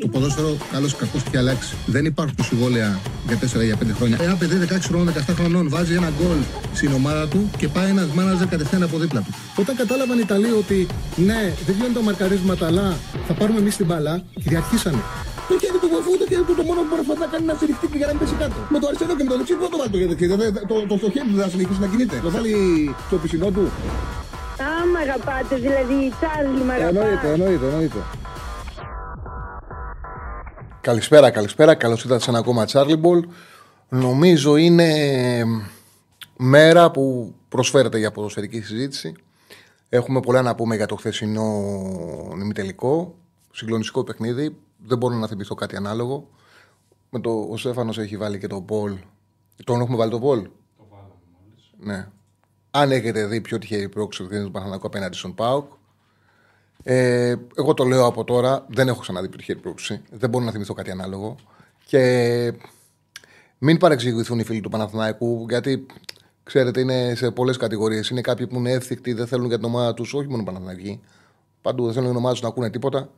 Το ποδόσφαιρο, καλός ή κακός, έχει αλλάξει. Δεν υπάρχουν συμβόλαια για 4 για 5 χρόνια. Ένα παιδί 16 χρόνων, 17 χρονών βάζει ένα γκολ στην ομάδα του και πάει ένας μάναζερ κατευθείαν από δίπλα του. Όταν κατάλαβαν οι Ιταλοί ότι ναι, δεν γίνονται τα μαρκαρίσματα, αλλά θα πάρουμε εμείς την μπαλά, κυριαρχήσανε. Το χέρι του βοηθού, το χέρι του το μόνο που μπορεί να κάνει να στηριχτεί και για να μην πέσει κάτω. Με το αριστερό και με το δεξί δεν το βάλει το χέρι. Το, το, το, χέρι του δεν θα συνεχίσει να κινείται. Το βάλει στο πισινό του. Α, μ' αγαπάτε, δηλαδή, Τσάρλι, μ' αγαπάτε. Εννοείται, εννοείται, εννοείται. Καλησπέρα, καλησπέρα. Καλώς ήρθατε σε ένα ακόμα Charlie Ball. Νομίζω είναι μέρα που προσφέρεται για ποδοσφαιρική συζήτηση. Έχουμε πολλά να πούμε για το χθεσινό νημιτελικό. Συγκλονιστικό παιχνίδι. Δεν μπορώ να θυμηθώ κάτι ανάλογο. Με το, ο Στέφανος έχει βάλει και το Πολ. Τον έχουμε βάλει το Πολ. Το βάλαμε Ναι. Αν έχετε δει πιο τυχερή πρόκληση του Παναθανακού απέναντι στον Πάουκ, ε, εγώ το λέω από τώρα, δεν έχω ξαναδεί τυχερή πρόκληση. Δεν μπορώ να θυμηθώ κάτι ανάλογο. Και μην παρεξηγηθούν οι φίλοι του Παναθηναϊκού, γιατί ξέρετε είναι σε πολλές κατηγορίες. Είναι κάποιοι που είναι εύθυκτοι, δεν θέλουν για την ομάδα τους, όχι μόνο Παναθηναϊκοί. Παντού δεν θέλουν για την ομάδα του να ακούνε τίποτα.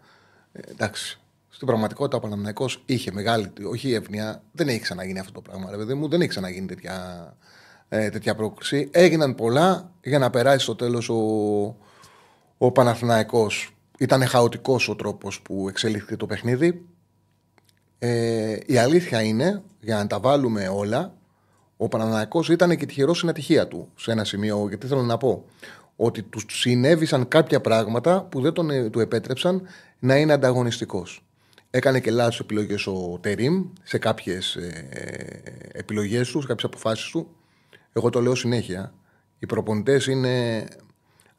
Ε, εντάξει. Στην πραγματικότητα ο Παναθηναϊκός είχε μεγάλη, όχι εύνοια, δεν έχει ξαναγίνει αυτό το πράγμα, ρε παιδί μου, δεν έχει ξαναγίνει τέτοια, ε, τέτοια πρόκληση. Έγιναν πολλά για να περάσει στο τέλος ο, ο Παναθηναϊκός. Ήταν χαοτικός ο τρόπος που εξελίχθηκε το παιχνίδι. Ε, η αλήθεια είναι, για να τα βάλουμε όλα, ο Παναθηναϊκός ήταν και τυχερός στην ατυχία του σε ένα σημείο. Γιατί θέλω να πω, ότι τους συνέβησαν κάποια πράγματα που δεν τον, ε, του επέτρεψαν να είναι ανταγωνιστικός. Έκανε και λάθος επιλογές ο Τερήμ σε κάποιες ε, επιλογές τους, σε κάποιες αποφάσεις του. Εγώ το λέω συνέχεια. Οι προπονητές είναι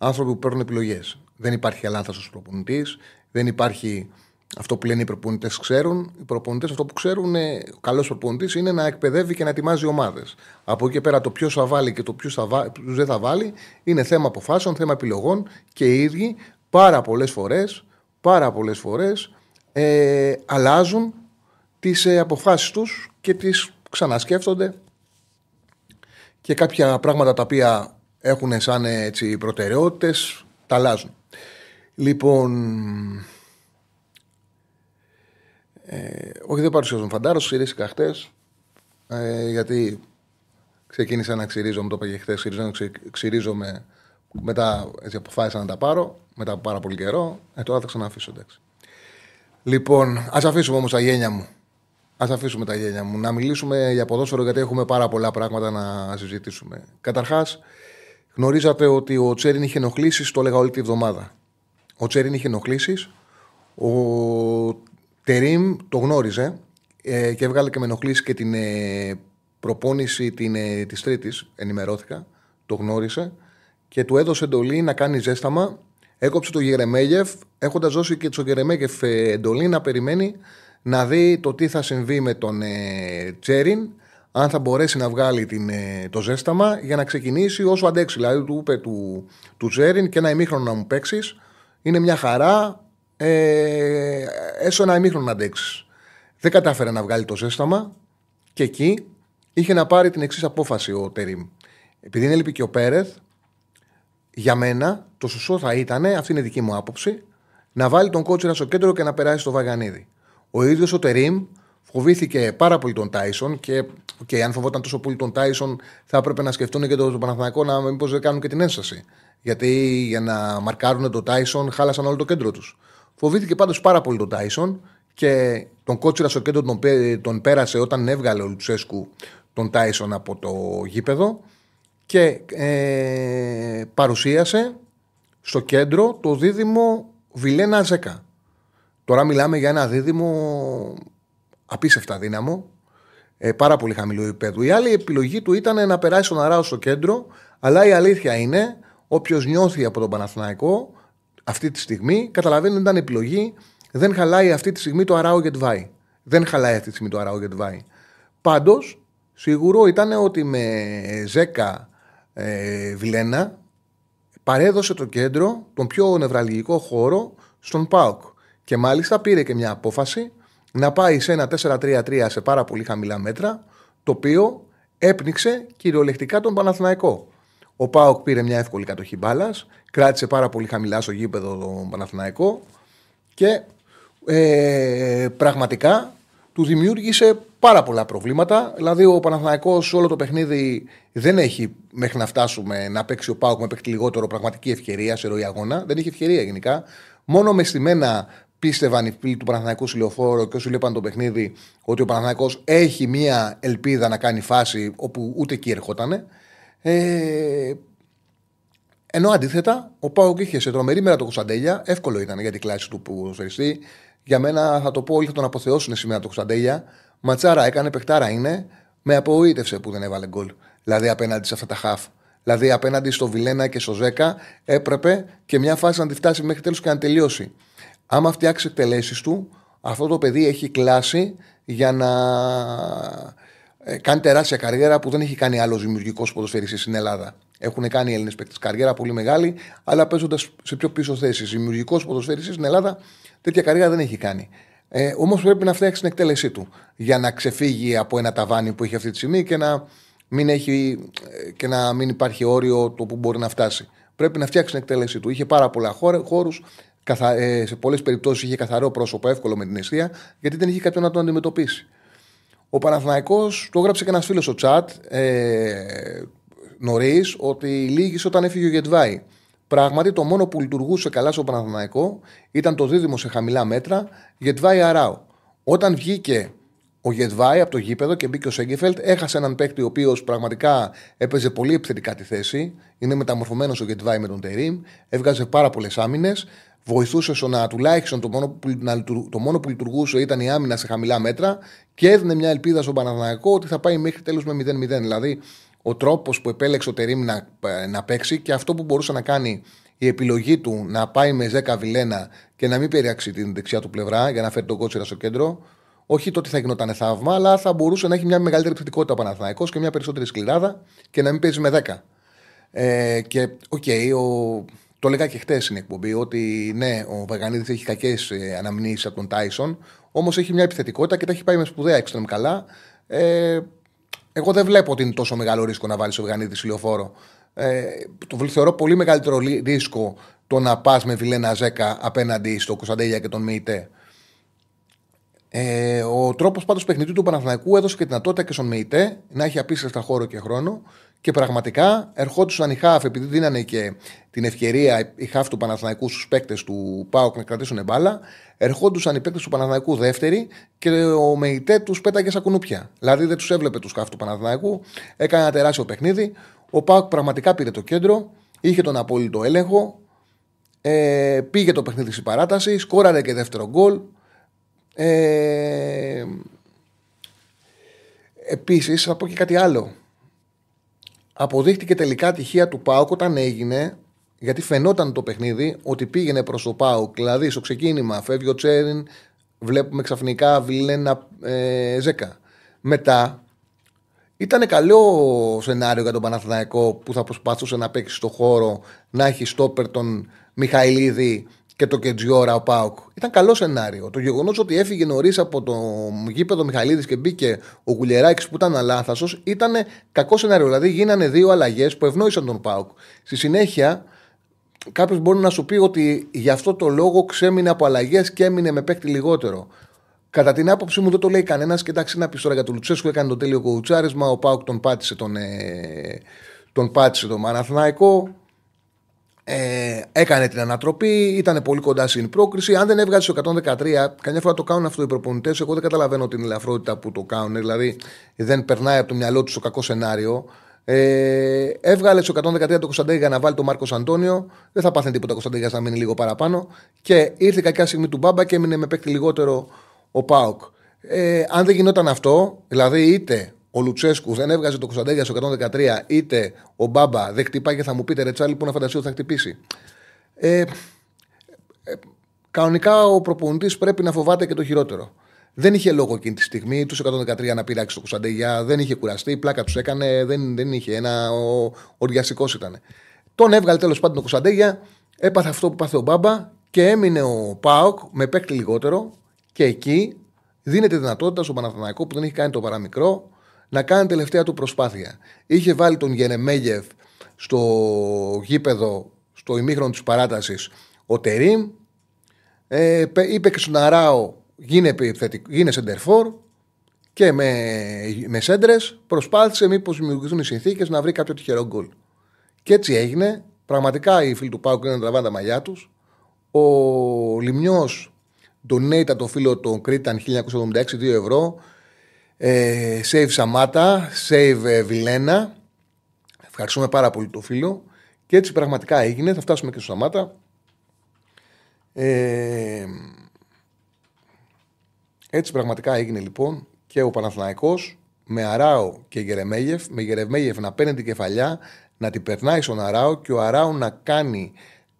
άνθρωποι που παίρνουν επιλογές. Δεν υπάρχει λάθο προπονητής, δεν υπάρχει αυτό που λένε οι προπονητές ξέρουν. Οι προπονητές αυτό που ξέρουν, ο καλός προπονητής είναι να εκπαιδεύει και να ετοιμάζει ομάδες. Από εκεί και πέρα το ποιος θα βάλει και το ποιος δεν θα βάλει είναι θέμα αποφάσεων, θέμα επιλογών και οι ίδιοι πάρα πολλές φορές πάρα πολλές φορές ε, αλλάζουν τις ε, αποφάσεις τους και τις ξανασκέφτονται και κάποια πράγματα τα οποία έχουν σαν έτσι, προτεραιότητες τα αλλάζουν. Λοιπόν, ε, όχι, δεν παρουσιάζουν φαντάρος. Ξηρίστηκα χτες. Ε, γιατί ξεκίνησα να ξυρίζομαι, το είπα και χθες. Ξυρίζομαι. Μετά έτσι, αποφάσισα να τα πάρω. Μετά από πάρα πολύ καιρό. Ε, τώρα θα ξαναφήσω, εντάξει. Λοιπόν, ας αφήσουμε όμως τα γένια μου. Α αφήσουμε τα γένια μου. Να μιλήσουμε για ποδόσφαιρο γιατί έχουμε πάρα πολλά πράγματα να συζητήσουμε. Καταρχάς, γνωρίζατε ότι ο Τσέριν είχε ενοχλήσεις, το έλεγα όλη τη βδομάδα. Ο Τσέριν είχε ενοχλήσεις. Ο Τερίμ το γνώριζε ε, και έβγαλε και με ενοχλήσεις και την ε, προπόνηση την, ε, της Τρίτης, ενημερώθηκα, το γνώρισε και του έδωσε εντολή να κάνει ζέσταμα. Έκοψε το Γερεμέγεφ, έχοντας δώσει και τον Γερεμέγεφ ε, εντολή να περιμένει να δει το τι θα συμβεί με τον ε, Τσέριν, αν θα μπορέσει να βγάλει την, ε, το ζέσταμα για να ξεκινήσει όσο αντέξει. Δηλαδή του είπε του, του Τσέριν και ένα ημίχρονο να μου παίξεις. Είναι μια χαρά, ε, έσω ένα ημίχρονο να αντέξεις. Δεν κατάφερε να βγάλει το ζέσταμα και εκεί είχε να πάρει την εξής απόφαση ο Τερήμ. Επειδή είναι και ο Πέρεθ, για μένα το σωστό θα ήταν, αυτή είναι η δική μου άποψη, να βάλει τον κότσιρα στο κέντρο και να περάσει στο Βαγανίδη. Ο ίδιος ο Τερήμ φοβήθηκε πάρα πολύ τον Τάισον και okay, αν φοβόταν τόσο πολύ τον Τάισον, θα έπρεπε να σκεφτούν και τον Παναθανικό να μήπως δεν κάνουν και την ένσταση. Γιατί για να μαρκάρουν τον Τάισον χάλασαν όλο το κέντρο τους. Φοβήθηκε πάντως πάρα πολύ τον Τάισον και τον κότσιρα στο κέντρο τον, τον πέρασε όταν έβγαλε ο Λουτσέσκου τον Τάισον από το γήπεδο και ε, παρουσίασε στο κέντρο το δίδυμο Βιλένα Ζέκα. Τώρα μιλάμε για ένα δίδυμο απίστευτα δύναμο, ε, πάρα πολύ χαμηλό επίπεδο. Η άλλη επιλογή του ήταν να περάσει τον Αράο στο κέντρο, αλλά η αλήθεια είναι, όποιος νιώθει από τον Παναθηναϊκό αυτή τη στιγμή, καταλαβαίνει ότι ήταν επιλογή, δεν χαλάει αυτή τη στιγμή το Αράο Γετβάη. Δεν χαλάει αυτή τη στιγμή το Αράο Γετβάη. Πάντως, σίγουρο ήταν ότι με Ζέκα ε, Βιλένα παρέδωσε το κέντρο, τον πιο νευραλγικό χώρο στον ΠΑΟΚ. Και μάλιστα πήρε και μια απόφαση να πάει σε ένα 4-3-3 σε πάρα πολύ χαμηλά μέτρα, το οποίο έπνιξε κυριολεκτικά τον Παναθηναϊκό. Ο Πάοκ πήρε μια εύκολη κατοχή μπάλας, κράτησε πάρα πολύ χαμηλά στο γήπεδο τον Παναθηναϊκό και ε, πραγματικά του δημιούργησε πάρα πολλά προβλήματα. Δηλαδή, ο Παναθηναϊκός όλο το παιχνίδι δεν έχει μέχρι να φτάσουμε να παίξει ο Πάουκ με παίξει λιγότερο πραγματική ευκαιρία σε ροή αγώνα. Δεν είχε ευκαιρία γενικά. Μόνο με στημένα πίστευαν οι φίλοι του Παναθηναϊκού Λεωφόρο και όσοι βλέπαν το παιχνίδι ότι ο Παναθηναϊκός έχει μία ελπίδα να κάνει φάση όπου ούτε εκεί ερχόταν. Ε, ενώ αντίθετα, ο Πάουκ είχε σε τρομερή μέρα το Κωνσταντέλια, εύκολο ήταν για την κλάση του που σφαιριστεί. Για μένα θα το πω, όλοι θα τον αποθεώσουν σήμερα το Κωνσταντέλια. Ματσάρα έκανε, παιχτάρα είναι. Με απογοήτευσε που δεν έβαλε γκολ. Δηλαδή απέναντι σε αυτά τα χαφ. Δηλαδή απέναντι στο Βιλένα και στο Ζέκα έπρεπε και μια φάση να τη φτάσει μέχρι τέλος και να τελειώσει. Άμα φτιάξει εκτελέσεις του, αυτό το παιδί έχει κλάση για να ε, κάνει τεράστια καριέρα που δεν έχει κάνει άλλος δημιουργικός ποδοσφαιριστής στην Ελλάδα. Έχουν κάνει οι Έλληνες παίκτες καριέρα πολύ μεγάλη, αλλά παίζοντας σε πιο πίσω θέσεις. Δημιουργικός ποδοσφαιριστής στην Ελλάδα τέτοια καριέρα δεν έχει κάνει. Ε, Όμως πρέπει να φτιάξει την εκτέλεσή του για να ξεφύγει από ένα ταβάνι που έχει αυτή τη στιγμή και να μην, έχει, ε, και να μην υπάρχει όριο το που μπορεί να φτάσει. Πρέπει να φτιάξει την εκτέλεσή του. Είχε πάρα πολλά χώρους. Ε, σε πολλές περιπτώσεις είχε καθαρό πρόσωπο, εύκολο με την αιστεία, γιατί δεν είχε κάποιον να τον αντιμετωπίσει. Ο Παναθηναϊκός το έγραψε και ένας φίλος στο chat ε, νωρίς ότι λύγησε όταν έφυγε ο Γετβάη. Πράγματι, το μόνο που λειτουργούσε καλά στο Παναθηναϊκό ήταν το δίδυμο σε χαμηλά μέτρα Γετβάη Αράου. Όταν βγήκε ο Γετβάη από το γήπεδο και μπήκε ο Σέγκεφελτ, έχασε έναν παίκτη ο οποίος πραγματικά έπαιζε πολύ επιθετικά τη θέση. Είναι μεταμορφωμένος ο Γετβάη με τον Τερήμ, έβγαζε πάρα πολλές άμυνες. Βοηθούσε στο να τουλάχιστον το μόνο, που, να, το μόνο που λειτουργούσε ήταν η άμυνα σε χαμηλά μέτρα και έδινε μια ελπίδα στον Παναθηναϊκό ότι θα πάει μέχρι τέλους με 0-0. Δηλαδή, ο τρόπος που επέλεξε ο Τερίμ να, να παίξει και αυτό που μπορούσε να κάνει η επιλογή του να πάει με Βιλένα και να μην πειράξει την δεξιά του πλευρά για να φέρει τον Κώτσιρα στο κέντρο. Όχι το ότι θα γινόταν θαύμα, αλλά θα μπορούσε να έχει μια μεγαλύτερη επιθετικότητα ο Παναθηναϊκός και μια περισσότερη σκληράδα και να μην παίζει με 10. Ε, και οκ, okay, ο... το έλεγα και χτες στην εκπομπή ότι ναι, ο Βαγανίδης έχει κακές ε, αναμνήσεις από τον Τάισον, όμως έχει μια επιθετικότητα και τα έχει πάει με σπουδαία έξτρεμ καλά. Ε, εγώ δεν βλέπω ότι είναι τόσο μεγάλο ρίσκο να βάλεις ο Βαγανίδης λεωφόρο. Ε, το θεωρώ πολύ μεγαλύτερο ρίσκο το να πας με Βιλένα Ζέκα απέναντι στο Κωνσταντέλια και τον Μεϊτέ. Ε, ο τρόπος πάντως παιχνιδιού του Παναθηναϊκού έδωσε και τη δυνατότητα και στον Μεϊτέ να έχει απίστευτα χώρο και χρόνο και πραγματικά ερχόντουσαν οι Χάφ, επειδή δίνανε και την ευκαιρία οι Χάφ του Παναθηναϊκού στους παίκτες του ΠΑΟΚ να κρατήσουν μπάλα, ερχόντουσαν οι παίκτες του Παναθηναϊκού δεύτεροι και ο Μεϊτέ τους πέταγε σαν κουνούπια. Δηλαδή δεν τους έβλεπε τους Χάφ του Παναθηναϊκού, έκανε ένα τεράστιο παιχνίδι. Ο ΠΑΟΚ πραγματικά πήρε το κέντρο, είχε τον απόλυτο έλεγχο, ε, πήγε το παιχνίδι στην παράταση, σκόραρε και δεύτερο γκολ. Ε, Επίσης, θα πω και κάτι άλλο αποδείχτηκε τελικά τυχεία του Πάουκ όταν έγινε, γιατί φαινόταν το παιχνίδι ότι πήγαινε προς το Πάουκ. Δηλαδή στο ξεκίνημα φεύγει ο Τσέριν, βλέπουμε ξαφνικά Βιλένα ε, Ζέκα. Μετά ήταν καλό σενάριο για τον Παναθηναϊκό που θα προσπαθούσε να παίξει στο χώρο, να έχει στόπερ τον Μιχαηλίδη και το Κετζιόρα ο Πάουκ. Ήταν καλό σενάριο. Το γεγονός ότι έφυγε νωρίς από το γήπεδο Μιχαλίδης και μπήκε ο Γουλιεράκης που ήταν αλάθαστο ήταν κακό σενάριο. Δηλαδή γίνανε δύο αλλαγές που ευνόησαν τον Πάουκ. Στη συνέχεια, κάποιος μπορεί να σου πει ότι γι' αυτό το λόγο ξέμεινε από αλλαγές και έμεινε με παίκτη λιγότερο. Κατά την άποψή μου δεν το λέει κανένας. Και εντάξει, να πει τώρα για τον Λουτσέσκου, έκανε το τέλειο κοουτσάρισμα. Ο Πάουκ τον πάτησε τον, ε, τον, πάτησε τον Μαναθναϊκό. Ε, έκανε την ανατροπή, ήταν πολύ κοντά στην πρόκριση. Αν δεν έβγαζε το 113, καμιά φορά το κάνουν αυτό οι προπονητές. Εγώ δεν καταλαβαίνω την ελαφρότητα που το κάνουν. Δηλαδή δεν περνάει από το μυαλό του το κακό σενάριο. Ε, έβγαλε στο 113 το Κωνσταντέγια για να βάλει τον Μάρκος Αντώνιο. Δεν θα πάθαινε τίποτα ο Κωνσταντέγια να μείνει λίγο παραπάνω. Και ήρθε κακιά στιγμή του Μπάμπα και έμεινε με παίκτη λιγότερο ο Πάοκ. Ε, αν δεν γινόταν αυτό, δηλαδή είτε ο Λουτσέσκου δεν έβγαζε το Κωνσταντέλια στο 113, είτε ο Μπάμπα δεν χτυπάει και θα μου πείτε ρετσάλι που να φανταστεί ότι θα χτυπήσει. Ε, ε, κανονικά ο προπονητής πρέπει να φοβάται και το χειρότερο. Δεν είχε λόγο εκείνη τη στιγμή τους 113 να πειράξει το Κωνσταντέλια, δεν είχε κουραστεί, πλάκα τους έκανε, δεν, δεν είχε. Ένα οργιαστικό ήταν. Τον έβγαλε τέλος πάντων το Κωνσταντέλια, έπαθε αυτό που πάθε ο Μπάμπα και έμεινε ο Πάοκ με παίκτη λιγότερο και εκεί δίνεται δυνατότητα στον Παναθηναϊκό που δεν έχει κάνει το παραμικρό να κάνει τελευταία του προσπάθεια. Είχε βάλει τον Γενεμέγεφ στο γήπεδο, στο ημίχρονο της παράτασης, ο Τερήμ. Ε, είπε και στον Αράο, γίνε, γίνε σεντερφόρ και με, με σέντρες προσπάθησε μήπως δημιουργηθούν οι συνθήκες να βρει κάποιο τυχερό γκολ. Και έτσι έγινε. Πραγματικά οι φίλοι του Πάουκ είναι να τραβάνε τα μαλλιά τους. Ο Λιμιό donate το φίλο του Κρήταν 1976, 2 ευρώ. Ε, save Σαμάτα, save ε, Βιλένα. Ευχαριστούμε πάρα πολύ το φίλο. Και έτσι πραγματικά έγινε. Θα φτάσουμε και στο Σαμάτα. Ε, έτσι πραγματικά έγινε λοιπόν και ο Παναθηναϊκός με Αράο και Γερεμέγεφ, με Γερεμέγεφ να παίρνει την κεφαλιά, να την περνάει στον Αράο και ο Αράο να κάνει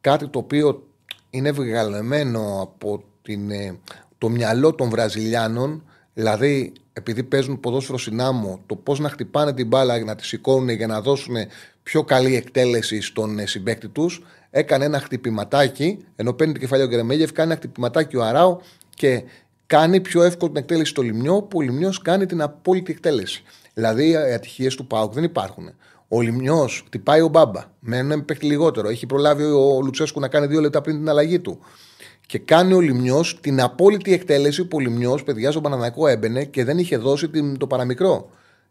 κάτι το οποίο είναι βγαλεμένο από την, ε, το μυαλό των Βραζιλιάνων, δηλαδή επειδή παίζουν ποδόσφαιρο συνάμω, το πώς να χτυπάνε την μπάλα, να τη σηκώνουν για να δώσουν πιο καλή εκτέλεση στον ε, συμπέκτη τους, έκανε ένα χτυπηματάκι, ενώ παίρνει την κεφαλιά ο Γκερεμέγεφ, κάνει ένα χτυπηματάκι ο Αράου και κάνει πιο εύκολη την εκτέλεση στο Λιμιό, που ο Λιμιό κάνει την απόλυτη εκτέλεση. Δηλαδή οι ατυχίες του Πάουκ δεν υπάρχουν. Ο Λιμιό χτυπάει ο Μπάμπα με έναν παίχτη λιγότερο. Έχει προλάβει ο Λουτσέσκου να κάνει δύο λεπτά πριν την αλλαγή του. Και κάνει ο Λιμιό την απόλυτη εκτέλεση που ο Λιμιό, παιδιά, στον Παναναναϊκό έμπαινε και δεν είχε δώσει το παραμικρό.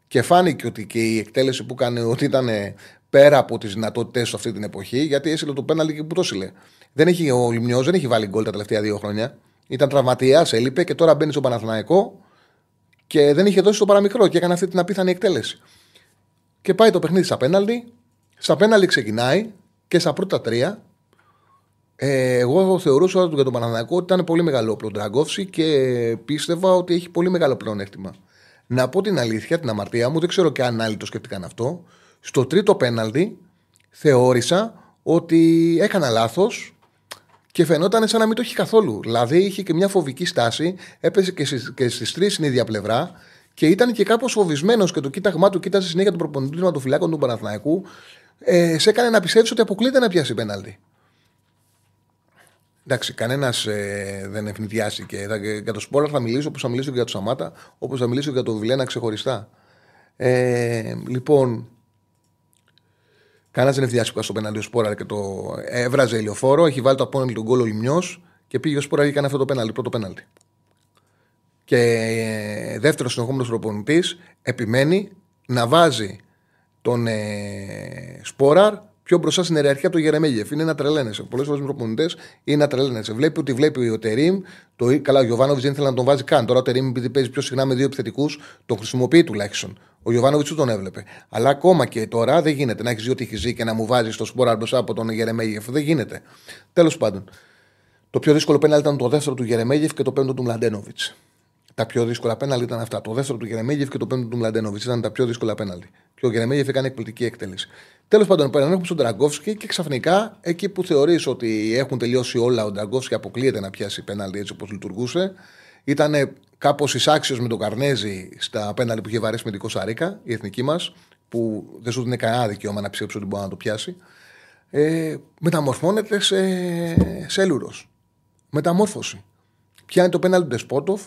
Και φάνηκε ότι και η εκτέλεση που έκανε ότι ήταν πέρα από τις δυνατότητέ του αυτή την εποχή, γιατί έσυλε το πέναλτι και που το έσυλε. Δεν έχει, ο Λιμιό δεν έχει βάλει γκολ τα τελευταία δύο χρόνια. Ήταν τραυματίας, έλειπε και τώρα μπαίνει στο Παναθηναϊκό και δεν είχε δώσει το παραμικρό και έκανε αυτή την απίθανη εκτέλεση. Και πάει το παιχνίδι στα πέναλτι. Στα πέναλτι ξεκινάει και στα πρώτα τρία. Ε, εγώ θεωρούσα ότι για τον Παναθηναϊκό ότι ήταν πολύ μεγάλο ο και πίστευα ότι έχει πολύ μεγάλο πλεονέκτημα. Να πω την αλήθεια, την αμαρτία μου, δεν ξέρω και αν άλλοι το σκέφτηκαν αυτό. Στο τρίτο πέναλτι θεώρησα ότι έκανα λάθος και φαινόταν σαν να μην το έχει καθόλου. Δηλαδή είχε και μια φοβική στάση, έπεσε και στις στις τρεις στην ίδια πλευρά και ήταν και κάπως φοβισμένος και το κοίταγμά του κοίταζε συνέχεια τον προπονητή του φυλάκων του Παναθηναϊκού. Ε, σε έκανε να πιστεύεις ότι αποκλείται να πιάσει πέναλτι. Εντάξει, κανένας ε, δεν ευνηδιάστηκε. Για το Σπόρα θα μιλήσω όπως θα μιλήσω για το Σαμάτα, όπως θα μιλήσω για το Βιλένα ξεχωριστά. Ε, λοιπόν, Κανένας δεν ευθυνιάστηκε στο πέναλτι ο Σπόρα και το έβραζε ηλιοφόρο. Έχει βάλει το απόνεμο τον κόλλο λιμιό και πήγε ο Σπόρα και έκανε αυτό το πέναλτι, πρώτο πέναλτι. Και ε, δεύτερος συνεχόμενος προπονητής επιμένει να βάζει τον ε, Σπόραρ πιο μπροστά στην ιεραρχία από τον Γερεμέγεφ. Είναι να τρελαίνεσαι. Πολλές φορές με προπονητέ είναι να τρελαίνεσαι. Βλέπει ότι βλέπει ο Τερήμ. Το, καλά, ο Γιωβάνοβιτ δεν ήθελε να τον βάζει καν. Τώρα ο Τερήμ, επειδή παίζει πιο συχνά με δύο επιθετικούς, τον χρησιμοποιεί τουλάχιστον. Ο Γιωβάνοβιτ τον έβλεπε. Αλλά ακόμα και τώρα δεν γίνεται να έχεις δύο τυχηζή και να μου βάζεις το σπόρα μπροστά από τον Γερεμέγεφ. Δεν γίνεται. Τέλος πάντων. Το πιο δύσκολο πέναλ ήταν το δεύτερο του Γερεμέγεφ και το πέμπτο του Μλαντένοβιτς. Τα πιο δύσκολα πέναλ ήταν αυτά. Το δεύτερο του Γερεμέγεφ και το πέμπτο του Μλαντένοβιτ ήταν τα πιο δύσκολα πέναλ. Και ο Γερεμέγεφ έκανε εκπληκτική εκτέλεση. Τέλος πάντων, έχουμε στον Τραγκόφσκι και ξαφνικά εκεί που θεωρείς ότι έχουν τελειώσει όλα, ο Τραγκόφσκι αποκλείεται να πιάσει πέναλτι έτσι όπως λειτουργούσε. Ήταν κάπως εισάξιος με τον Καρνέζη στα πέναλτι που είχε βαρέσει με την Κοσαρίκα, η εθνική μας, που δεν σου δίνει κανένα δικαίωμα να ψήψει ότι μπορεί να το πιάσει. Ε, μεταμορφώνεται σε, σε Μεταμόρφωση. Πιάνει το πέναλτι του Ντεσπότοφ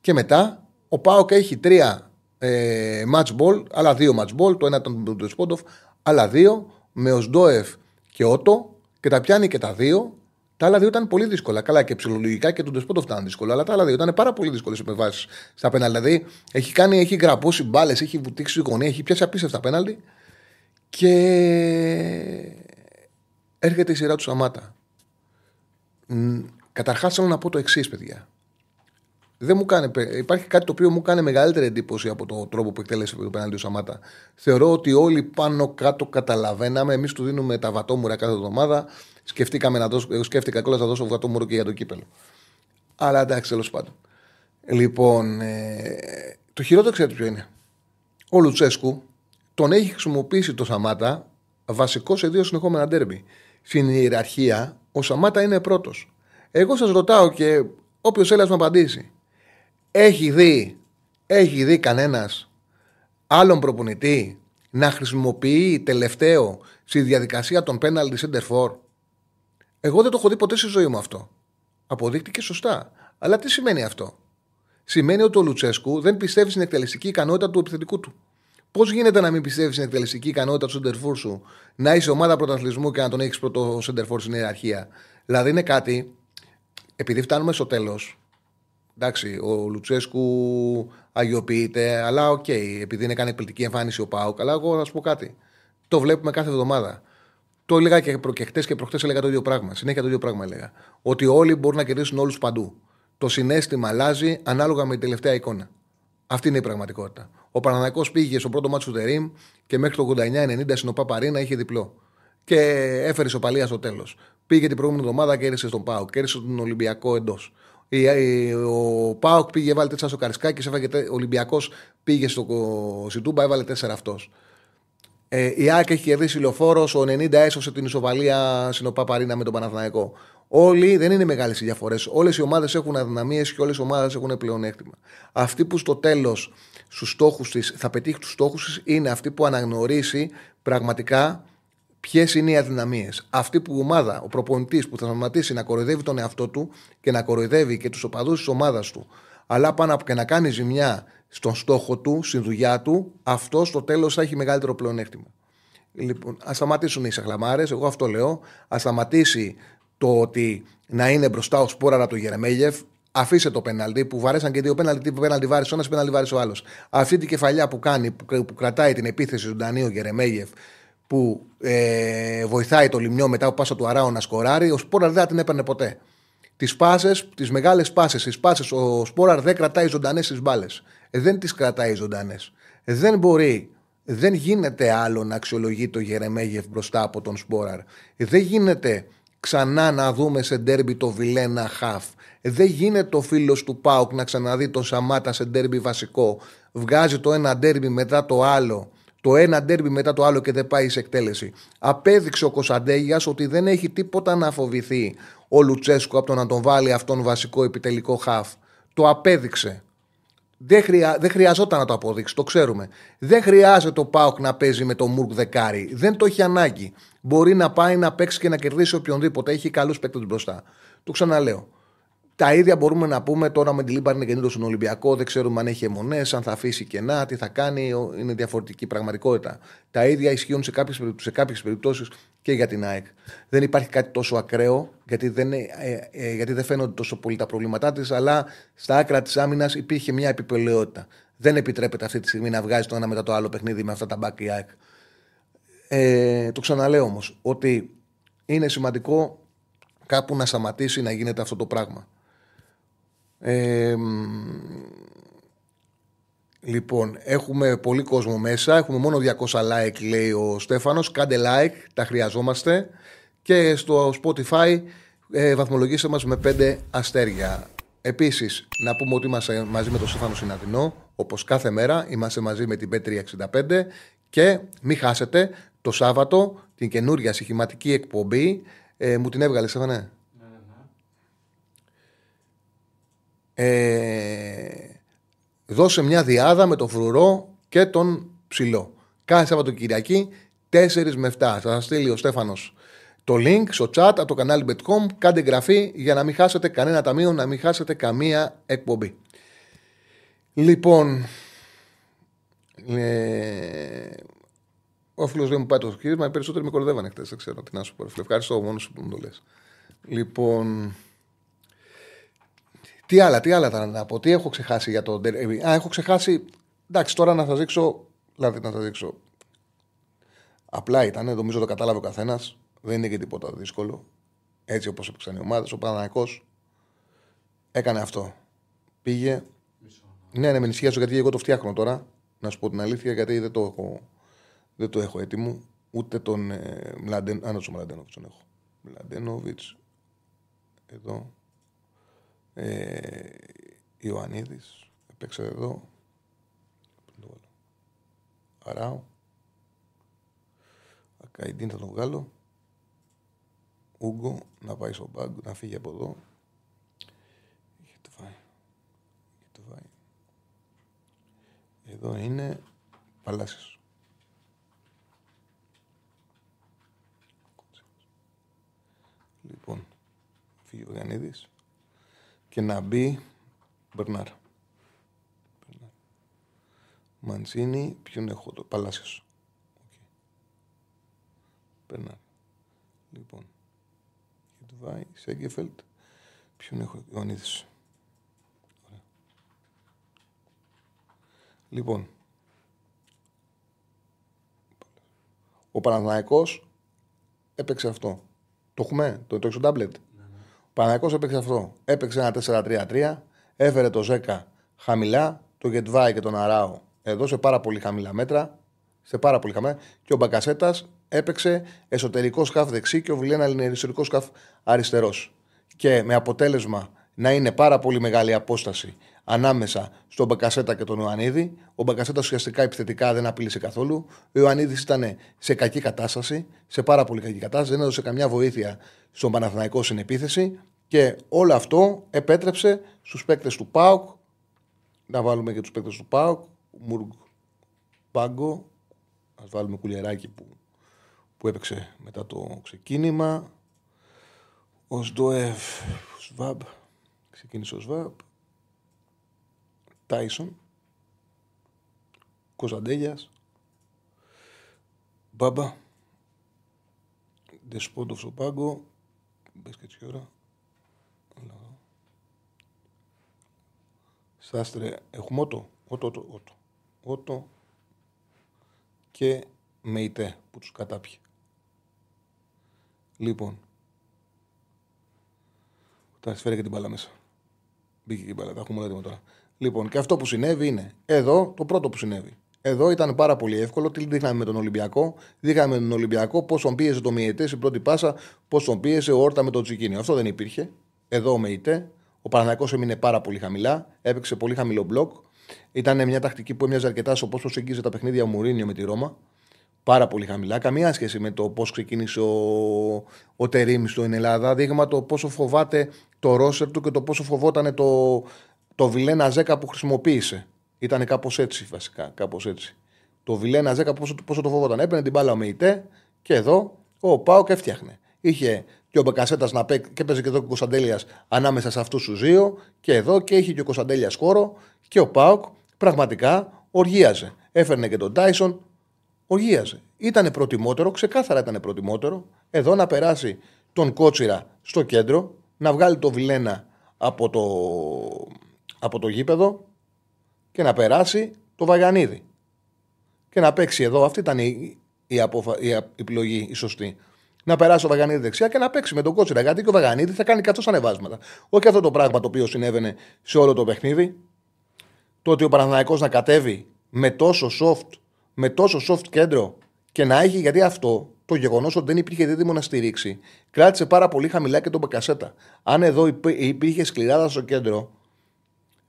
και μετά ο Πάοκ έχει τρία ε, match ball, άλλα δύο match ball. Το ένα ήταν του Ντεσπότοφ, άλλα δύο με Οσντόεφ και Ότο και τα πιάνει και τα δύο. Τα άλλα δύο ήταν πολύ δύσκολα. Καλά και ψυχολογικά και τον Ντεσπότοφ ήταν δύσκολο. Αλλά τα άλλα δύο ήταν πάρα πολύ δύσκολες επεμβάσεις στα πέναλτι. Δηλαδή έχει, κάνει, έχει γραπώσει μπάλες, έχει βουτήξει γωνία, έχει πιάσει απίστευτα πέναλτι. Και έρχεται η σειρά του Σαμάτα. Καταρχάς θέλω να πω το εξής, παιδιά δεν μου κάνει, υπάρχει κάτι το οποίο μου κάνει μεγαλύτερη εντύπωση από τον τρόπο που εκτέλεσε το πέναντι ο Σαμάτα. Θεωρώ ότι όλοι πάνω κάτω καταλαβαίναμε. Εμείς του δίνουμε τα βατόμουρα κάθε εβδομάδα. Σκεφτήκαμε να δώσω, εγώ σκέφτηκα κιόλας να δώσω βατόμουρο και για το κύπελο. Αλλά εντάξει, τέλος πάντων. Λοιπόν, ε, το χειρότερο ξέρετε ποιο είναι. Ο Λουτσέσκου τον έχει χρησιμοποιήσει το Σαμάτα βασικό σε δύο συνεχόμενα ντέρμπι. Στην ιεραρχία, ο Σαμάτα είναι πρώτος. Εγώ σας ρωτάω και όποιος έλα να απαντήσει. Έχει δει, έχει δει κανένας άλλον προπονητή να χρησιμοποιεί τελευταίο στη διαδικασία των penalty center for. Εγώ δεν το έχω δει ποτέ στη ζωή μου αυτό. Αποδείχτηκε σωστά. Αλλά τι σημαίνει αυτό; Σημαίνει ότι ο Λουτσέσκου δεν πιστεύει στην εκτελεστική ικανότητα του επιθετικού του. Πώς γίνεται να μην πιστεύεις στην εκτελεστική ικανότητα του σεντερφόρ σου, να είσαι ομάδα πρωταθλητισμού και να τον έχεις πρώτο σεντερφόρ στην ιεραρχία; Δηλαδή είναι κάτι επειδή φτάνουμε στο τέλος. Εντάξει, ο Λουτσέσκου αγιοποιείται, αλλά οκ, okay, επειδή είναι κάνει εκπληκτική εμφάνιση ο ΠΑΟΚ. Αλλά εγώ θα σου πω κάτι. Το βλέπουμε κάθε εβδομάδα. Το έλεγα και προχτές και προχτές έλεγα το ίδιο πράγμα. Συνέχεια το ίδιο πράγμα έλεγα. Ότι όλοι μπορούν να κερδίσουν όλους παντού. Το συναίσθημα αλλάζει ανάλογα με την τελευταία εικόνα. Αυτή είναι η πραγματικότητα. Ο Παναναναϊκό πήγε στο πρώτο μάτσο του Τερήμ και μέχρι το 89-90 στην Παπαρίνα είχε διπλό. Και έφερε σοπαλία στο τέλος. Πήγε την προηγούμενη εβδομάδα και έρισε στον Πάοκ. Κέρδισε τον Ολυμπιακό εντός. Ο Πάοκ πήγε, έβαλε τέσσερα στο Καρισκάκι, ο Ολυμπιακός πήγε στο Σιτούμπα, έβαλε τέσσερα αυτός. Ε, η ΑΕΚ έχει κερδίσει λεωφόρος, ο 90 έσωσε την ισοβαλία στην Παπαρίνα με τον Παναθηναϊκό. Όλοι δεν είναι μεγάλες οι διαφορές. Όλες οι ομάδες έχουν αδυναμίες και όλες οι ομάδες έχουν πλεονέκτημα. Αυτή που στο τέλος στους στόχους της θα πετύχει τους στόχους της είναι αυτή που αναγνωρίσει πραγματικά ποιες είναι οι αδυναμίες. Αυτή που η ομάδα, ο προπονητής που θα σταματήσει να κοροϊδεύει τον εαυτό του και να κοροϊδεύει και τους οπαδούς της ομάδας του, αλλά πάνω από και να κάνει ζημιά στον στόχο του, στην δουλειά του, αυτό στο τέλος θα έχει μεγαλύτερο πλεονέκτημα. Λοιπόν, ας σταματήσουν οι σαχλαμάρες, εγώ αυτό λέω. Α σταματήσει το ότι να είναι μπροστά ο Σπόραρα από τον Γερεμέγεφ. Αφήσε το πέναλτι που βαρέσαν και δύο πέναλτι. Πέναλτι βάρεσε ο ένας, πέναλτι βάρεσε ο άλλος. Αυτή την κεφαλιά που κάνει, που, που κρατάει την επίθεση του Ντανίου Γερεμέγεφ, που ε, βοηθάει το λιμιό μετά από πάσα του Αράου να σκοράρει, ο Σπόραρ δεν την έπαιρνε ποτέ. Τις πάσε, τις μεγάλες πάσε, τις πάσε, ο Σπόραρ δεν κρατάει ζωντανές τις μπάλες. Ε, δεν τις κρατάει ζωντανές. Ε, δεν μπορεί, δεν γίνεται άλλο να αξιολογεί το Γερεμέγεφ μπροστά από τον Σπόραρ. Ε, δεν γίνεται ξανά να δούμε σε ντέρμπι το Βιλένα Χαφ. Δεν γίνεται ο φίλος του Πάουκ να ξαναδεί τον Σαμάτα σε ντέρμπι βασικό. Βγάζει το ένα ντέρμπι μετά το άλλο. Το ένα ντέρμπι μετά το άλλο και δεν πάει σε εκτέλεση. Απέδειξε ο Κωνσταντέγιας ότι δεν έχει τίποτα να φοβηθεί ο Λουτσέσκο από το να τον βάλει αυτόν βασικό επιτελικό χαφ. Το απέδειξε. Δεν, χρειά, δεν χρειαζόταν να το αποδείξει, το ξέρουμε. Δεν χρειάζεται ο ΠΑΟΚ να παίζει με το Μουργκ δεκάρι. Δεν το έχει ανάγκη. Μπορεί να πάει να παίξει και να κερδίσει οποιονδήποτε. Έχει καλούς παίκτες μπροστά. Το ξαναλέω. Τα ίδια μπορούμε να πούμε τώρα με τη Λίμπαρ είναι στον Ολυμπιακό. Δεν ξέρουμε αν έχει εμμονές, αν θα αφήσει κενά, τι θα κάνει. Είναι διαφορετική πραγματικότητα. Τα ίδια ισχύουν σε κάποιες περιπτώσεις και για την ΑΕΚ. Δεν υπάρχει κάτι τόσο ακραίο, γιατί δεν, ε, ε, γιατί δεν φαίνονται τόσο πολύ τα προβλήματά της, αλλά στα άκρα της άμυνας υπήρχε μια επιπελαιότητα. Δεν επιτρέπεται αυτή τη στιγμή να βγάζει το ένα μετά το άλλο παιχνίδι με αυτά τα μπακ η ΑΕΚ. Ε, το ξαναλέω όμως ότι είναι σημαντικό κάπου να σταματήσει να γίνεται αυτό το πράγμα. Ε, λοιπόν, έχουμε πολύ κόσμο μέσα. Έχουμε μόνο 200 like, λέει ο Στέφανος. Κάντε like, τα χρειαζόμαστε. Και στο Spotify ε, βαθμολογήστε μας με 5 αστέρια. Επίσης, να πούμε ότι είμαστε μαζί με τον Στέφανο Συναδεινό, όπως κάθε μέρα. Είμαστε μαζί με την P365 και μην χάσετε το Σάββατο την καινούρια συχηματική εκπομπή. Ε, μου την έβγαλες, Στέφανε; Ε, δώσε μια διάδα με τον φρουρό και τον ψηλό. Κάθε Σαββατοκυριακή 4 με 7. Θα σας στείλει ο Στέφανος το link στο chat από το κανάλι Betcom. Κάντε εγγραφή για να μην χάσετε κανένα ταμείο, να μην χάσετε καμία εκπομπή. Λοιπόν, ε, ο φίλος δεν μου πάει το χείρισμα, οι περισσότεροι με κορδεύανε χτε. Δεν ξέρω τι να σου πω. Ευχαριστώ μόνος που μου το λες. Λοιπόν, τι άλλα, τι άλλα ήταν να πω, τι έχω ξεχάσει για το derby. Α, έχω ξεχάσει. Εντάξει, τώρα να σα δείξω. Δηλαδή να σα δείξω. Απλά ήταν, νομίζω το κατάλαβε ο καθένας. Δεν είναι και τίποτα δύσκολο. Έτσι όπως έπαιξαν οι ομάδες. Ο Παναναναϊκό έκανε αυτό. Πήγε. Ναι, ναι, με ενισχύασε γιατί εγώ το φτιάχνω τώρα. Να σου πω την αλήθεια, γιατί δεν το έχω, δεν το έχω έτοιμο. Ούτε τον ε, Μλαντεν... Α, τον Μλαντένοβιτς τον έχω. Μλαντένοβιτς. Εδώ. Ε, Ιωαννίδης έπαιξε εδώ. Αράου. Ακαϊντίν θα τον βγάλω. Ούγκο να πάει στο μπαγκ, να φύγει από εδώ. Είχε το φάει. Είχε το φάει. Εδώ είναι Παλάσιος. Λοιπόν, φύγει ο Γιαννίδης και να μπει Μπερνάρ. Μαντσίνη, ποιον έχω το, Παλάσιος. Okay. Μπερνάρ. Λοιπόν, Χιτβάη, Σέγκεφελτ, Ποιον έχω, Ιωαννίδης. Λοιπόν, ο Παναθηναϊκός έπαιξε αυτό. Το έχουμε, το, το έχεις στο τάμπλετ. Ο Παναθηναϊκός έπαιξε αυτό. Έπαιξε ένα 4-3-3, έφερε το Ζέκα χαμηλά, το Γετβάη και τον Αράο εδώ σε πάρα πολύ χαμηλά μέτρα. Σε πάρα πολύ χαμηλά. Και ο Μπακασέτας έπαιξε εσωτερικό σκάφ δεξί και ο Βιλένα είναι εσωτερικό σκάφ αριστερός. Και με αποτέλεσμα να είναι πάρα πολύ μεγάλη απόσταση ανάμεσα στον Μπακασέτα και τον Ιωαννίδη. Ο Μπακασέτας ουσιαστικά επιθετικά δεν απειλήσε καθόλου. Ο Ιωαννίδης ήταν σε κακή κατάσταση, σε πάρα πολύ κακή κατάσταση, δεν έδωσε καμιά βοήθεια στον Παναθηναϊκό στην επίθεση. Και όλο αυτό επέτρεψε στους παίκτες του ΠΑΟΚ, να βάλουμε και τους παίκτες του ΠΑΟΚ, Μουργκ Πάγκο. Α βάλουμε κουλιαράκι που, που έπαιξε μετά το ξεκίνημα. Ο Σντοεφ Σβάμπ. Ξεκίνησε ο Σβάμπ. Τάισον. Κωνσταντέλιας. Μπάμπα. Δεσπότοφ στο πάγκο. Μπες και έτσι ώρα. Σάστρε, έχουμε ότο. Ότο, ότο, ότο. Ότο και Μεϊτέ που τους κατάπιε. Λοιπόν, τα φέρει και την μπάλα μέσα. Μπήκε και την μπάλα, τα έχουμε όλα τώρα. Λοιπόν, και αυτό που συνέβη είναι εδώ το πρώτο που συνέβη. Εδώ ήταν πάρα πολύ εύκολο. Τι δείχναμε με τον Ολυμπιακό. Δείχναμε με τον Ολυμπιακό πώ τον πίεζε το Μιετές στην πρώτη πάσα, πώ τον πίεζε ο Όρτα με τον Τσικίνιο. Αυτό δεν υπήρχε. Εδώ ο Μεϊτέ. Ο Παναγιακό έμεινε πάρα πολύ χαμηλά. Έπαιξε πολύ χαμηλό μπλοκ. Ήταν μια τακτική που έμοιαζε αρκετά στο πώς προσεγγίζει τα παιχνίδια Μουρίνιο με τη Ρώμα. Πάρα πολύ χαμηλά. Καμία σχέση με το πώς ξεκίνησε ο, ο Τερήμ στην Ελλάδα. Δείγμα το πόσο φοβάται το ρόσερ του και το πόσο φοβόταν το, το Βιλένα Ζέκα που χρησιμοποίησε. Ήταν κάπως έτσι βασικά. Κάπως έτσι. Το Βιλένα Ζέκα πόσο, πόσο το φοβόταν. Έπαιρνε την μπάλα ο Μεϊτέ και εδώ ο Πάοκ έφτιαχνε. Είχε και ο Μπεκασέτας να παίξει και παίζει και εδώ και ο Κωνσταντέλιας ανάμεσα σε αυτούς τους δύο και εδώ και είχε και ο Κωνσταντέλιας χώρο και ο Πάοκ πραγματικά οργίαζε. Έφερνε και τον Τάισον, οργίαζε. Ήταν προτιμότερο, ξεκάθαρα ήταν προτιμότερο, εδώ να περάσει τον Κότσιρα στο κέντρο, να βγάλει το Βιλένα από το, από το γήπεδο και να περάσει το Βαγανίδη. Και να παίξει εδώ, αυτή ήταν η, η, αποφα... η επιλογή η σωστή να περάσει ο Βαγανίδη δεξιά και να παίξει με τον κότσιρα. Γιατί και ο Βαγανίδη θα κάνει 100 ανεβάσματα. Όχι αυτό το πράγμα το οποίο συνέβαινε σε όλο το παιχνίδι. Το ότι ο Παναθηναϊκός να κατέβει με τόσο soft, με τόσο soft κέντρο και να έχει, γιατί αυτό το γεγονός ότι δεν υπήρχε δίδυμο να στηρίξει, κράτησε πάρα πολύ χαμηλά και τον Μπεκασέτα. Αν εδώ υπήρχε σκληράδα στο κέντρο,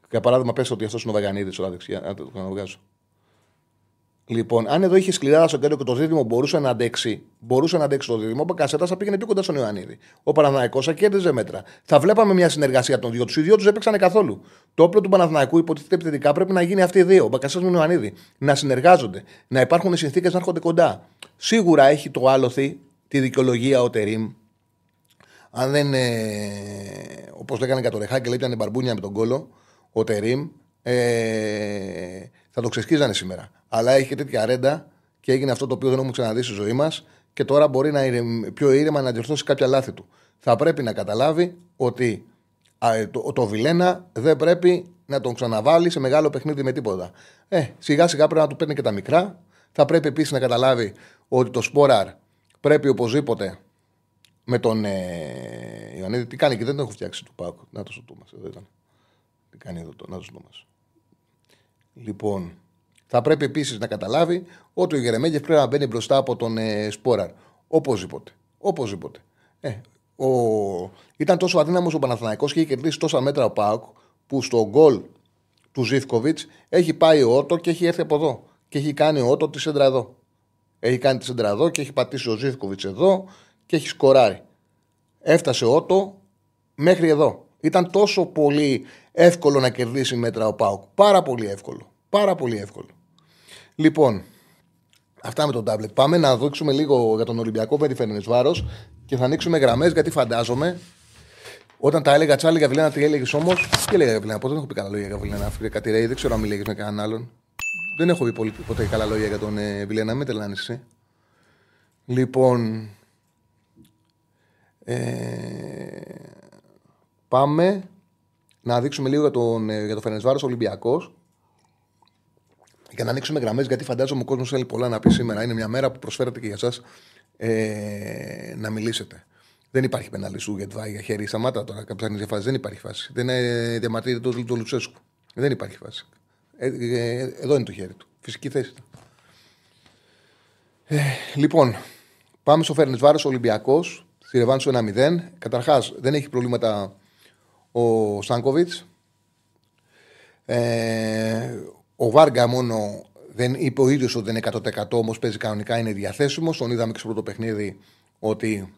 για παράδειγμα, πες ότι αυτός είναι ο Βαγανίδης, ο δεξιά, να το βγάζω. Λοιπόν, αν εδώ είχε σκληρά στο κέντρο και το δίδυμο μπορούσε να αντέξει, μπορούσε να αντέξει το δίδυμο, ο Κασέτα θα πήγαινε πιο κοντά στον Ιωαννίδη. Ο Παναθναϊκό θα κέρδιζε μέτρα. Θα βλέπαμε μια συνεργασία των δύο τους. Οι δύο τους έπαιξαν καθόλου. Το όπλο του Παναθναϊκού υποτίθεται επιθετικά πρέπει να γίνει αυτοί οι δύο, ο Μπακασέτας με τον Ιωαννίδη. Να συνεργάζονται, να υπάρχουν οι συνθήκες να έρχονται κοντά. Σίγουρα έχει το άλοθη, τη δικαιολογία ο Τερήμ. Αν δεν. Ε, Όπως λέγανε για το Ρεχάκη, λέει ήταν μπαρμπούνια με τον κόλο, ο Τερήμ. Ε, θα το ξεσκίζανε σήμερα. Αλλά έχει τέτοια ρέντα και έγινε αυτό το οποίο δεν έχουμε ξαναδεί στη ζωή μας και τώρα μπορεί να είναι πιο ήρεμα να διορθώσει κάποια λάθη του. Θα πρέπει να καταλάβει ότι α, το, το Βιλένα δεν πρέπει να τον ξαναβάλει σε μεγάλο παιχνίδι με τίποτα. Ε, σιγά σιγά πρέπει να του παίρνει και τα μικρά. Θα πρέπει επίσης να καταλάβει ότι το Σπόραρ πρέπει οπωσδήποτε με τον ε, Ιωαννίδη. Τι κάνει και δεν τον έχω φτιάξει του Πάκου. Να το σου Εδώ ήταν. Τι κάνει εδώ το, να το Λοιπόν, θα πρέπει επίσης να καταλάβει ότι ο Γερεμέγεφ πρέπει να μπαίνει μπροστά από τον ε, Σπόραρ. Οπωσδήποτε. Οπωσδήποτε. Ε, ο... Ήταν τόσο αδύναμος ο Παναθηναϊκός και είχε κερδίσει τόσα μέτρα ο Πάουκ που στο γκολ του Ζήφκοβιτς έχει πάει ο Ότο και έχει έρθει από εδώ. Και έχει κάνει ο Ότο τη σέντρα εδώ. Έχει κάνει τη σέντρα εδώ και έχει πατήσει ο Ζήφκοβιτς εδώ και έχει σκοράρει. Έφτασε ο Ότο μέχρι εδώ. Ήταν τόσο πολύ εύκολο να κερδίσει μέτρα ο Πάουκ. Πάρα πολύ εύκολο. Πάρα πολύ εύκολο. Λοιπόν, αυτά με τον τάμπλετ. Πάμε να δείξουμε λίγο για τον Ολυμπιακό με τη Βάρος και θα ανοίξουμε γραμμές γιατί φαντάζομαι όταν τα έλεγα τσάλι για Βιλένα, τι έλεγες όμως; Τι έλεγα για Βιλένα, ποτέ δεν έχω πει καλά λόγια για Βιλένα. Κάτι ρέει, δεν ξέρω αν μιλήσει με κανέναν άλλον. Δεν έχω πει πολύ, ποτέ καλά λόγια για τον ε, Βιλένα, μην τελάνε εσύ. Λοιπόν. Ε, πάμε να δείξουμε λίγο για τον, ε, για τον Φερενσβάρο Ολυμπιακός. Για να ανοίξουμε γραμμές, γιατί φαντάζομαι ο κόσμος θέλει πολλά να πει σήμερα. Είναι μια μέρα που προσφέρετε και για εσά ε, να μιλήσετε. Δεν υπάρχει πεναλισού για βάει για χέρι. Σταμάτα τώρα, ψάχνει για φάση. Δεν υπάρχει φάση. Δεν είναι διαμαρτύρεται το, το Λουτσέσκου. Δεν υπάρχει φάση. Ε, ε, εδώ είναι το χέρι του. Φυσική θέση του. Ε, λοιπόν, πάμε στο Φέρνε Βάρο Ολυμπιακό. Στη Ρεβάνσου 1-0. Καταρχάς, δεν έχει προβλήματα ο Στάνκοβιτ. Ε, ο Βάργα μόνο δεν είπε ο ίδιος ότι δεν είναι 100% όμως παίζει κανονικά, είναι διαθέσιμος. Τον είδαμε και στο πρώτο παιχνίδι ότι.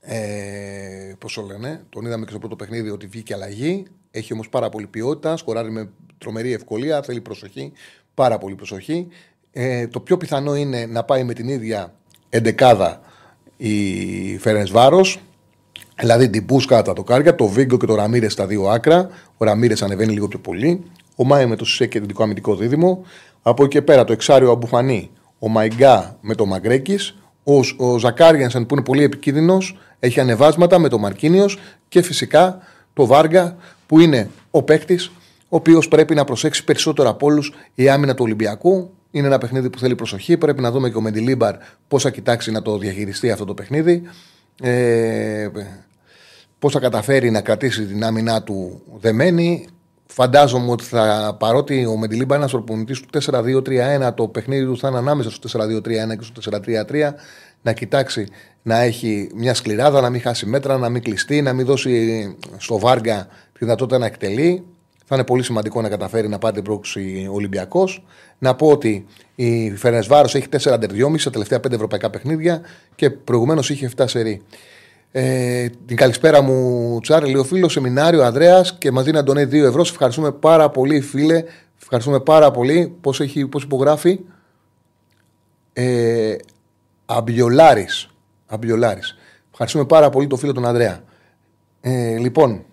Ε, Πώς το λένε, τον είδαμε και στο πρώτο παιχνίδι ότι βγήκε αλλαγή. Έχει όμως πάρα πολύ ποιότητα, σκοράρει με τρομερή ευκολία, θέλει προσοχή, πάρα πολύ προσοχή. Ε, το πιο πιθανό είναι να πάει με την ίδια εντεκάδα η Φέρεν Βάρος. Δηλαδή την Πούσκα τα τοκάρια, το Βίγκο και το Ραμύρε στα δύο άκρα. Ο Ραμύρε ανεβαίνει λίγο πιο πολύ. Ο Μάι με το Σισε και δικό αμυντικό δίδυμο. Από εκεί και πέρα το εξάριο Αμπουχανή, ο Μαϊγκά με το Μαγκρέκης. Ο, ο Ζακάριανσεν που είναι πολύ επικίνδυνος, έχει ανεβάσματα με το Μαρκίνιος και φυσικά το Βάργα που είναι ο παίκτης, ο οποίος πρέπει να προσέξει περισσότερο από όλους η άμυνα του Ολυμπιακού. Είναι ένα παιχνίδι που θέλει προσοχή. Πρέπει να δούμε και ο Μεντιλίμπαρ πώς θα κοιτάξει να το διαχειριστεί αυτό το παιχνίδι. Ε, πώς θα καταφέρει να κρατήσει την άμυνά του δεμένη. Φαντάζομαι ότι θα, παρότι ο Μεντιλίμπα είναι ένας προπονητή του 4-2-3-1, το παιχνίδι του θα είναι ανάμεσα στο 4-2-3-1 και στο 4-3-3, να κοιτάξει να έχει μια σκληράδα, να μην χάσει μέτρα, να μην κλειστεί, να μην δώσει στο Βάργα τη δυνατότητα να εκτελεί. Θα είναι πολύ σημαντικό να καταφέρει να πάρει την πρόκληση ο Ολυμπιακός. Να πω ότι η Φερνεσβάρος έχει 4 2,5 στα τελευταία 5 ευρωπαϊκά παιχνίδια και προηγουμένως είχε 7 σερή. Ε, την καλησπέρα μου, Τσάρλι, ο φίλος σεμινάριο Ανδρέας και μα δίνει Αντωνέ 2 ευρώ. Σε ευχαριστούμε πάρα πολύ, φίλε. Ευχαριστούμε πάρα πολύ. Πώς πώς υπογράφει; Ε, Αμπιολάρης. Αμπιολάρης. Ευχαριστούμε πάρα πολύ το φίλο τον Ανδρέα. Ε, λοιπόν,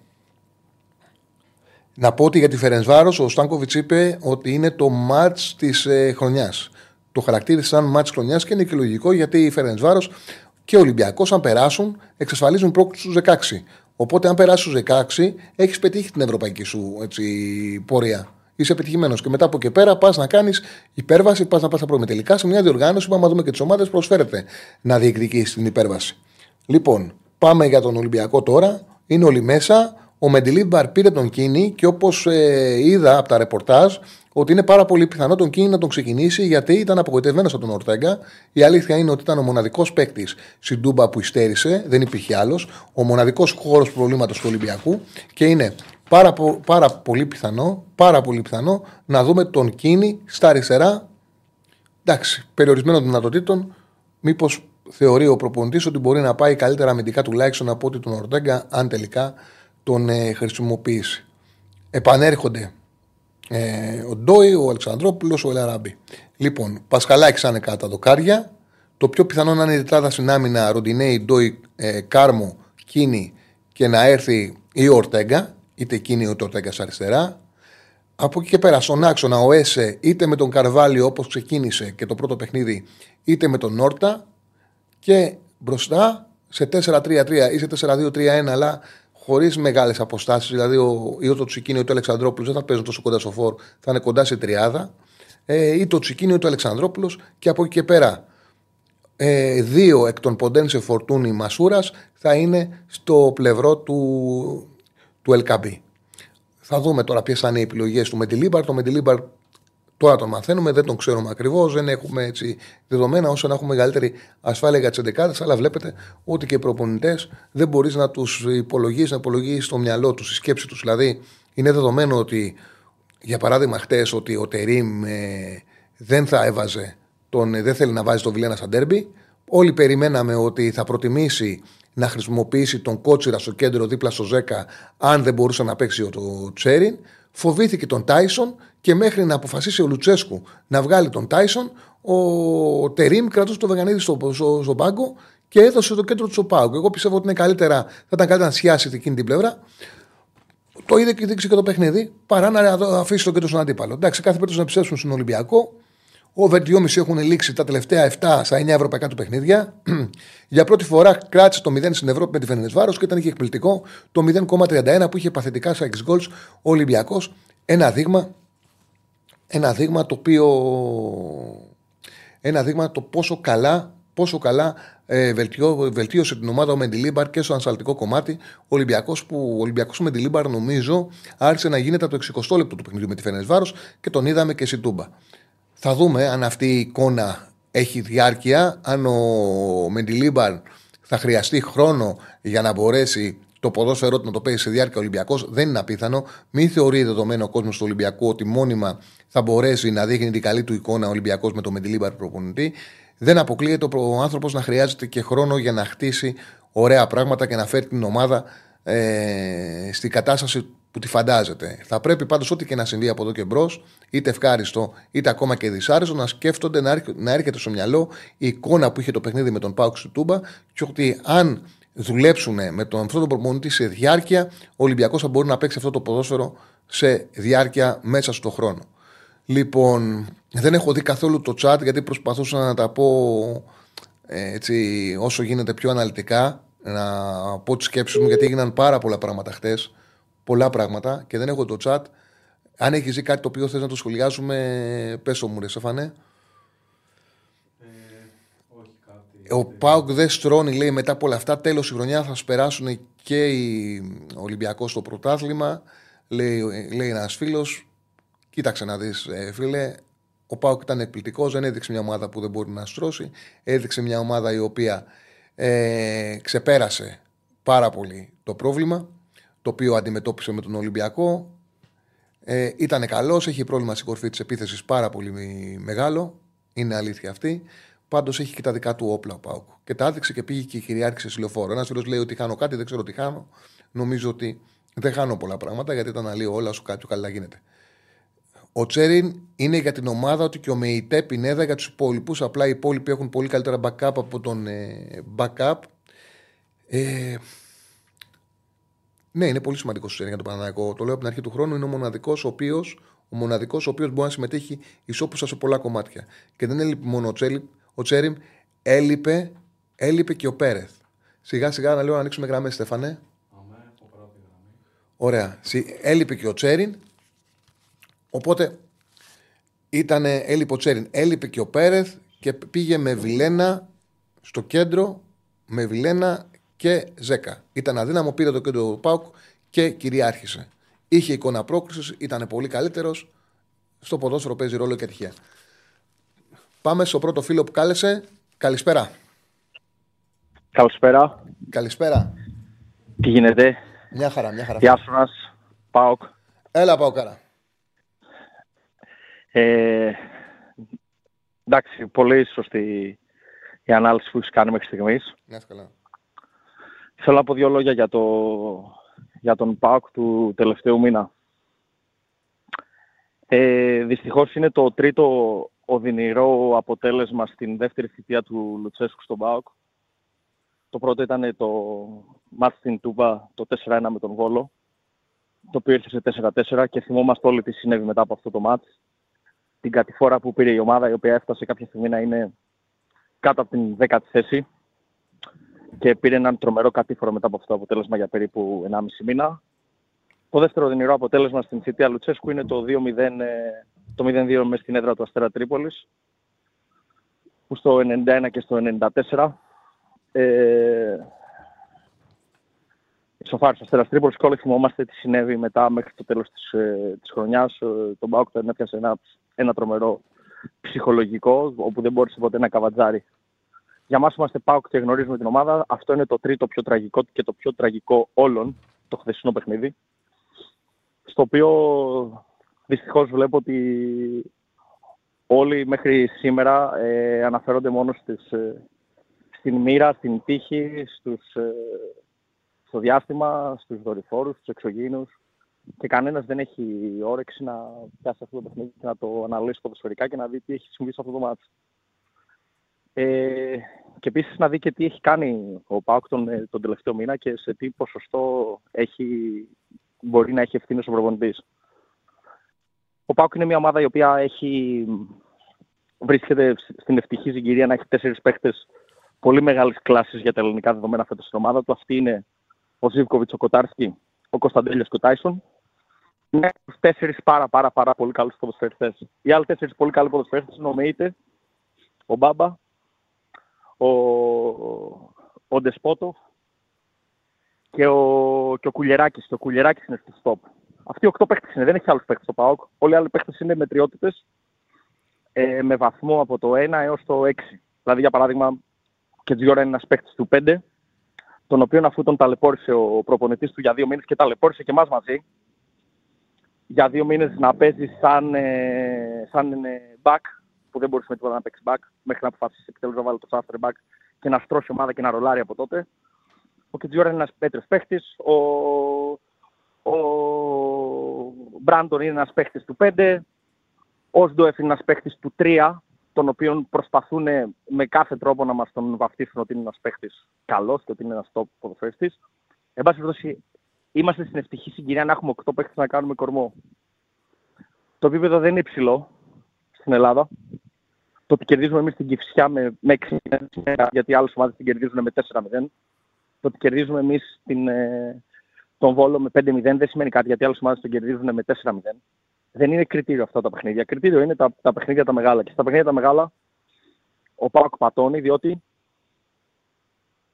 να πω ότι για τη Φερενσβάρος ο Στάνκοβιτς είπε ότι είναι το ματ της ε, χρονιάς. Το χαρακτήρισε σαν ματ χρονιάς και είναι και λογικό γιατί η Φερενσβάρος και ο Ολυμπιακός, αν περάσουν, εξασφαλίζουν πρόκληση στους 16. Οπότε, αν περάσει στους 16, έχεις πετύχει την ευρωπαϊκή σου έτσι, πορεία. Είσαι επιτυχημένο. Και μετά από εκεί πέρα πας να κάνεις υπέρβαση, πας να πας στα προμετελικά σε μια διοργάνωση που, άμα δούμε και τις ομάδες, προσφέρεται να διεκδικήσεις την υπέρβαση. Λοιπόν, πάμε για τον Ολυμπιακό τώρα. Είναι όλοι μέσα. Ο Μεντιλίμπαρ πήρε τον Κίνη και όπως ε, είδα από τα ρεπορτάζ, ότι είναι πάρα πολύ πιθανό τον Κίνη να τον ξεκινήσει γιατί ήταν απογοητευμένος από τον Ορτέγκα. Η αλήθεια είναι ότι ήταν ο μοναδικός παίκτης στην Τούμπα που υστέρησε, δεν υπήρχε άλλος. Ο μοναδικός χώρος προβλήματος του Ολυμπιακού και είναι πάρα, πάρα πολύ πιθανό, πάρα πολύ πιθανό να δούμε τον Κίνη στα αριστερά. Εντάξει, περιορισμένων δυνατοτήτων, μήπως θεωρεί ο προπονητής ότι μπορεί να πάει καλύτερα αμυντικά τουλάχιστον από ότι τον Ορτέγκα, αν τελικά τον ε, χρησιμοποιήσει. Επανέρχονται ε, ο Ντόι, ο Αλεξανδρόπουλος, ο Ελαράμπη. Λοιπόν, Πασχαλάκης σαν κάτω τα δοκάρια. Το πιο πιθανό να είναι η τετράδα στην άμυνα Ροντινέη, Ντόι, ε, Κάρμο, Κίνη και να έρθει ή ο Ορτέγκα, είτε εκείνη είτε ο Ορτέγκα αριστερά. Από εκεί και πέρα, στον άξονα ο Έσε είτε με τον Καρβάλιο όπως ξεκίνησε και το πρώτο παιχνίδι, είτε με τον Νόρτα. Και μπροστά σε 4-3-3 ή σε 4-2-3-1, αλλά χωρίς μεγάλες αποστάσεις. Δηλαδή, ο, ή το Τσικίνιο ή το Αλεξανδρόπουλος δεν θα παίζουν τόσο κοντά στο φόρ, θα είναι κοντά σε τριάδα. Ε, ή το Τσικίνιο ή το Αλεξανδρόπουλος. Και από εκεί και πέρα, ε, δύο εκ των Ποντένσε Φορτούνη Μασούρας θα είναι στο πλευρό του, του LKB. Θα δούμε τώρα ποιες θα είναι οι επιλογές του Μεντιλίμπαρ. Το Μεντιλίμπαρ Τώρα τον μαθαίνουμε, δεν τον ξέρουμε ακριβώς, δεν έχουμε έτσι δεδομένα όσο να έχουμε μεγαλύτερη ασφάλεια για τις 11 αλλά βλέπετε ότι και οι προπονητές δεν μπορείς να τους υπολογίσει, να υπολογίσει στο μυαλό τους, στη σκέψη τους. Δηλαδή, είναι δεδομένο ότι, για παράδειγμα, χτες ότι ο Τερήμ ε, δεν θα έβαζε, τον, ε, δεν θέλει να βάζει τον Βιλένα σαν τέρμπι. Όλοι περιμέναμε ότι θα προτιμήσει να χρησιμοποιήσει τον Κότσιρα στο κέντρο δίπλα στο Ζέκα, αν δεν μπορούσε να παίξει ο Τσέριν. Φοβήθηκε τον Τάισον και μέχρι να αποφασίσει ο Λουτσέσκου να βγάλει τον Τάισον, ο Τερήμ κρατούσε το Βεγανίδη στο, στο, στον πάγκο και έδωσε το κέντρο του στο πάγκο. Εγώ πιστεύω ότι είναι καλύτερα, θα ήταν καλύτερα να σιάσει εκείνη την πλευρά. Το είδε και δείξει και το παιχνίδι, παρά να αφήσει το κέντρο στον αντίπαλο. Εντάξει, κάθε περίπτωση να επιστρέψουν στον Ολυμπιακό. Ο Over 2,5 έχουν λήξει τα τελευταία 7 στα 9 ευρωπαϊκά του παιχνίδια. Για πρώτη φορά κράτησε το 0 στην Ευρώπη με τη Φενενέ Βάρος και ήταν και εκπληκτικό το 0,31 που είχε παθητικά σε 6 goals ο Ολυμπιακός. Ένα δείγμα, ένα δείγμα το οποίο. Ένα δείγμα το πόσο καλά, πόσο καλά ε, βελτίωσε την ομάδα ο Μεντιλίμπαρ και στο ανασταλτικό κομμάτι. Ο Ολυμπιακός που ο Ολυμπιακός Μεντιλίμπαρ νομίζω άρχισε να γίνεται από το 60 λεπτό του παιχνιδιού με τη Φενενέ Βάρο και τον είδαμε και στην Τούμπα. Θα δούμε αν αυτή η εικόνα έχει διάρκεια, αν ο Μεντιλίμπαρ θα χρειαστεί χρόνο για να μπορέσει το ποδόσφαιρό του να το παίζει σε διάρκεια Ολυμπιακός. Δεν είναι απίθανο. Μην θεωρεί δεδομένο ο κόσμος του Ολυμπιακού ότι μόνιμα θα μπορέσει να δείχνει την καλή του εικόνα ο Ολυμπιακός με το Μεντιλίμπαρ προπονητή. Δεν αποκλείεται ο άνθρωπος να χρειάζεται και χρόνο για να χτίσει ωραία πράγματα και να φέρει την ομάδα ε, στην κατάσταση που τη φαντάζεται. Θα πρέπει πάντως ό,τι και να συμβεί από εδώ και μπρος, είτε ευχάριστο είτε ακόμα και δυσάρεστο, να σκέφτονται να, να έρχεται στο μυαλό η εικόνα που είχε το παιχνίδι με τον Πάουξ του Τούμπα και ότι αν δουλέψουν με τον αυτό τον προπονητή σε διάρκεια, ο Ολυμπιακός θα μπορεί να παίξει αυτό το ποδόσφαιρο σε διάρκεια μέσα στο χρόνο. Λοιπόν, δεν έχω δει καθόλου το chat γιατί προσπαθούσα να τα πω ε, έτσι, όσο γίνεται πιο αναλυτικά, να πω τις σκέψεις μου γιατί έγιναν πάρα πολλά πράγματα χτες πολλά πράγματα και δεν έχω το chat. Αν έχεις δει κάτι το οποίο θες να το σχολιάσουμε, πέσω μου, ρε Σεφανέ. Ε, Ο Πάουκ δεν στρώνει, λέει, μετά από όλα αυτά. Τέλος η χρονιά θα περάσουν και οι Ολυμπιακός στο πρωτάθλημα. Λέει, λέει ένας φίλος. Κοίταξε να δεις, ε, φίλε. Ο Πάουκ ήταν εκπληκτικός. Δεν έδειξε μια ομάδα που δεν μπορεί να στρώσει. Έδειξε μια ομάδα η οποία ε, ξεπέρασε πάρα πολύ το πρόβλημα το οποίο αντιμετώπισε με τον Ολυμπιακό. Ε, ήταν καλός, έχει πρόβλημα στην κορφή της επίθεσης πάρα πολύ μεγάλο. Είναι αλήθεια αυτή. Πάντως έχει και τα δικά του όπλα ο Πάουκ. Και τα άδειξε και πήγε και κυριάρχησε σε λεωφόρο. Ένας φίλος λέει ότι χάνω κάτι, δεν ξέρω τι χάνω. Νομίζω ότι δεν χάνω πολλά πράγματα γιατί όταν αναλύω όλα σου κάτι καλά γίνεται. Ο Τσέριν είναι για την ομάδα ότι και ο Μεϊτέ Πινέδα για τους υπόλοιπους. Απλά οι υπόλοιποι έχουν πολύ καλύτερα backup από τον ε, backup. Ε, ναι, είναι πολύ σημαντικός για τον Παναναναϊκό. Το λέω από την αρχή του χρόνου. Είναι ο μοναδικός ο οποίος ο μοναδικός ο οποίος μπορεί να συμμετέχει ισόπουσα σε πολλά κομμάτια. Και δεν έλειπε μόνο ο, Τσέλι, ο Τσέριμ, έλειπε, έλειπε και ο Πέρεθ. Σιγά σιγά να λέω να ανοίξουμε γραμμές, Στέφανε. Ωραία. Έλειπε και ο Τσέριν. Οπότε ήταν, έλειπε ο Τσέριν, έλειπε και ο Πέρεθ και πήγε με Βιλένα στο κέντρο, με Βιλένα και Ζέκα. Ήταν αδύναμο, πήρε το κέντρο του Πάουκ και κυριάρχησε. Είχε εικόνα πρόκληση, ήταν πολύ καλύτερος. Στο ποδόσφαιρο παίζει ρόλο και ατυχία. Πάμε στο πρώτο φίλο που κάλεσε. Καλησπέρα. Καλησπέρα. Καλησπέρα. Τι γίνεται; Μια χαρά, μια χαρά. Γεια σου μας, Πάοκ. Έλα, Πάοκ, Ε, εντάξει, πολύ σωστή η ανάλυση που έχεις κάνει μέχρι στιγμής. Ναι, καλά. Θέλω να πω δύο λόγια για, το, για τον ΠΑΟΚ του τελευταίου μήνα. Ε, δυστυχώς είναι το τρίτο οδυνηρό αποτέλεσμα στην δεύτερη θητεία του Λουτσέσκου στον ΠΑΟΚ. Το πρώτο ήταν το μάτς στην Τούμπα, το 4-1 με τον Βόλο, το οποίο ήρθε σε 4-4 και θυμόμαστε όλοι τι συνέβη μετά από αυτό το μάτς. Την κατηφόρα που πήρε η ομάδα, η οποία έφτασε κάποια στιγμή να είναι κάτω από την 10η θέση και πήρε έναν τρομερό κατήφορο μετά από αυτό το αποτέλεσμα για περίπου 1,5 μήνα. Το δεύτερο δυνηρό αποτέλεσμα στην θητεία Λουτσέσκου είναι το 2-0, ε, το 0-2 μέσα στην έδρα του Αστέρα Τρίπολης, που στο 91 και στο 94 ε, Σοφάρης Αστέρας Τρίπολης και όλοι θυμόμαστε τι συνέβη μετά μέχρι το τέλος της, ε, της χρονιάς. Ε, τον Μπάουκ τον έπιασε ένα, ένα τρομερό ψυχολογικό, όπου δεν μπόρεσε ποτέ να καβατζάρει για μας είμαστε ΠΑΟΚ και γνωρίζουμε την ομάδα. Αυτό είναι το τρίτο πιο τραγικό και το πιο τραγικό όλων το χθεσινό παιχνίδι. Στο οποίο δυστυχώς βλέπω ότι όλοι μέχρι σήμερα ε, αναφέρονται μόνος στις, ε, στην μοίρα, στην τύχη, στους, ε, στο διάστημα, στους δορυφόρους, στους εξωγήινους και κανένας δεν έχει όρεξη να πιάσει αυτό το παιχνίδι και να το αναλύσει ποδοσφαιρικά και να δει τι έχει συμβεί σε αυτό το μάτι. Ε, και επίσης να δει και τι έχει κάνει ο Πάουκ τον, ε, τον τελευταίο μήνα και σε τι ποσοστό έχει, μπορεί να έχει ευθύνη ο προπονητής. Ο Πάουκ είναι μια ομάδα η οποία έχει βρίσκεται στην ευτυχή συγκυρία να έχει τέσσερις παίχτε πολύ μεγάλης κλάσης για τα ελληνικά δεδομένα φέτος στην ομάδα του. Αυτή είναι ο Ζήβκοβιτ, ο Κοτάρσκι, ο Κωνσταντέλια και ο Τάισον. Είναι τέσσερις πάρα, πάρα, πάρα πολύ καλούς ποδοσφαιριστές. Οι άλλοι τέσσερις πολύ καλοί ποδοσφαιριστές είναι ο Μέιτε, ο Μπάμπα, ο, ο Ντεσπότο και ο, και ο Κουλιεράκης. Και ο Κουλιεράκης είναι στο stop. Αυτοί οι οκτώ παίχτες είναι, δεν έχει άλλους παίχτες στο ΠΑΟΚ. Όλοι οι άλλοι παίχτες είναι μετριότητες ε, με βαθμό από το 1 έως το 6. Δηλαδή, για παράδειγμα, και Τζιώρα είναι ένας παίχτης του 5, τον οποίο αφού τον ταλαιπώρησε ο προπονητής του για δύο μήνες και ταλαιπώρησε και εμάς μαζί, για δύο μήνες να παίζει σαν, ε, σαν ε, back, που δεν μπορούσε με τίποτα να παίξει back, μέχρι να αποφασίσει επιτέλους να βάλει το σάστερ back και να στρώσει ομάδα και να ρολάρει από τότε. Ο Κιτζιόρα είναι ένας πέτρε παίχτης. Ο, ο Μπράντον είναι ένας παίχτη του 5. Ο Σντοεφ είναι ένας παίχτη του 3, τον οποίο προσπαθούν με κάθε τρόπο να μας τον βαφτίσουν ότι είναι ένας παίχτη καλός και ότι είναι ένας top ποδοσφαιριστής. Εν πάση περιπτώσει, είμαστε στην ευτυχή συγκυρία να έχουμε 8 παίχτε να κάνουμε κορμό. Το επίπεδο δεν είναι υψηλό στην Ελλάδα. Το ότι κερδίζουμε εμείς την Κυφσιά με, με 6 γιατί άλλες ομάδες την κερδίζουν με 4-0. Το ότι κερδίζουμε εμείς ε, τον Βόλο με 5-0 δεν σημαίνει κάτι γιατί άλλες ομάδες τον κερδίζουν με 4-0. Δεν είναι κριτήριο αυτά τα παιχνίδια. Κριτήριο είναι τα, τα παιχνίδια τα μεγάλα. Και στα παιχνίδια τα μεγάλα ο Πάοκ πατώνει διότι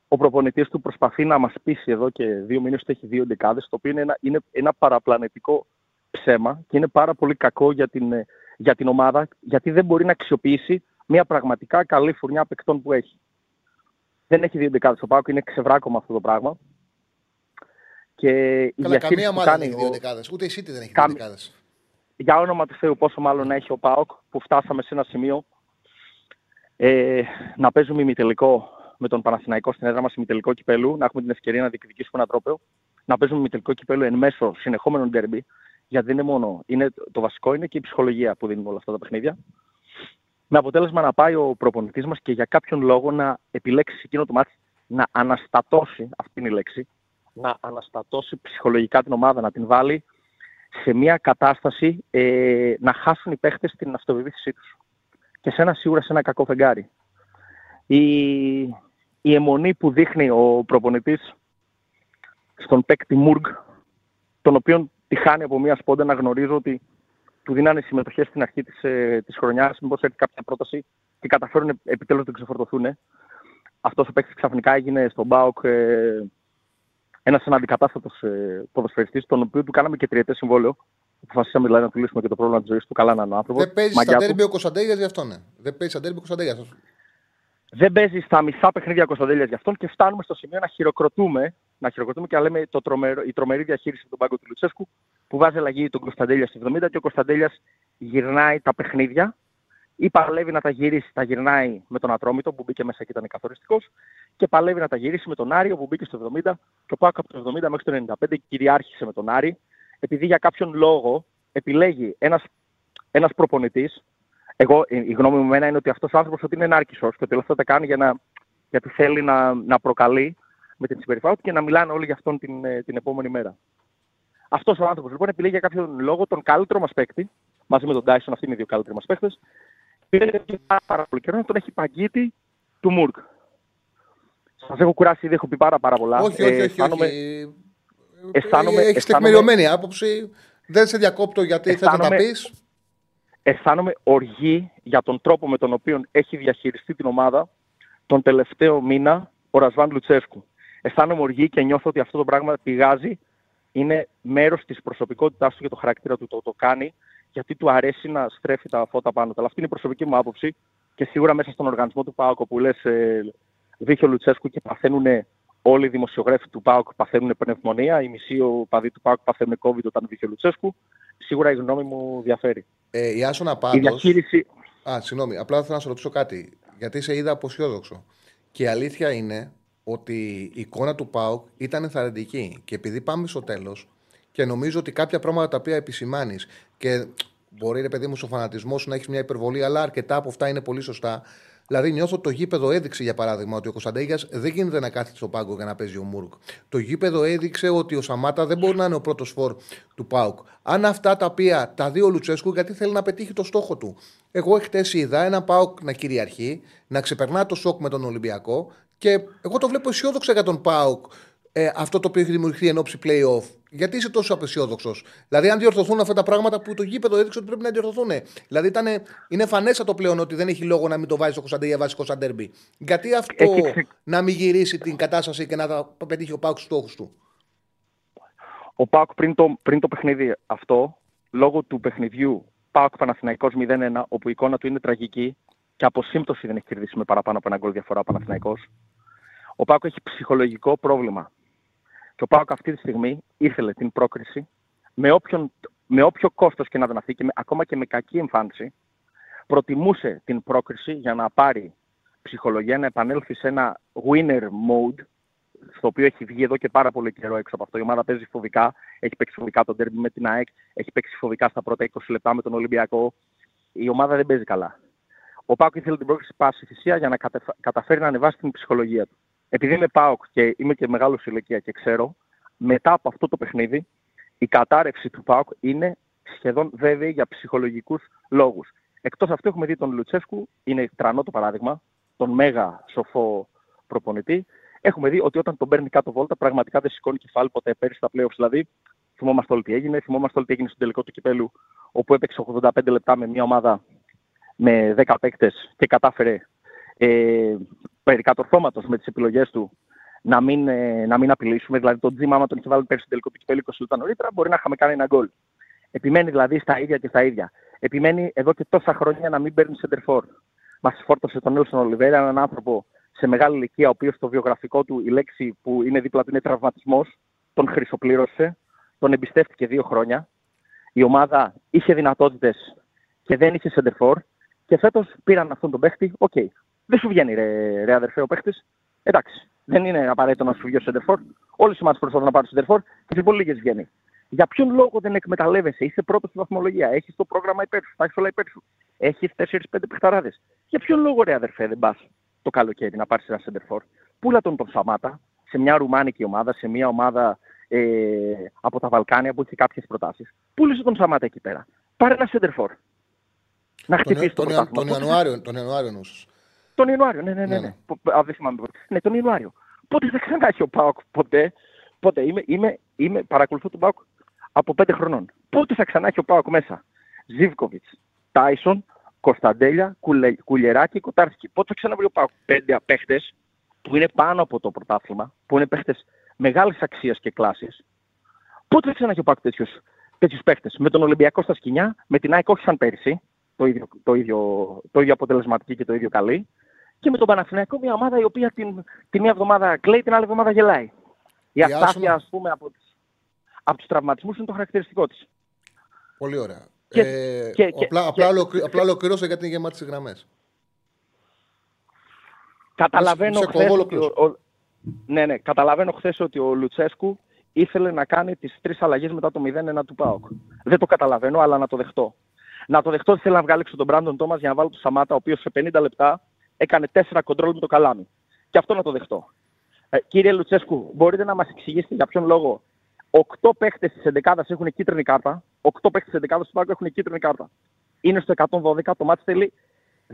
ο προπονητής του προσπαθεί να μας πείσει εδώ και δύο μήνες ότι έχει δύο δεκάδε, το οποίο είναι ένα, είναι ένα παραπλανητικό ψέμα και είναι πάρα πολύ κακό για την, για την ομάδα, γιατί δεν μπορεί να αξιοποιήσει μια πραγματικά καλή φουρνιά παικτών που έχει. Δεν έχει δύο δεκάδε ο Πάοκ, είναι ξεβράκωμα αυτό το πράγμα. Και Καλά, καμία ομάδα δεν έχει δύο δεκάδες. Ούτε η City δεν έχει δύο δεκάδες. Για όνομα του Θεού, πόσο μάλλον έχει ο Πάοκ που φτάσαμε σε ένα σημείο ε, να παίζουμε ημιτελικό με τον Παναθηναϊκό στην έδρα μας ημιτελικό κυπέλου, να έχουμε την ευκαιρία να διεκδικήσουμε ένα τρόπαιο, να παίζουμε ημιτελικό κυπέλου εν μέσω συνεχόμενων ντέρμπι, γιατί δεν είναι μόνο. Είναι, το βασικό είναι και η ψυχολογία που δίνουν όλα αυτά τα παιχνίδια. Με αποτέλεσμα να πάει ο προπονητής μας και για κάποιον λόγο να επιλέξει εκείνο το μάτι να αναστατώσει, αυτή είναι η λέξη, να αναστατώσει ψυχολογικά την ομάδα, να την βάλει σε μια κατάσταση ε, να χάσουν οι παίχτες την αυτοπεποίθησή τους. Και σε ένα σίγουρα σε ένα κακό φεγγάρι. Η, η αιμονή που δείχνει ο προπονητής στον παίκτη Μουργκ, τον οποίον τη χάνει από μια σπόντα να γνωρίζω ότι του δίνανε συμμετοχές στην αρχή της, ε, της χρονιάς, μήπως έρθει κάποια πρόταση και καταφέρουν επιτέλους να τον ξεφορτωθούν. Αυτός ο παίκτης ξαφνικά έγινε στον ΜΠΑΟΚ ε, ένας αναντικατάστατος ε, ποδοσφαιριστής, τον οποίο του κάναμε και τριετές συμβόλαιο. Αποφασίσαμε δηλαδή να του λύσουμε και το πρόβλημα της ζωής του. Καλά να είναι ο άνθρωπος. Δεν παίζεις στα τέρμπι ο Κωνσταντέλιας γι' αυτόν. Ναι. Δεν παίζεις στα τέρμπι ο Κωνσταντέλιας. Δεν παίζεις στα μισά παιχνίδια ο Κωνσταντέλιας γι' αυτόν και φτάνουμε στο σημείο να χειροκροτούμε, να χειροκροτούμε και να λέμε το τρομερο, η τρομερή διαχείριση από τον πάγκο του Λουτσέσκου που βάζει αλλαγή τον Κωνσταντέλια στο 70 και ο Κωνσταντέλιας γυρνάει τα παιχνίδια ή παλεύει να τα γυρίσει, τα γυρνάει με τον Ατρόμητο που μπήκε μέσα και ήταν καθοριστικός, και παλεύει να τα γυρίσει με τον Άριο που μπήκε στο 70 και ο Πάκο από το 70 μέχρι το 95 κυριάρχησε με τον Άρη, επειδή για κάποιον λόγο επιλέγει ένας ένας προπονητής. Εγώ, η γνώμη μου είναι ότι αυτός ο άνθρωπος ότι είναι ενάρκησος και ότι αυτό τα κάνει για να, γιατί θέλει να, να προκαλεί με την συμπεριφορά του και να μιλάνε όλοι για αυτόν την, ε, την επόμενη μέρα. Αυτός ο άνθρωπος λοιπόν επιλέγει για κάποιον λόγο τον καλύτερο μας παίκτη, μαζί με τον Τάισον, αυτοί είναι οι δύο καλύτεροι μας παίκτες, πήρε πάρα πολύ καιρό να τον έχει παγκίτη του Μουρκ. Σας έχω κουράσει, ήδη έχω πει πάρα, πάρα πολλά. Όχι, όχι, ε, όχι. όχι. Αισθάνομαι, Έχεις αισθάνομαι... τεκμηριωμένη άποψη. Δεν σε διακόπτω γιατί αισθάνομαι... θες να τα πεις. Αισθάνομαι οργή για τον τρόπο με τον οποίο έχει διαχειριστεί την ομάδα τον τελευταίο μήνα ο Ρασβάν Λουτσέσκου. Αισθάνομαι οργή και νιώθω ότι αυτό το πράγμα πηγάζει, είναι μέρος της προσωπικότητάς του και το χαρακτήρα του. Το, το κάνει γιατί του αρέσει να στρέφει τα φώτα πάνω του. Αλλά αυτή είναι η προσωπική μου άποψη και σίγουρα μέσα στον οργανισμό του ΠΑΟΚ που λες ε, Βίχιο Λουτσέσκου και παθαίνουν όλοι οι δημοσιογράφοι του ΠΑΟΚ παθαίνουν πνευμονία, οι μισοί παδοί του ΠΑΟΚ παθαίνουν COVID όταν Βίχιο Λουτσέσκου. Σίγουρα η γνώμη μου διαφέρει. Ε, η Άσονα πάντως... Η διαχείριση... Α, συγγνώμη, απλά θέλω να σε ρωτήσω κάτι. Γιατί σε είδα αποσιόδοξο. Και η αλήθεια είναι ότι η εικόνα του ΠΑΟΚ ήταν ενθαρρυντική. Και επειδή πάμε στο τέλος, και νομίζω ότι κάποια πράγματα τα οποία επισημάνεις και μπορεί, ρε παιδί μου, στο φανατισμό σου να έχεις μια υπερβολή, αλλά αρκετά από αυτά είναι πολύ σωστά. Δηλαδή, νιώθω το γήπεδο έδειξε για παράδειγμα ότι ο Κωνσταντέγιας δεν γίνεται να κάθεται στο πάγκο για να παίζει ο Μούρκ. Το γήπεδο έδειξε ότι ο Σαμάτα δεν μπορεί να είναι ο πρώτος φόρ του Πάουκ. Αν αυτά τα οποία τα δύο Λουτσέσκου, γιατί θέλει να πετύχει το στόχο του. Εγώ εχθές είδα ένα Πάουκ να κυριαρχεί, να ξεπερνά το σοκ με τον Ολυμπιακό και εγώ το βλέπω αισιόδοξα για τον Πάουκ ε, αυτό το οποίο έχει δημιουργηθεί εν ώψη playoff. Γιατί είσαι τόσο απεσιόδοξος; Δηλαδή, αν διορθωθούν αυτά τα πράγματα που το γήπεδο έδειξε ότι πρέπει να διορθωθούν. Δηλαδή, ήταν, είναι φανέστατο πλέον ότι δεν έχει λόγο να μην το βάζει στο Κωνσταντίνια βασικό σαν τέρμπι. Γιατί αυτό να μην γυρίσει την κατάσταση και να πετύχει ο Πάουκ στους στόχους του; Ο Πάουκ πριν το, πριν το παιχνίδι αυτό, λόγω του παιχνιδιού Πάουκ Παναθηναϊκός 0-1, όπου η εικόνα του είναι τραγική και από σύμπτωση δεν έχει κερδίσει με παραπάνω από ένα γκολ διαφορά ο Παναθηναϊκός. Ο Πάουκ έχει ψυχολογικό πρόβλημα. Και ο Πάουκ αυτή τη στιγμή ήθελε την πρόκριση με, όποιον, με όποιο κόστος και να δαναθεί και με, ακόμα και με κακή εμφάνιση προτιμούσε την πρόκριση για να πάρει ψυχολογία, να επανέλθει σε ένα winner mode στο οποίο έχει βγει εδώ και πάρα πολύ καιρό έξω από αυτό. Η ομάδα παίζει φοβικά, έχει παίξει φοβικά τον τέρμι με την ΑΕΚ, έχει παίξει φοβικά στα πρώτα 20 λεπτά με τον Ολυμπιακό. Η ομάδα δεν παίζει καλά. Ο Πάουκ ήθελε την πρόκριση πάση θυσία για να καταφέρει να ανεβάσει την ψυχολογία του επειδή είμαι ΠΑΟΚ και είμαι και μεγάλος ηλικία και ξέρω, μετά από αυτό το παιχνίδι η κατάρρευση του ΠΑΟΚ είναι σχεδόν βέβαιη για ψυχολογικούς λόγους. Εκτός αυτού έχουμε δει τον Λουτσέσκου, είναι τρανό το παράδειγμα, τον μέγα σοφό προπονητή. Έχουμε δει ότι όταν τον παίρνει κάτω βόλτα, πραγματικά δεν σηκώνει κεφάλι ποτέ πέρυσι στα playoffs. Δηλαδή, θυμόμαστε όλοι τι έγινε. Θυμόμαστε όλοι τι έγινε στο τελικό του κυπέλου, όπου έπαιξε 85 λεπτά με μια ομάδα με 10 παίκτες και κατάφερε ε, περί κατορθώματος με τις επιλογές του να μην, ε, να μην απειλήσουμε. Δηλαδή, τον Τζίμα, άμα τον είχε βάλει πέρσι τελικό του κυπέλου 20 λεπτά νωρίτερα, μπορεί να είχαμε κάνει ένα γκολ. Επιμένει δηλαδή στα ίδια και στα ίδια. Επιμένει εδώ και τόσα χρόνια να μην παίρνει σεντερφόρ. Μας φόρτωσε τον Νέλσον Ολιβέιρα, έναν άνθρωπο σε μεγάλη ηλικία, ο οποίος στο βιογραφικό του η λέξη που είναι δίπλα του είναι τραυματισμός. Τον χρυσοπλήρωσε, τον εμπιστεύτηκε δύο χρόνια. Η ομάδα είχε δυνατότητες και δεν είχε σεντερφόρ. Και φέτος πήραν αυτόν τον παίχτη. Οκ, okay, δεν σου βγαίνει ρε, ρε αδερφέ ο παίχτης. Εντάξει, δεν είναι απαραίτητο να σου βγει ο σέντερφορ. Όλες οι ομάδες προσπαθούν να πάρουν σέντερφορ και σε πολύ λίγες βγαίνει. Για ποιον λόγο δεν εκμεταλλεύεσαι, είσαι πρώτος στη βαθμολογία, έχεις το πρόγραμμα υπέρ σου, θα έχει όλα υπέρ σου. Έχεις 4-5 παιχταράδες. Για ποιον λόγο, ρε αδερφέ, δεν πας το καλοκαίρι να πάρεις ένα Σέντερφορ. Πούλα τον τον Σαμάτα σε μια ρουμάνικη ομάδα, σε μια ομάδα ε, από τα Βαλκάνια που έχει κάποιες προτάσεις. Πούλησε τον Σαμάτα εκεί πέρα. Πάρε ένα Σέντερφορ. Να χτυπήσει τον, τον, τον, Ιανουάριο, τον Ιανουάριο τον Ιανουάριο, ναι, ναι, ναι. ναι. ναι. Α, δεν θυμάμαι. Ναι, τον Ιανουάριο. Πότε θα ξανά έχει ο Πάοκ, ποτέ. Ποτέ. Είμαι, είμαι, είμαι, παρακολουθώ τον Πάοκ από πέντε χρονών. Πότε θα ξανά έχει ο Πάοκ μέσα; Ζίβκοβιτ, Τάισον, Κωνσταντέλια, Κουλε, Κουλιεράκη, Κοτάρσκι. Πότε θα ξαναβρει ο Πάοκ; Πέντε παίχτε που είναι πάνω από το πρωτάθλημα, που είναι παίχτες μεγάλης αξίας και κλάσης. Πότε θα ξανά έχει ο Πάοκ τέτοιους παίχτες; Με τον Ολυμπιακό στα σκηνιά, με την ΑΕΚ όχι σαν πέρυσι, το ίδιο, το, ίδιο, το ίδιο αποτελεσματική και το ίδιο καλή. Και με τον Παναθηναϊκό μια ομάδα η οποία την, την μία εβδομάδα κλαίει, την άλλη εβδομάδα γελάει. Η αστάθεια, ας πούμε, από, τις, από τους τραυματισμούς είναι το χαρακτηριστικό της. Πολύ ωραία. Και, ε, και, απλά, και, απλά, απλά ολοκληρώσα γιατί είναι γεμάτη τις γραμμές. Καταλαβαίνω χθες ότι ο, ναι, ναι, καταλαβαίνω χθες ότι ο Λουτσέσκου ήθελε να κάνει τις τρεις αλλαγές μετά το 0-1 του ΠΑΟΚ. Δεν το καταλαβαίνω, αλλά να το δεχτώ να το δεχτώ ότι θέλει να βγάλει έξω τον Μπράντον Τόμα για να βάλω τον Σαμάτα, ο οποίος σε 50 λεπτά έκανε 4 κοντρόλ με το καλάμι. Και αυτό να το δεχτώ. Ε, κύριε Λουτσέσκου, μπορείτε να μας εξηγήσετε για ποιον λόγο 8 παίχτες της 11 έχουν κίτρινη κάρτα, 8 παίχτες της 11 του Πάγκου έχουν κίτρινη κάρτα. Είναι στο 112, το μάτι θέλει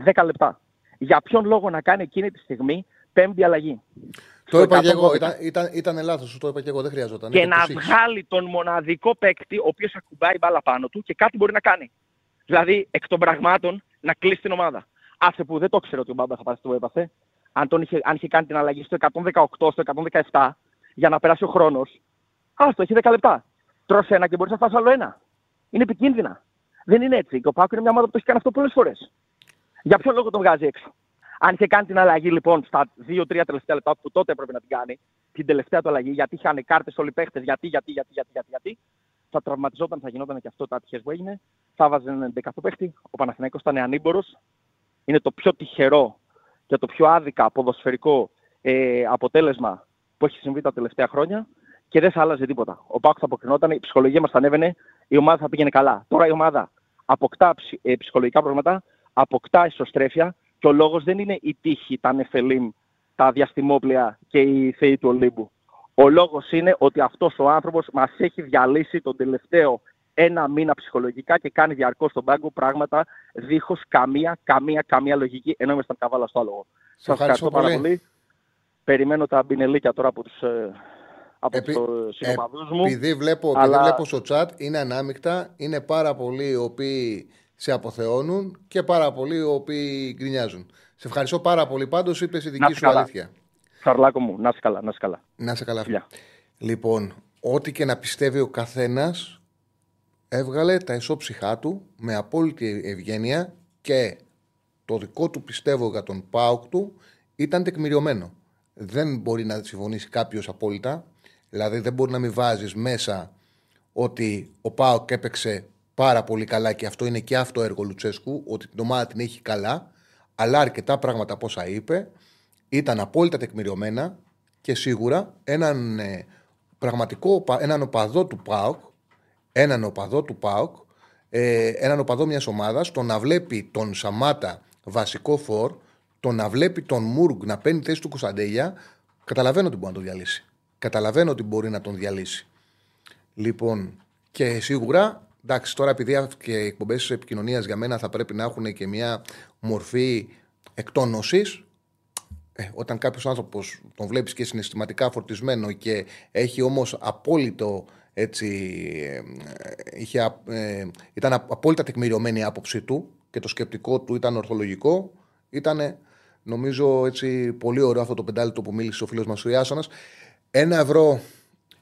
10 λεπτά. Για ποιον λόγο να κάνει εκείνη τη στιγμή πέμπτη αλλαγή; Το είπα και εγώ. Ήταν, ήταν, ήταν λάθος. Το είπα και εγώ. Δεν χρειαζόταν. Και να βγάλει τον μοναδικό παίκτη, ο οποίος ακουμπάει μπάλα πάνω του και κάτι μπορεί να κάνει. Δηλαδή, εκ των πραγμάτων, να κλείσει την ομάδα. Άσε που δεν το ξέρω ότι ο Μπάμπα θα πάρει το έπαθε. Αν, τον είχε, αν είχε κάνει την αλλαγή στο 118, στο 117, για να περάσει ο χρόνος, άστο, έχει 10 λεπτά. Τρως ένα και μπορείς να φας άλλο ένα. Είναι επικίνδυνα. Δεν είναι έτσι. Και ο Πάκο είναι μια ομάδα που το έχει κάνει αυτό πολλές φορές. Για ποιο λόγο τον βγάζει έξω; Αν είχε κάνει την αλλαγή λοιπόν στα 2-3 τελευταία λεπτά που τότε έπρεπε να την κάνει, την τελευταία του αλλαγή, γιατί είχαν κάρτες όλοι οι παίχτες, γιατί, γιατί, γιατί, γιατί, γιατί, γιατί, θα τραυματιζόταν, θα γινόταν και αυτό το άτυχε που έγινε. Θα βάζε έναν 11 παίχτη. Ο Παναθηναϊκός ήταν ανήμπορος. Είναι το πιο τυχερό και το πιο άδικα ποδοσφαιρικό ε, αποτέλεσμα που έχει συμβεί τα τελευταία χρόνια και δεν θα άλλαζε τίποτα. Ο Πάκου θα αποκρινόταν, η ψυχολογία μας θα ανέβαινε, η ομάδα θα πήγαινε καλά. Τώρα η ομάδα αποκτά ε, ψυχολογικά προβλήματα, αποκτά ισοστρέφεια, Και ο λόγος δεν είναι η τύχη, τα νεφελίμ, τα διαστημόπλια και οι θεοί του Ολύμπου. Ο λόγος είναι ότι αυτός ο άνθρωπος μας έχει διαλύσει τον τελευταίο ένα μήνα ψυχολογικά και κάνει διαρκώς στον πάγκο πράγματα δίχως καμία, καμία, καμία λογική, ενώ είμαστε καβάλα στο άλογο. Σας ευχαριστώ πάρα πολύ. Περιμένω τα μπινελίκια τώρα από τους ε, από Επί, τους μου. Επειδή βλέπω, αλλά... επειδή βλέπω στο chat είναι ανάμεικτα, είναι πάρα πολλοί οι οποίοι σε αποθεώνουν και πάρα πολλοί οι οποίοι γκρινιάζουν. Σε ευχαριστώ πάρα πολύ. Πάντως είπες η δική σου καλά. αλήθεια. Χαρλάκο μου, να είσαι καλά. Να είσαι καλά. Να είσαι καλά. Λοιπόν, ό,τι και να πιστεύει ο καθένας, έβγαλε τα ισόψυχά του με απόλυτη ευγένεια και το δικό του πιστεύω για τον ΠΑΟΚ του ήταν τεκμηριωμένο. Δεν μπορεί να συμφωνήσει κάποιος απόλυτα. Δηλαδή δεν μπορεί να μην βάζεις μέσα ότι ο ΠΑΟΚ έπαιξε πάρα πολύ καλά και αυτό είναι και αυτό έργο Λουτσέσκου, ότι την ομάδα την έχει καλά, αλλά αρκετά πράγματα από όσα είπε ήταν απόλυτα τεκμηριωμένα και σίγουρα έναν ε, πραγματικό, έναν οπαδό του ΠΑΟΚ έναν οπαδό του ΠΑΟΚ, ε, έναν οπαδό μιας ομάδας, το να βλέπει τον Σαμάτα βασικό φορ, το να βλέπει τον Μούργκ να παίρνει θέση του Κωνσταντέλια, καταλαβαίνω ότι μπορεί να τον διαλύσει. Καταλαβαίνω ότι μπορεί να τον διαλύσει. Λοιπόν, και σίγουρα, εντάξει, τώρα επειδή και οι εκπομπές επικοινωνίας για μένα θα πρέπει να έχουν και μια μορφή εκτόνωσης, ε, όταν κάποιος άνθρωπος τον βλέπεις και συναισθηματικά φορτισμένο και έχει όμως απόλυτο έτσι, είχε, ε, ήταν απόλυτα τεκμηριωμένη η άποψή του και το σκεπτικό του ήταν ορθολογικό. Ήταν, νομίζω, έτσι, πολύ ωραίο αυτό το πεντάλεπτο που μίλησε ο φίλος μας ο Ιάσονας. Ένα ευρώ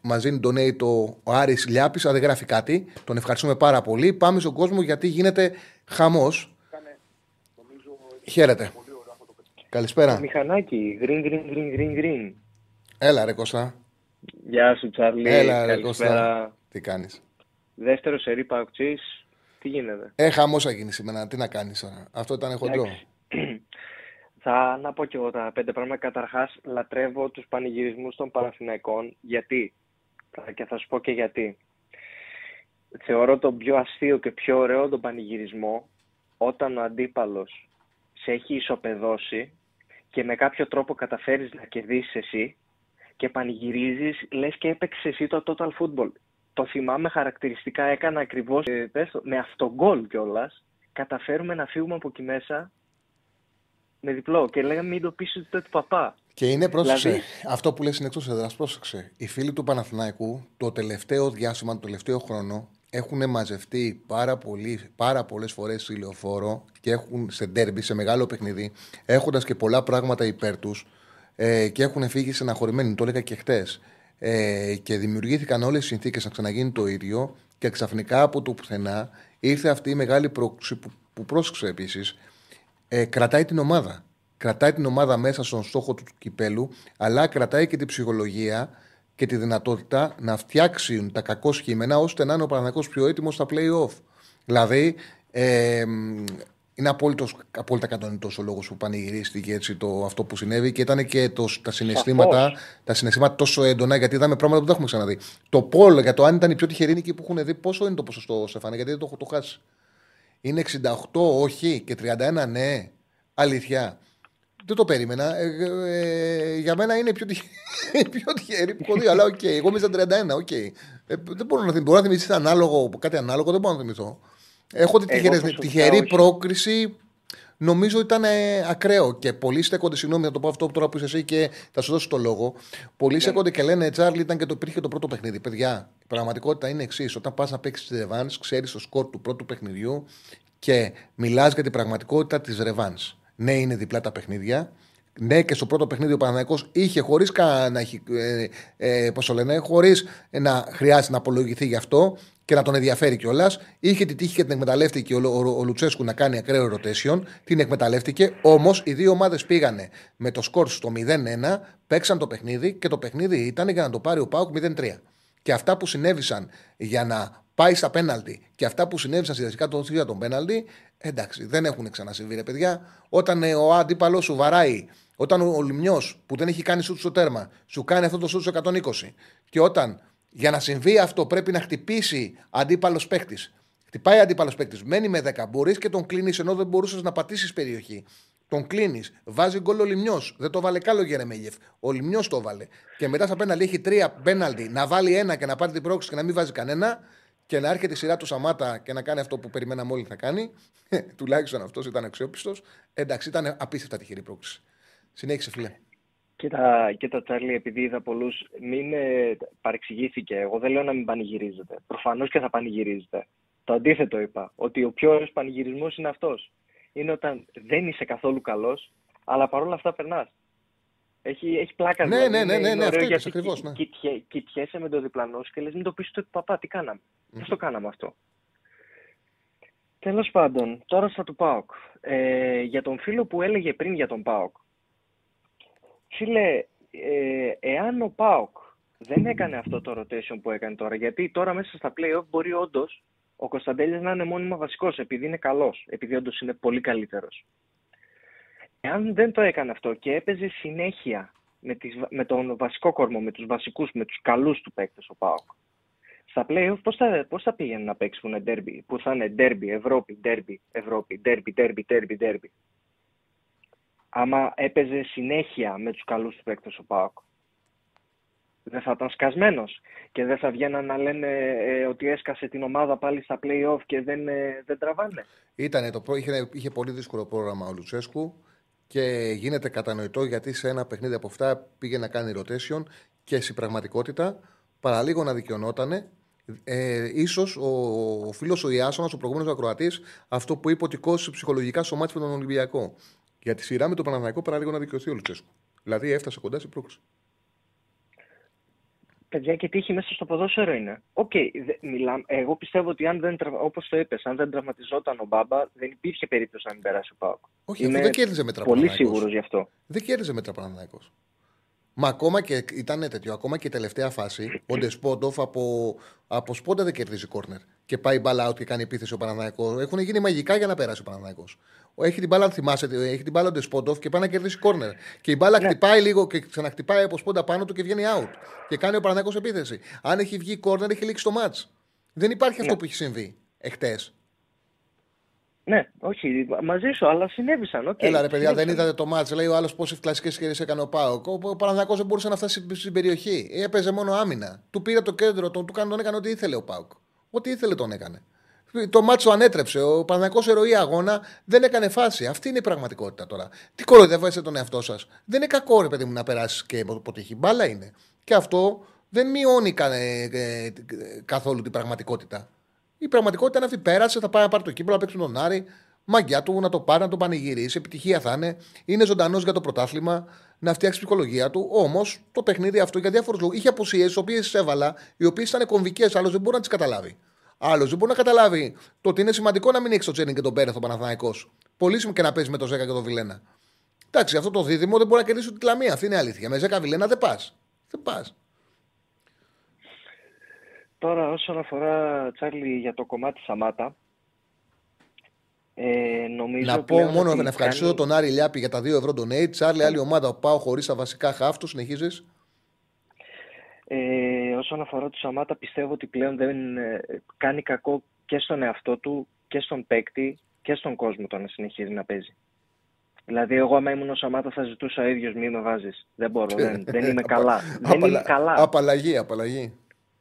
μαζί δίνει donate ο Άρης Λιάπης, αν δεν γράφει κάτι. Τον ευχαριστούμε πάρα πολύ. Πάμε στον κόσμο γιατί γίνεται χαμός. Χαίρετε. Καλησπέρα. Μηχανάκι, green, green, green, green, green. Έλα ρε Κώστα. Γεια σου, Τσάρλι. Έλα, ρε Κώστα. Τι κάνεις; Δεύτερο σερή παουξή. Τι γίνεται; Ε, χαμός θα γίνει σήμερα. Τι να κάνεις τώρα. Αυτό ήταν χοντρό. θα να πω και εγώ τα πέντε πράγματα. Καταρχάς, λατρεύω τους πανηγυρισμούς των Παναθηναϊκών. Γιατί; Και θα σου πω και γιατί. Θεωρώ τον πιο αστείο και πιο ωραίο τον πανηγυρισμό όταν ο αντίπαλος σε έχει ισοπεδώσει και με κάποιο τρόπο καταφέρεις να κερδίσεις εσύ και πανηγυρίζεις, λες και έπαιξες εσύ το total football. Το θυμάμαι χαρακτηριστικά, έκανα ακριβώς ε, με αυτόν γκολ κιόλας. Καταφέρουμε να φύγουμε από εκεί μέσα με διπλό και λέγαμε μην το πείσει το του παπά. Και είναι, πρόσεξε, δηλαδή... αυτό που λες είναι εκτός έδρας. Πρόσεξε. Οι φίλοι του Παναθηναϊκού το τελευταίο διάστημα, το τελευταίο χρόνο, έχουν μαζευτεί πάρα, πολύ, πάρα πολλές φορές στη λεωφόρο και έχουν σε ντέρμπι, σε μεγάλο παιχνίδι, έχοντας και πολλά πράγματα υπέρ τους ε, και έχουν φύγει στεναχωρημένοι. Το έλεγα και χτες. Ε, και δημιουργήθηκαν όλες οι συνθήκες να ξαναγίνει το ίδιο και ξαφνικά από το πουθενά ήρθε αυτή η μεγάλη πρόκληση που, που πρόσεξε επίσης. Ε, κρατάει την ομάδα. Κρατάει την ομάδα μέσα στον στόχο του, του κυπέλου, αλλά κρατάει και την ψυχολογία και τη δυνατότητα να φτιάξουν τα κακό σχήμενα ώστε να είναι ο Παναγιακός πιο έτοιμος στα play-off. Δηλαδή, ε, είναι απόλυτος, απόλυτα κατανοητός ο λόγος που πανηγυρίστηκε έτσι το, αυτό που συνέβη και ήταν και το, τα, συναισθήματα, τα συναισθήματα τόσο έντονα γιατί είδαμε πράγματα που δεν έχουμε ξαναδεί. Το poll για το αν ήταν η πιο τυχερή νίκη που έχουν δει, πόσο είναι το ποσοστό, Στεφάνε, γιατί δεν το έχω το χάσει. Είναι 68 όχι και 31 ναι. Αλήθεια. Δεν το περίμενα. Ε, ε, για μένα είναι η πιο, πιο τυχερή που έχω δει. αλλά οκ. Okay. Εγώ μίλησα 31. Okay. Ε, δεν μπορώ να θυμηθώ. Μπορώ να θυμηθώ ανάλογο, κάτι ανάλογο, δεν μπορώ να θυμηθώ. Έχω τη τυχερή πρόκριση. Νομίζω ήταν ε, ακραίο και πολλοί στέκονται. Συγγνώμη, να το πω αυτό τώρα που είσαι εσύ και θα σου δώσω το λόγο. Πολλοί ναι. στέκονται και λένε Τσάρλι ήταν και το υπήρχε το πρώτο παιχνίδι. Παιδιά, η πραγματικότητα είναι εξής. Όταν πας να παίξεις τη Ρεβάνς, ξέρεις το σκορ του πρώτου παιχνιδιού και μιλάς για την πραγματικότητα της Ρεβάνς. Ναι, είναι διπλά τα παιχνίδια. Ναι, και στο πρώτο παιχνίδι ο Παναναναϊκό είχε χωρίς να, ε, ε, λένε, χωρίς να χρειάζεται να απολογηθεί γι' αυτό και να τον ενδιαφέρει κιόλας. Είχε τη τύχη και την εκμεταλλεύτηκε ο, ο, ο Λουτσέσκου να κάνει ακραίο rotation. Την εκμεταλλεύτηκε. Όμως οι δύο ομάδες πήγανε με το σκορ στο 0-1, παίξαν το παιχνίδι και το παιχνίδι ήταν για να το πάρει ο Πάουκ 0-3. Και αυτά που συνέβησαν για να πάει στα πέναλτι και αυτά που συνέβησαν στη διαδικασία των θύρα των πέναλτι, εντάξει, δεν έχουν ξανασυμβεί, ρε παιδιά. Όταν ε, ο αντίπαλος σου βαράει, όταν ο, ο Λιμιό που δεν έχει κάνει σούτ στο τέρμα, σου κάνει αυτό το σούτ στο 120, και όταν για να συμβεί αυτό πρέπει να χτυπήσει αντίπαλος παίκτης. Χτυπάει αντίπαλος παίκτης. Μένει με 10. Μπορείς και τον κλείνεις ενώ δεν μπορούσες να πατήσεις περιοχή. τον κλείνεις. Βάζει γκολ ο Λιμιό. Δεν το βάλε κάλο Γερεμέγεφ. Ο Λιμιό το βάλε. Και μετά στα πέναλτι έχει τρία πέναλτι. Να βάλει ένα και να πάρει την πρόκληση και να μην βάζει κανένα. Και να έρχεται η σειρά του Σαμάτα και να κάνει αυτό που περιμέναμε όλοι θα κάνει. Τουλάχιστον αυτός ήταν αξιόπιστος. Εντάξει, ήταν απίστευτα τυχερή πρόκληση. Συνέχισε, φίλε. Κοίτα, κοίτα Τσάρλι, επειδή είδα πολλούς, μην ε, παρεξηγήθηκε. Εγώ δεν λέω να μην πανηγυρίζετε. Προφανώς και θα πανηγυρίζετε. Το αντίθετο είπα. Ότι ο πιο ωραίος πανηγυρισμός είναι αυτός. Είναι όταν δεν είσαι καθόλου καλός, αλλά παρόλα αυτά περνάς. Έχει, έχει πλάκα Ναι, δηλαδή. ναι, ναι, Είναι- ναι, είναι ναι, ωραίο αυτό είπες γιατί ακριβώς, κι- ναι. κοιτιέ- Κοιτιέσαι με το διπλανό σου και λες μην το πεις του παπά, τι κάναμε. Πώς το κάναμε αυτό; Τέλος πάντων, τώρα στα του ΠΑΟΚ. Ε, για τον φίλο που έλεγε πριν για τον ΠΑΟΚ. Φίλε, ε, εάν ο ΠΑΟΚ δεν έκανε αυτό το rotation που έκανε τώρα, γιατί τώρα μέσα στα play-off μπορεί όντως ο Κωνσταντέλης να είναι μόνιμα βασικός, επειδή είναι καλός, επειδή όντως είναι πολύ καλύτερος. Εάν δεν το έκανε αυτό και έπαιζε συνέχεια με, τις, με τον βασικό κορμό, με τους βασικούς, με τους καλούς του παίκτες ο ΠΑΟΚ, στα play-off πώς θα, πώς θα πήγαινε να παίξουν derby, που θα είναι derby, Ευρώπη, derby, Ευρώπη, derby, derby, derby, derby. Άμα έπαιζε συνέχεια με τους καλούς του παίκτες ο ΠΑΟΚ. Δεν θα ήταν σκασμένος και δεν θα βγαίναν να λένε ε, ότι έσκασε την ομάδα πάλι στα play-off και δεν, ε, δεν τραβάνε; Ήτανε το, προ- είχε, είχε πολύ δύσκολο πρόγραμμα ο Λουτσέσκου και γίνεται κατανοητό γιατί σε ένα παιχνίδι από αυτά πήγε να κάνει rotation και στην πραγματικότητα παραλίγο να δικαιωνότανε. Ε, ίσως ο, ο φίλος ο Ιάσονας, ο προηγούμενος ακροατής, αυτό που είπε ότι κόστησε ψυχολογικά στο ματς με τον Ολυμπιακό. Για τη σειρά με τον Παναθηναϊκό παραλίγο να δικαιωθεί ο Λουτσέσκου. Δηλαδή έφτασε κοντά στην πρόκληση. Παιδιά και τύχη μέσα στο ποδόσφαιρο είναι. Οκ, δε- μιλάμε. Εγώ πιστεύω ότι αν δεν, τρα- όπως το είπες, αν δεν τραυματιζόταν ο Μπάμπα, δεν υπήρχε περίπτωση να μην περάσει ο ΠΑΟΚ. Όχι, Είμαι αφού δεν κέρδιζε μέτρα Πολύ Παναθηναϊκός. σίγουρος γι' αυτό. Δεν κέρδιζε μέτρα Παναναναϊκό. Μα ακόμα και ήταν τέτοιο, ακόμα και η τελευταία φάση, ο Ντεσπόντοφ από, από σπόντα δεν κερδίζει κόρνερ. Και πάει μπάλα out και κάνει επίθεση ο Παναναναϊκό. Έχουν γίνει μαγικά για να περάσει ο Παναναναϊκό. Έχει την μπάλα, αν θυμάσαι, έχει την μπάλα ο Ντεσπόντοφ και πάει να κερδίσει κόρνερ. Και η μπάλα χτυπάει λίγο και ξαναχτυπάει από σπόντα πάνω του και βγαίνει out. Και κάνει ο Παναναναϊκό επίθεση. Αν έχει βγει κόρνερ, έχει λήξει το μάτ. Δεν υπάρχει αυτό που έχει συμβεί εχθές. Ναι, όχι, μαζί σου, αλλά συνέβησαν. οκ, Έλα ρε παιδιά, δεν συνέβησαν. είδατε το ματς. Λέει ο άλλος πόσες κλασικές ευκαιρίες έκανε ο ΠΑΟΚ. Ο, ο Παναθηναϊκός δεν μπορούσε να φτάσει στην- στην περιοχή. Έπαιζε μόνο άμυνα. Του πήρε το κέντρο, τον, του κάνει, τον έκανε ό,τι ήθελε ο ΠΑΟΚ. Ό,τι ήθελε τον έκανε. Το ματς το ανέτρεψε. Ο Παναθηναϊκός ερωή αγώνα δεν έκανε φάση. Αυτή είναι η πραγματικότητα τώρα. Τι κοροϊδεύεστε τον εαυτό σας; Δεν είναι κακό ρε παιδί μου να περάσεις και αποτύχει. Μπάλα είναι. Και αυτό δεν μειώνει κα- ε, ε, καθόλου την πραγματικότητα. Η πραγματικότητα είναι αυτή. Πέρασε, θα πάει να πάρει το κύπελο, να παίξει με τον Άρη. Μαγκιά του να το πάρει, να το πανηγυρίσει. Επιτυχία θα είναι. Είναι ζωντανός για το πρωτάθλημα. Να φτιάξει ψυχολογία του. Όμως το παιχνίδι αυτό για διάφορους λόγους είχε απουσίε, τι οποίες έβαλα, οι οποίες ήταν κομβικές. Άλλος δεν μπορεί να τις καταλάβει. Άλλος δεν μπορεί να καταλάβει το ότι είναι σημαντικό να μην έχεις το Τσένιν και τον Πέρεθ ο Παναθανικό. Πολύ σημαντικό και να παίζεις με το Ζέκα και τον Βιλένα. Εντάξει, αυτό το δίδυμο δεν μπορεί να κερδίσει ούτε τη Λαμία. Αυτή είναι η αλήθεια. Με Ζέκα Βιλένα δεν πας. Δεν πας. Τώρα, όσον αφορά, Τσάρλι, για το κομμάτι Σαμάτα, ε, νομίζω Να πω πλέον μόνο ότι να ευχαριστήσω κάνει- τον Άρη Λιάπη για τα 2 ευρώ donate. Τσάρλι, άλλη ομάδα που πάω χωρίς τα βασικά χάφτου. Συνεχίζεις; Ε, όσον αφορά το Σαμάτα, πιστεύω ότι πλέον δεν ε, κάνει κακό και στον εαυτό του και στον παίκτη και στον κόσμο το να συνεχίζει να παίζει. Δηλαδή, εγώ άμα ήμουν ο Σαμάτα θα ζητούσα ο ίδιος μη με βάζεις. Δεν μπορώ, δεν, δεν είμαι καλά. δεν είμαι καλά. Απαλλαγή, απαλλαγή.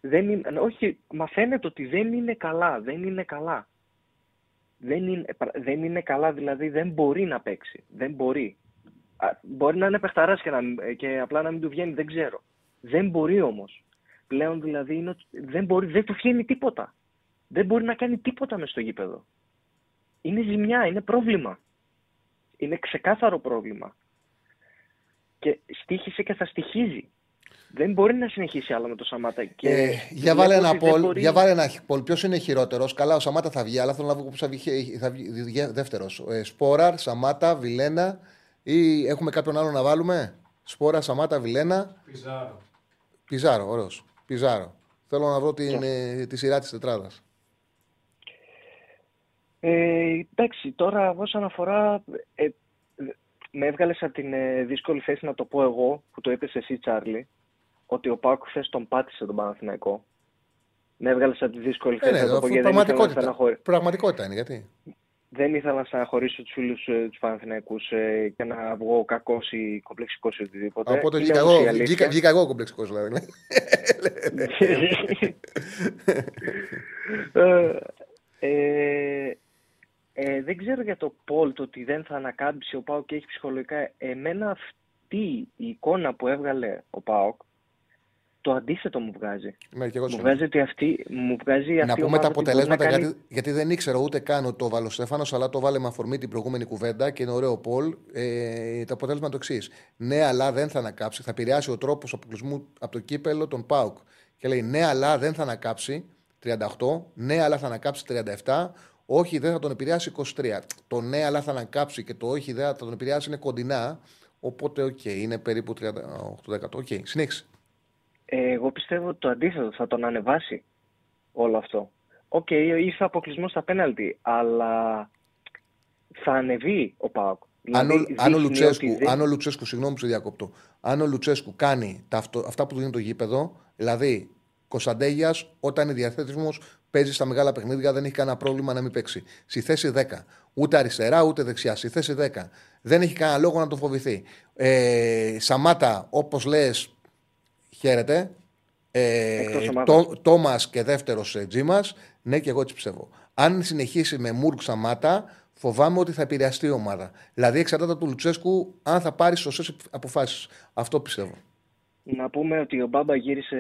Δεν είναι, όχι, μα φαίνεται ότι δεν είναι καλά. Δεν είναι καλά. Δεν είναι, δεν είναι καλά, δηλαδή δεν μπορεί να παίξει. Δεν μπορεί. Α, Μπορεί να είναι παιχταράς και, να, και απλά να μην του βγαίνει, δεν ξέρω. Δεν μπορεί όμως. Πλέον δηλαδή είναι, ότι δεν, μπορεί, δεν του βγαίνει τίποτα. Δεν μπορεί να κάνει τίποτα μες στο γήπεδο. Είναι ζημιά, είναι πρόβλημα. Είναι ξεκάθαρο πρόβλημα. Και στήχησε και θα στοιχίζει. Δεν μπορεί να συνεχίσει άλλο με το Σαμάτα. Και Ε, για βλέπω βάλε ένα ότι δεν πολ. μπορεί- Για βάλε ένα πολ. Ποιος είναι χειρότερος; Καλά, ο Σαμάτα θα βγει, αλλά θέλω να βγω που θα βγει, θα βγει δεύτερος. Ε, Σπόραρ, Σαμάτα, Βιλένα ή έχουμε κάποιον άλλο να βάλουμε; Σπόρα, Σαμάτα, Βιλένα. Πιζάρο. Πιζάρο, ωραίος. Πιζάρο. Θέλω να βρω την, ε, τη σειρά της τετράδας. Ε, εντάξει, τώρα όσον αφορά. Ε, με έβγαλε από την ε, δύσκολη θέση να το πω εγώ, που το είπες εσύ, Τσάρλι, ότι ο Πάκου χθες τον πάτησε τον Παναθηναϊκό. Με έβγαλε από τη δύσκολη Ε, θέση ναι, να το πω αφού γιατί δεν ήθελα να πραγματικότητα. στεναχωρήσω. Πραγματικότητα είναι γιατί; Δεν ήθελα να στεναχωρήσω τους φίλους ε, τους Παναθηναϊκούς ε, και να βγω κακός ή κομπλεξικός ή οτιδήποτε. Οπότε Είναι βγήκα όμως η εγώ, αλήθεια. βγήκα, βγήκα εγώ κομπλεξικός δηλαδή. ε, ε, ε, δεν ξέρω για το Πολ το ότι δεν θα ανακάμψει ο Πάοκ και έχει ψυχολογικά. Εμένα αυτή η εικόνα που έβγαλε ο Πάοκ το αντίθετο μου βγάζει. ναι, και εγώ Μου συμφωνώ. βγάζει ότι αυτή, μου βγάζει Να αυτή η πούμε τα ομάδα ότι μπορεί να αποτελέσματα κάνει- γιατί, γιατί δεν ήξερα ούτε καν ότι το βάλω Στέφανος, αλλά το βάλε με αφορμή την προηγούμενη κουβέντα και είναι ωραίο Πολ. Ε, το αποτέλεσμα είναι το εξής. Ναι, αλλά δεν θα ανακάψει. Θα επηρεάσει ο τρόπος αποκλεισμού από το κύπελο των Πάουκ. Και λέει ναι, αλλά δεν θα ανακάμψει 38. Ναι, αλλά θα ανακάμψει 37. Όχι, δεν θα τον επηρεάσει 23. Το ναι, αλλά θα ανακάμψει και το όχι, δεν θα τον επηρεάσει είναι κοντινά. Οπότε, οκ, είναι περίπου 38%. Οκ, συνέχισε. Ε, εγώ πιστεύω το αντίθετο, θα τον ανεβάσει όλο αυτό. Οκ, ήρθε αποκλεισμός στα πέναλτι, αλλά θα ανεβεί ο ΠΑΟΚ. Αν ο, Δηλαδή, αν, ο δείχνει Λουτσέσκου, ότι δεν- αν ο Λουτσέσκου, συγγνώμη που σε διακόπτω, αν ο Λουτσέσκου κάνει τα, αυτο- αυτά που του δίνει το γήπεδο, δηλαδή Κωνσταντέγιας, όταν είναι διαθέσιμο, παίζει στα μεγάλα παιχνίδια, δεν έχει κανένα πρόβλημα να μην παίξει. Στη θέση 10. Ούτε αριστερά ούτε δεξιά. Στη θέση 10. Δεν έχει κανένα λόγο να τον φοβηθεί. Ε, Σαμάτα, όπως λες, χαίρεται. Ε, Εκτός ομάδας. το, Τόμας και δεύτερος Τζίμας, ναι, και εγώ έτσι πιστεύω. Αν συνεχίσει με Μουρκ Σαμάτα, φοβάμαι ότι θα επηρεαστεί η ομάδα. Δηλαδή, εξαρτάται από του Λουτσέσκου αν θα πάρει σωστές αποφάσεις. Αυτό πιστεύω. Να πούμε ότι ο Μπάμπα γύρισε,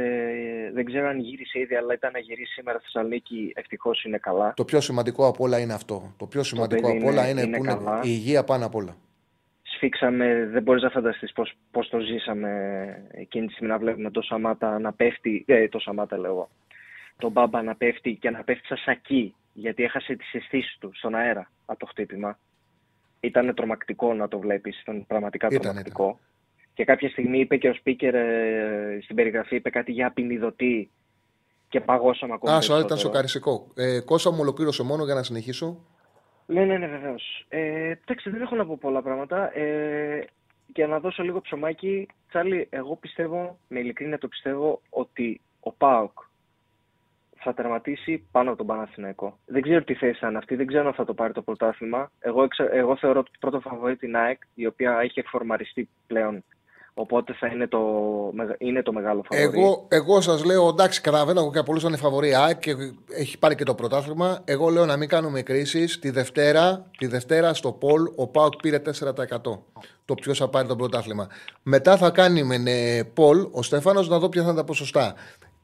δεν ξέρω αν γύρισε ήδη, αλλά ήταν να γυρίσει σήμερα στη Θεσσαλονίκη. Ευτυχώς είναι καλά. Το πιο σημαντικό από όλα είναι αυτό. Το πιο σημαντικό παιδί από όλα είναι- είναι, είναι που είναι καλά. η υγεία πάνω απ' όλα. Σφίξαμε, δεν μπορείς να φανταστείς πώς, πώς το ζήσαμε εκείνη τη στιγμή να βλέπουμε το Σαμάτα να πέφτει, ε, το Σαμάτα λέω εγώ, τον Μπάμπα να πέφτει και να πέφτει σαν σακί, γιατί έχασε τις αισθήσεις του στον αέρα από το χτύπημα. Ήταν τρομακτικό να το βλέπεις, ήταν πραγματικά Ήταν, τρομακτικό. Και κάποια στιγμή είπε και ο Σπίκερ ε, στην περιγραφή, είπε κάτι για απεινιδωτή και παγώσαμε ακόμα Α, σου ήταν περισσότερο. σοκαριστικό. Ε, Κώστα μου ολοκλήρωσε μόνο για να συνεχίσω. Ναι, ναι, ναι, βεβαίως. Ε, εντάξει, δεν έχω να πω πολλά πράγματα. Ε, για να δώσω λίγο ψωμάκι, Τσάρλι, εγώ πιστεύω, με ειλικρίνεια το πιστεύω, ότι ο ΠΑΟΚ θα τερματίσει πάνω από τον Παναθηναϊκό. Δεν ξέρω τι θέση θα είναι αυτή, δεν ξέρω αν θα το πάρει το πρωτάθλημα. Εγώ, εξα- εγώ θεωρώ το πρώτο φαβορή την ΑΕΚ, η οποία έχει εκφορμαριστεί πλέον. Οπότε θα είναι το, μεγα- είναι το μεγάλο φαβορή. Εγώ, εγώ σας λέω, εντάξει, καταλαβαίνω εγώ και πολλούς ήταν φαβορή ΑΕΚ και έχει πάρει και το πρωτάθλημα. Εγώ λέω να μην κάνουμε κρίσεις. Τη Δευτέρα, τη Δευτέρα στο Πολ ο Πάουκ πήρε 4%. Το ποιος θα πάρει το πρωτάθλημα. Μετά θα κάνει με ναι, Πολ ο Στέφανος να δω ποια θα είναι τα ποσοστά.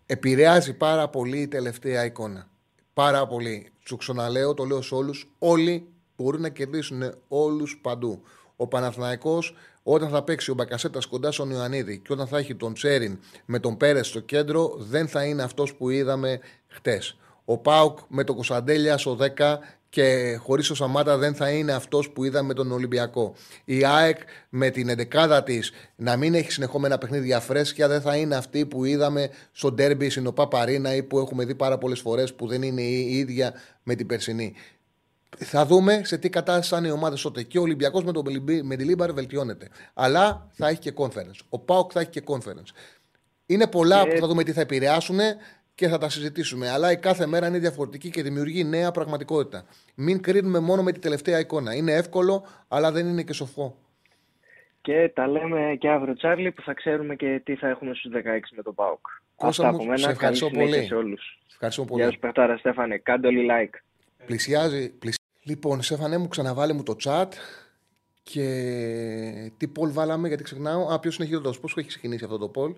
Επηρεάζει πάρα πολύ η τελευταία εικόνα. Πάρα πολύ. Σου ξαναλέω, το λέω σε όλους. Όλοι μπορούν να κερδίσουν όλους παντού. Ο Παναθηναϊκός όταν θα παίξει ο Μπακασέτας κοντά στον Ιωαννίδη και όταν θα έχει τον Τσέριν με τον Πέρες στο κέντρο, δεν θα είναι αυτός που είδαμε χτες. Ο Πάουκ με τον Κωνσταντέλια στο 10 και χωρίς ο Σαμάτα δεν θα είναι αυτός που είδαμε με τον Ολυμπιακό. Η ΑΕΚ με την εντεκάδα της να μην έχει συνεχόμενα παιχνίδια φρέσκια δεν θα είναι αυτή που είδαμε στο ντέρμπι στην ΟΠΑ Παρίνα ή που έχουμε δει πάρα πολλές φορές που δεν είναι η ίδια με την περσινή. Θα δούμε σε τι κατάσταση θα είναι οι ομάδες τότε. Και ο Ολυμπιακός με, τον Μπελιμπή- Μεντιλίμπαρ βελτιώνεται. Αλλά θα έχει και conference. Ο ΠΑΟΚ θα έχει και conference. Είναι πολλά που θα δούμε τι θα επηρεάσουν και θα τα συζητήσουμε. Αλλά η κάθε μέρα είναι διαφορετική και δημιουργεί νέα πραγματικότητα. Μην κρίνουμε μόνο με τη τελευταία εικόνα. Είναι εύκολο, αλλά δεν είναι και σοφό. Και τα λέμε και αύριο, Τσάρλι, που θα ξέρουμε και τι θα έχουμε στους 16 με τον ΠΑΟΚ. Κώστα Αυτά μου, από μένα. σε Καλή ευχαριστώ συνέχεια πολύ. σε όλους. Ευχαριστώ Γεια πολύ. σου, Πεχτάρα Στέφανε. Κάντε όλοι like. Πλησιάζει. πλησι- Λοιπόν, Στέφανέ μου, ξαναβάλε μου το chat. Και τι poll βάλαμε, γιατί ξεχνάω. Α, ποιος είναι χειρότερο. Πώς έχεις ξεκινήσει αυτό το poll;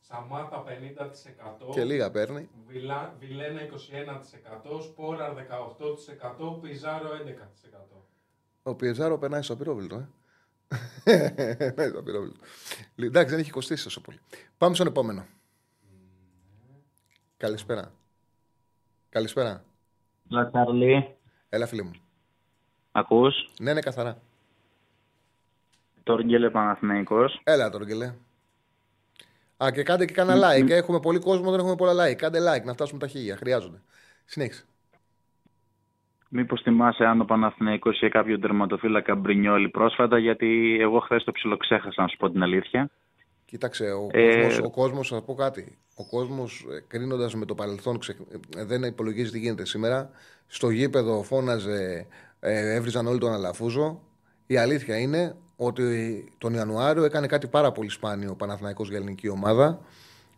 Σαμάτα 50%. Και λίγα παίρνει. Βιλά, Βιλένα 21%, Σπόρα 18%, Πιζάρο 11%. Ο Πιεζάρο περνάει στο απειρόβλητο, ε. Ναι, στο απειρόβλητο. Λι- Εντάξει, δεν έχει κοστίσει τόσο πολύ. Πάμε στον επόμενο. Καλησπέρα. Καλησπέρα. Έλα, Τσάρλι. Έλα, φίλε μου. Ακούς; Ναι, ναι, καθαρά. Τόργκελε Παναθηναϊκός. Έλα, τώρα γκελέ. Α, και κάντε και κανένα like. Έχουμε πολύ κόσμο, δεν έχουμε πολλά like. Κάντε like να φτάσουμε τα χίλια. Χρειάζονται. Συνέχισε. Μήπως θυμάσαι αν ο Παναθηναϊκός είχε κάποιο τερματοφύλακα Μπρινιόλη πρόσφατα, γιατί εγώ χθες το ψιλοξέχασα να σου πω την αλήθεια. Κοίταξε, ο Ε, κόσμος, ο κόσμος, θα σας πω κάτι. Ο κόσμος, ε, κρίνοντας με το παρελθόν, ξε- ε, δεν υπολογίζει τι γίνεται σήμερα. Στο γήπεδο φώναζε ε, έβριζαν όλοι τον Αλαφούζο. Η αλήθεια είναι ότι τον Ιανουάριο έκανε κάτι πάρα πολύ σπάνιο ο Παναθηναϊκός για ελληνική ομάδα.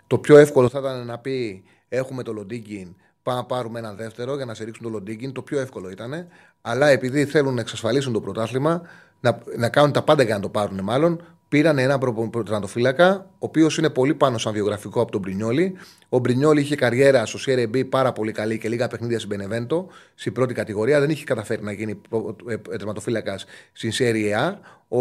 Το πιο εύκολο θα ήταν να πει: Έχουμε το Λοντίγκιν, πάμε να πάρουμε ένα δεύτερο για να σε ρίξουν το Λοντίγκιν. Το πιο εύκολο ήταν. Αλλά επειδή θέλουν να εξασφαλίσουν το πρωτάθλημα, να, να κάνουν τα πάντα για να το πάρουν μάλλον, πήραν ένα τερματοφύλακα, ο οποίος είναι πολύ πάνω σαν βιογραφικό από τον Μπρινιόλη. Ο Μπρινιόλη είχε καριέρα στο Serie B πάρα πολύ καλή και λίγα παιχνίδια στην Μπενεβέντο, στην πρώτη κατηγορία. Δεν είχε καταφέρει να γίνει ε, ε, τερματοφύλακας στην Serie A. Ο,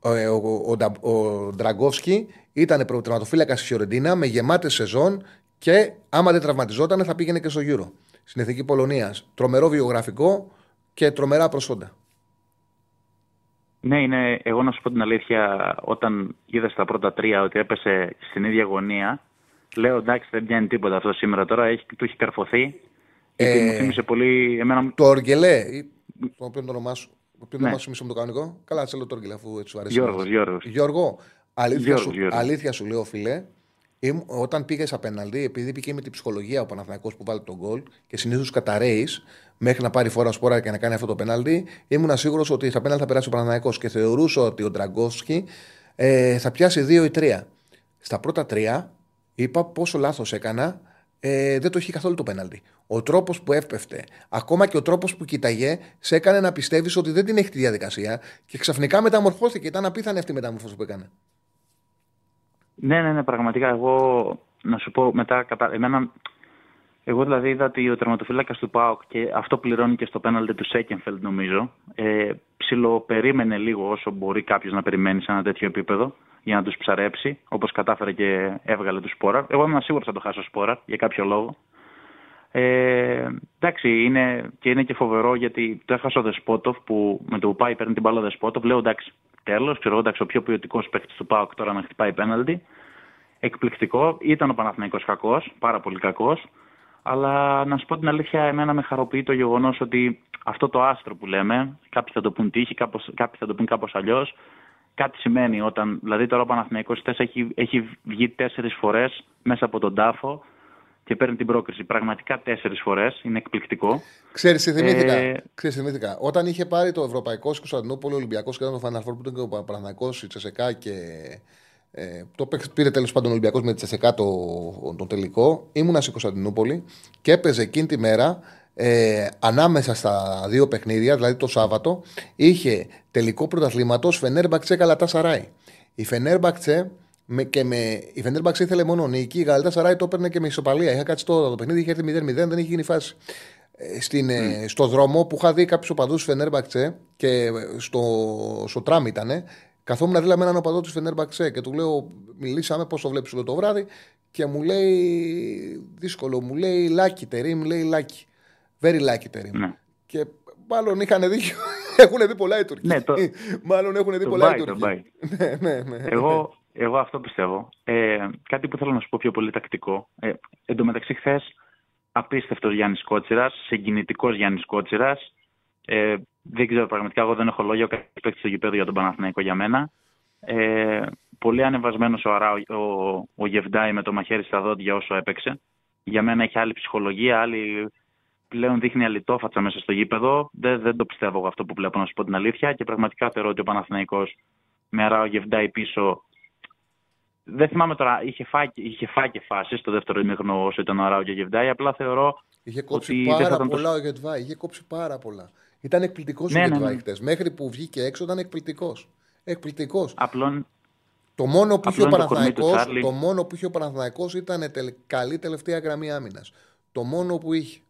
ο, ο, ο, ο Ντραγκόφσκι ήταν τερματοφύλακα στη Φιωρεντίνα με γεμάτες σεζόν και άμα δεν τραυματιζόταν θα πήγαινε και στο Euro. Στην Εθνική Πολωνίας. Τρομερό βιογραφικό και τρομερά προσόντα. Ναι, είναι, εγώ να σου πω την αλήθεια, όταν είδα στα πρώτα τρία ότι έπεσε στην ίδια γωνία, λέω εντάξει δεν πιάνει τίποτα αυτό σήμερα τώρα, έχει, του έχει καρφωθεί. Ε, μου θύμισε πολύ εμένα... Το Οργελέ, το οποίο το όνομά σου, το οποίο ναι. σου το κανονικό. Καλά, σε λέω το Οργελέ αφού έτσι σου αρέσει. Γιώργος, Γιώργος. Γιώργο, αλήθεια, Γιώργος, σου, Γιώργος. αλήθεια σου λέω φίλε, όταν πήγε απέναντι, επειδή πήγε με την ψυχολογία ο Παναθηναϊκός που βάλει τον γκολ και συνήθως καταραίεις μέχρι να πάρει φορά σπόρα και να κάνει αυτό το πέναλτι, ήμουν σίγουρος ότι στα πέναλτι θα περάσει ο Παναθηναϊκός και θεωρούσα ότι ο Ντραγκόφσκι ε, θα πιάσει δύο ή τρία. Στα πρώτα τρία είπα πόσο λάθος έκανα. Ε, δεν το έχει καθόλου το πέναλτι. Ο τρόπος που έπεφτε, ακόμα και ο τρόπος που κοίταγε, σε έκανε να πιστεύεις ότι δεν την έχει τη διαδικασία και ξαφνικά μεταμορφώθηκε. Ήταν απίθανη αυτή η μεταμορφώση που έκανε. Ναι, ναι, ναι, πραγματικά. Εγώ να σου πω μετά, κατα... εμένα, εγώ δηλαδή είδα ότι ο τερματοφύλακας του ΠΑΟΚ και αυτό πληρώνει και στο πέναλτι του Σέκενφελντ νομίζω. Ε, ψιλοπερίμενε λίγο όσο μπορεί κάποιος να περιμένει σε ένα τέτοιο επίπεδο για να τους ψαρέψει, όπως κατάφερε και έβγαλε του σπόρα. Εγώ ήμουν σίγουρος θα το χάσω σπόρα για κάποιο λόγο. Ε, εντάξει, είναι και, είναι και φοβερό γιατί το έχασε ο Δεσπότοφ που με το που πάει παίρνει την μπάλα ο Δεσπότοφ. Λέω εντάξει, τέλος. Ξέρω εντάξει, ο πιο ποιοτικός παίκτης του Πάουκ τώρα να χτυπάει πέναλτι. Εκπληκτικό. Ήταν ο Παναθηναϊκός κακός, πάρα πολύ κακός. Αλλά να σου πω την αλήθεια, εμένα με χαροποιεί το γεγονός ότι αυτό το άστρο που λέμε, κάποιοι θα το πούν τύχη, κάποιοι θα το πούν κάπως αλλιώς, κάτι σημαίνει όταν. Δηλαδή τώρα ο Παναθηναϊκός έχει, έχει βγει τέσσερις φορές μέσα από τον τάφο και παίρνει την πρόκριση. Πραγματικά τέσσερις φορές. Είναι εκπληκτικό. Ξέρεις, θυμήθηκα. Ε... Ξέρεις, θυμήθηκα. Όταν είχε πάρει το Ευρωπαϊκό στο Κωνσταντινούπολη, ο Ολυμπιακός και ήταν το Final Four που ήταν και ο Παναγικό, η Τσεσεκά και. Ε, το πήρε τέλος πάντων ο Ολυμπιακός με τη Τσεσεκά το, το τελικό. Ήμουνα στη Κωνσταντινούπολη και έπαιζε εκείνη τη μέρα ε, ανάμεσα στα δύο παιχνίδια, δηλαδή το Σάββατο, είχε τελικό πρωταθλήματος Φενέρμπαξε Καλατά Σαράι. Η Φενέρμπαξε με, και με, η Φενέρμπαξ ήθελε μόνο νίκη. Η Γαλατά Σαράι το έπαιρνε και με ισοπαλία. Είχα κάτσει το, το παιχνίδι, είχε έρθει 0-0, δεν είχε γίνει φάση. Ε, στην, mm. Στο δρόμο που είχα δει κάποιους οπαδούς τη Φενέρμπαξε και στο, στο τραμ ήταν, καθόμουν δίπλα με έναν οπαδός της Φενέρμπαξε και του λέω: Μιλήσαμε πώς το βλέπεις όλο το βράδυ. Και μου λέει: Δύσκολο, μου λέει Λάκι Τερήμ, λέει Λάκι. Very lucky Τερήμ. Ναι. Και μάλλον είχαν δίκιο. έχουν δει πολλά οι Τουρκοί. Ναι, το... μάλλον έχουν δει πολλά οι Τουρκοί. ναι, ναι, ναι. Εγώ, εγώ αυτό πιστεύω. Ε, κάτι που θέλω να σου πω πιο πολύ τακτικό. Ε, εν τω μεταξύ, χθες απίστευτος Γιάννης Κότσιρας, συγκινητικός Γιάννης Κότσιρας. Ε, δεν ξέρω πραγματικά, εγώ δεν έχω λόγια. Ο παίκτης στο γηπέδο για τον Παναθηναϊκό για μένα. Ε, πολύ ανεβασμένος ο, Αρά, ο, ο Γεβντάη με το μαχαίρι στα δόντια όσο έπαιξε. Για μένα έχει άλλη ψυχολογία, άλλη. Πλέον δείχνει αλυτόφατσα μέσα στο γήπεδο. Δεν, δεν το πιστεύω εγώ αυτό που βλέπω, να σου πω την αλήθεια. Και πραγματικά θεωρώ ότι ο Παναθηναϊκός με Αρά ο Γεβντάη πίσω δεν θυμάμαι τώρα, είχε φάει, είχε φάει και φάσεις στο δεύτερο ημίχρονο όσο ήταν ο Ράου και Γεβδάη. Απλά θεωρώ. Είχε κόψει ότι πάρα δεν πολλά το... ο Γεβδάη. Είχε κόψει πάρα πολλά. Ήταν εκπληκτικός ναι, ο Γεβδάη ναι, ναι. Μέχρι που βγήκε έξω ήταν εκπληκτικός. Εκπληκτικός. Απλόν... Το μόνο που είχε ο Παναθηναϊκός, το μόνο που είχε ο Παναθηναϊκός ήταν τελ, καλή τελευταία γραμμή άμυνας. Το μόνο που είχε.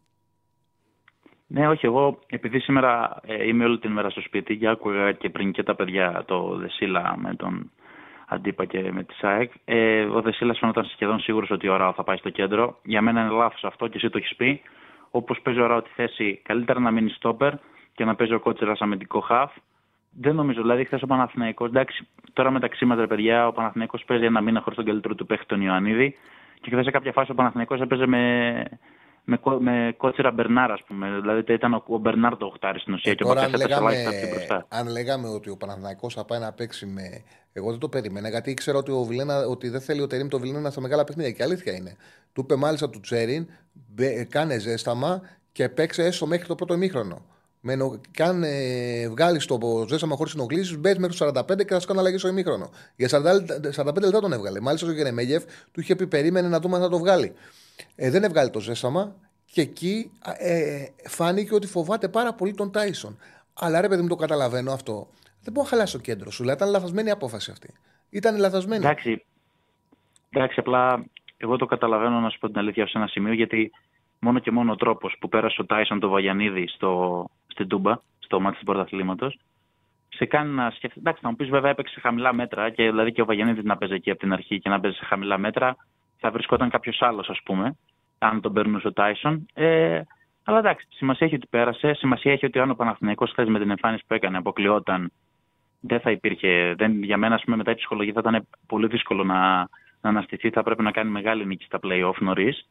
Ναι, όχι, εγώ επειδή σήμερα ε, είμαι όλη την μέρα στο σπίτι και άκουγα και πριν και τα παιδιά το Δεσίλα με τον αντίπα και με τη ΣΑΕΚ. Ε, ο Δεσίλας φαίνονταν σχεδόν σίγουρος ότι ο Ράο θα πάει στο κέντρο. Για μένα είναι λάθος αυτό και εσύ το έχεις πει. Όπως παίζει ο Ράο τη θέση, καλύτερα να μείνει στόπερ και να παίζει ο Κότσερα αμυντικό χαφ. Δεν νομίζω, δηλαδή χθες ο Παναθηναϊκός, εντάξει, τώρα μεταξύ μας ρε παιδιά, ο Παναθηναϊκός παίζει ένα μήνα χωρίς τον καλύτερο του παίχτη τον Ιωαννίδη. Και χθες σε κάποια φάση ο Παναθηναϊκός έπαιζε με, με, με κότσιρα Μπερνάρ, ας πούμε. Δηλαδή ήταν ο, ο Μπερνάρ το οχτάρι στην ουσία ε, και ο Μπακασέτα λέγαμε, μπροστά. Αν λέγαμε ότι ο Παναθυναϊκό θα πάει να παίξει με. Εγώ δεν το περίμενα γιατί ήξερα ότι, ο Βιλένα, ότι δεν θέλει ο Τερήμ το Βιλένα στα μεγάλα παιχνίδια. Και αλήθεια είναι. Του είπε μάλιστα του Τσέριν, κάνε ζέσταμα και παίξε έστω μέχρι το πρώτο ημίχρονο. Με νο... Και αν ε, βγάλει το ζέσαμα χωρίς ενοχλήσει, μπαίνει μέχρι το 45 και θα σου κάνει αλλαγή στο ημίχρονο. Για 40, 45 λεπτά τον έβγαλε. Μάλιστα ο Γερεμέγεφ του είχε πει: Περίμενε να δούμε αν θα το βγάλει. Ε, δεν έβγαλε το ζέσαμα και εκεί ε, φάνηκε ότι φοβάται πάρα πολύ τον Τάισον. Αλλά ρε παιδί μου το καταλαβαίνω αυτό. Δεν μπορώ να χαλάσει το κέντρο σου. Δηλαδή ήταν λαθασμένη η απόφαση αυτή. Ήταν λαθασμένη. Εντάξει. Εντάξει, απλά εγώ το καταλαβαίνω να σου πω την αλήθεια σε ένα σημείο γιατί μόνο και μόνο ο τρόπος που πέρασε ο Τάισον το Βαγιανίδη στο, στην Τούμπα, στο μάτι του πρωταθλήματος, σε κάνει να σκεφτεί. Εντάξει, θα μου πεις βέβαια έπαιξε σε χαμηλά μέτρα και δηλαδή και ο Βαγιανίδης να παίζει εκεί από την αρχή και να παίζει σε χαμηλά μέτρα, θα βρισκόταν κάποιος άλλος, ας πούμε, αν τον περνούσε ο Τάισον. Ε, αλλά εντάξει, σημασία έχει ότι πέρασε. Σημασία έχει ότι αν ο Παναθηναϊκός χθες με την εμφάνιση που έκανε αποκλειόταν, δεν θα υπήρχε. Δεν, για μένα, ας πούμε, μετά η ψυχολογία θα ήταν πολύ δύσκολο να, να αναστηθεί. Θα πρέπει να κάνει μεγάλη νίκη στα playoff νωρίς.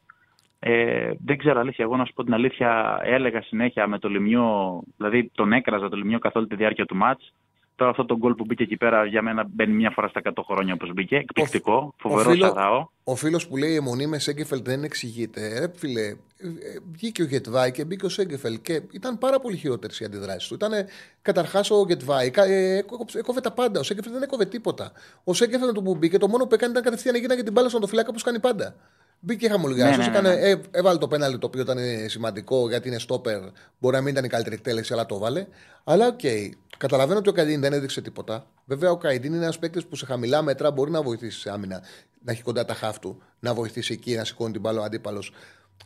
Ε, δεν ξέρω αλήθεια. Εγώ να σου πω την αλήθεια, έλεγα συνέχεια με το λιμιό, δηλαδή τον έκραζα το λιμιό καθ' όλη τη διάρκεια του μάτς. Τώρα αυτό το γκολ που μπήκε εκεί πέρα για μένα μπαίνει μια φορά στα 100 χρόνια όπως μπήκε. Εκπληκτικό, φοβερό φίλο, σαράω. Ο φίλος που λέει η αιμονή με Σέγκεφελ δεν εξηγείται. Ρε φίλε, ε, βγήκε ο Γετβάη και μπήκε ο Σέγκεφελ και ήταν πάρα πολύ χειρότερες οι αντιδράσεις του. Ήταν καταρχάς ο Γετβάη, ε, έκοβε τα πάντα. Ο Σέγκεφελ δεν έκοβε τίποτα. Ο Σέγκεφελ το που μπήκε, το μόνο που έκανε ήταν κατευθείαν να την μπάλα στον το φυλάκα όπως κάνει πάντα. Μπήκε χαμολογιάσιο. Ναι, ναι, ναι, ναι. έβαλε το πέναλι το οποίο ήταν σημαντικό γιατί είναι στόπερ. Μπορεί να μην ήταν η καλύτερη εκτέλεση, αλλά το βάλε. Αλλά οκ. Okay. Καταλαβαίνω ότι ο Καϊντίν δεν έδειξε τίποτα. Βέβαια, ο Καϊντίν είναι ένας παίκτης που σε χαμηλά μέτρα μπορεί να βοηθήσει σε άμυνα. Να έχει κοντά τα χαφ του, να βοηθήσει εκεί, να σηκώνει την μπάλα ο αντίπαλος.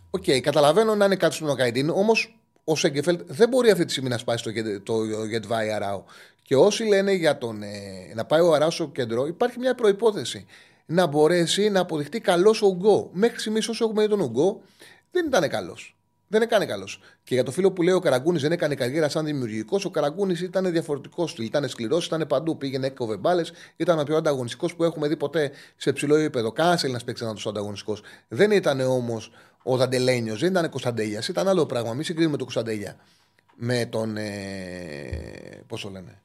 OK, okay, καταλαβαίνω να είναι κάτι στον Καϊντίν, όμως ο Σένκεφελντ δεν μπορεί αυτή τη στιγμή να σπάσει το, το Γεντβάι Αράο. Και όσοι λένε για τον, ε, να πάει ο Αράο στο κέντρο, υπάρχει μια προϋπόθεση να μπορέσει να αποδειχτεί καλός ο Ουγγό. Μέχρι στιγμής, όσο έχουμε δει τον Ουγγό, δεν ήταν καλός. Δεν έκανε καλός. Και για το φίλο που λέει ο Καραγκούνης δεν έκανε καριέρα σαν δημιουργικός, ο Καραγκούνης ήταν διαφορετικός στυλ. Ήταν σκληρός, ήταν παντού. Πήγαινε, έκοβε μπάλες. Ήταν ο πιο ανταγωνιστικός που έχουμε δει ποτέ σε ψηλό επίπεδο. Κάνα Έλληνα παίξει ένα τόσο ανταγωνιστικός. Δεν ήταν όμως ο Δαντελένιος, δεν ήταν Κωνσταντέλιας. Ήταν άλλο πράγμα. Μην συγκρίνουμε τον Κωνσταντέλια με τον. Ε, Πώς το λένε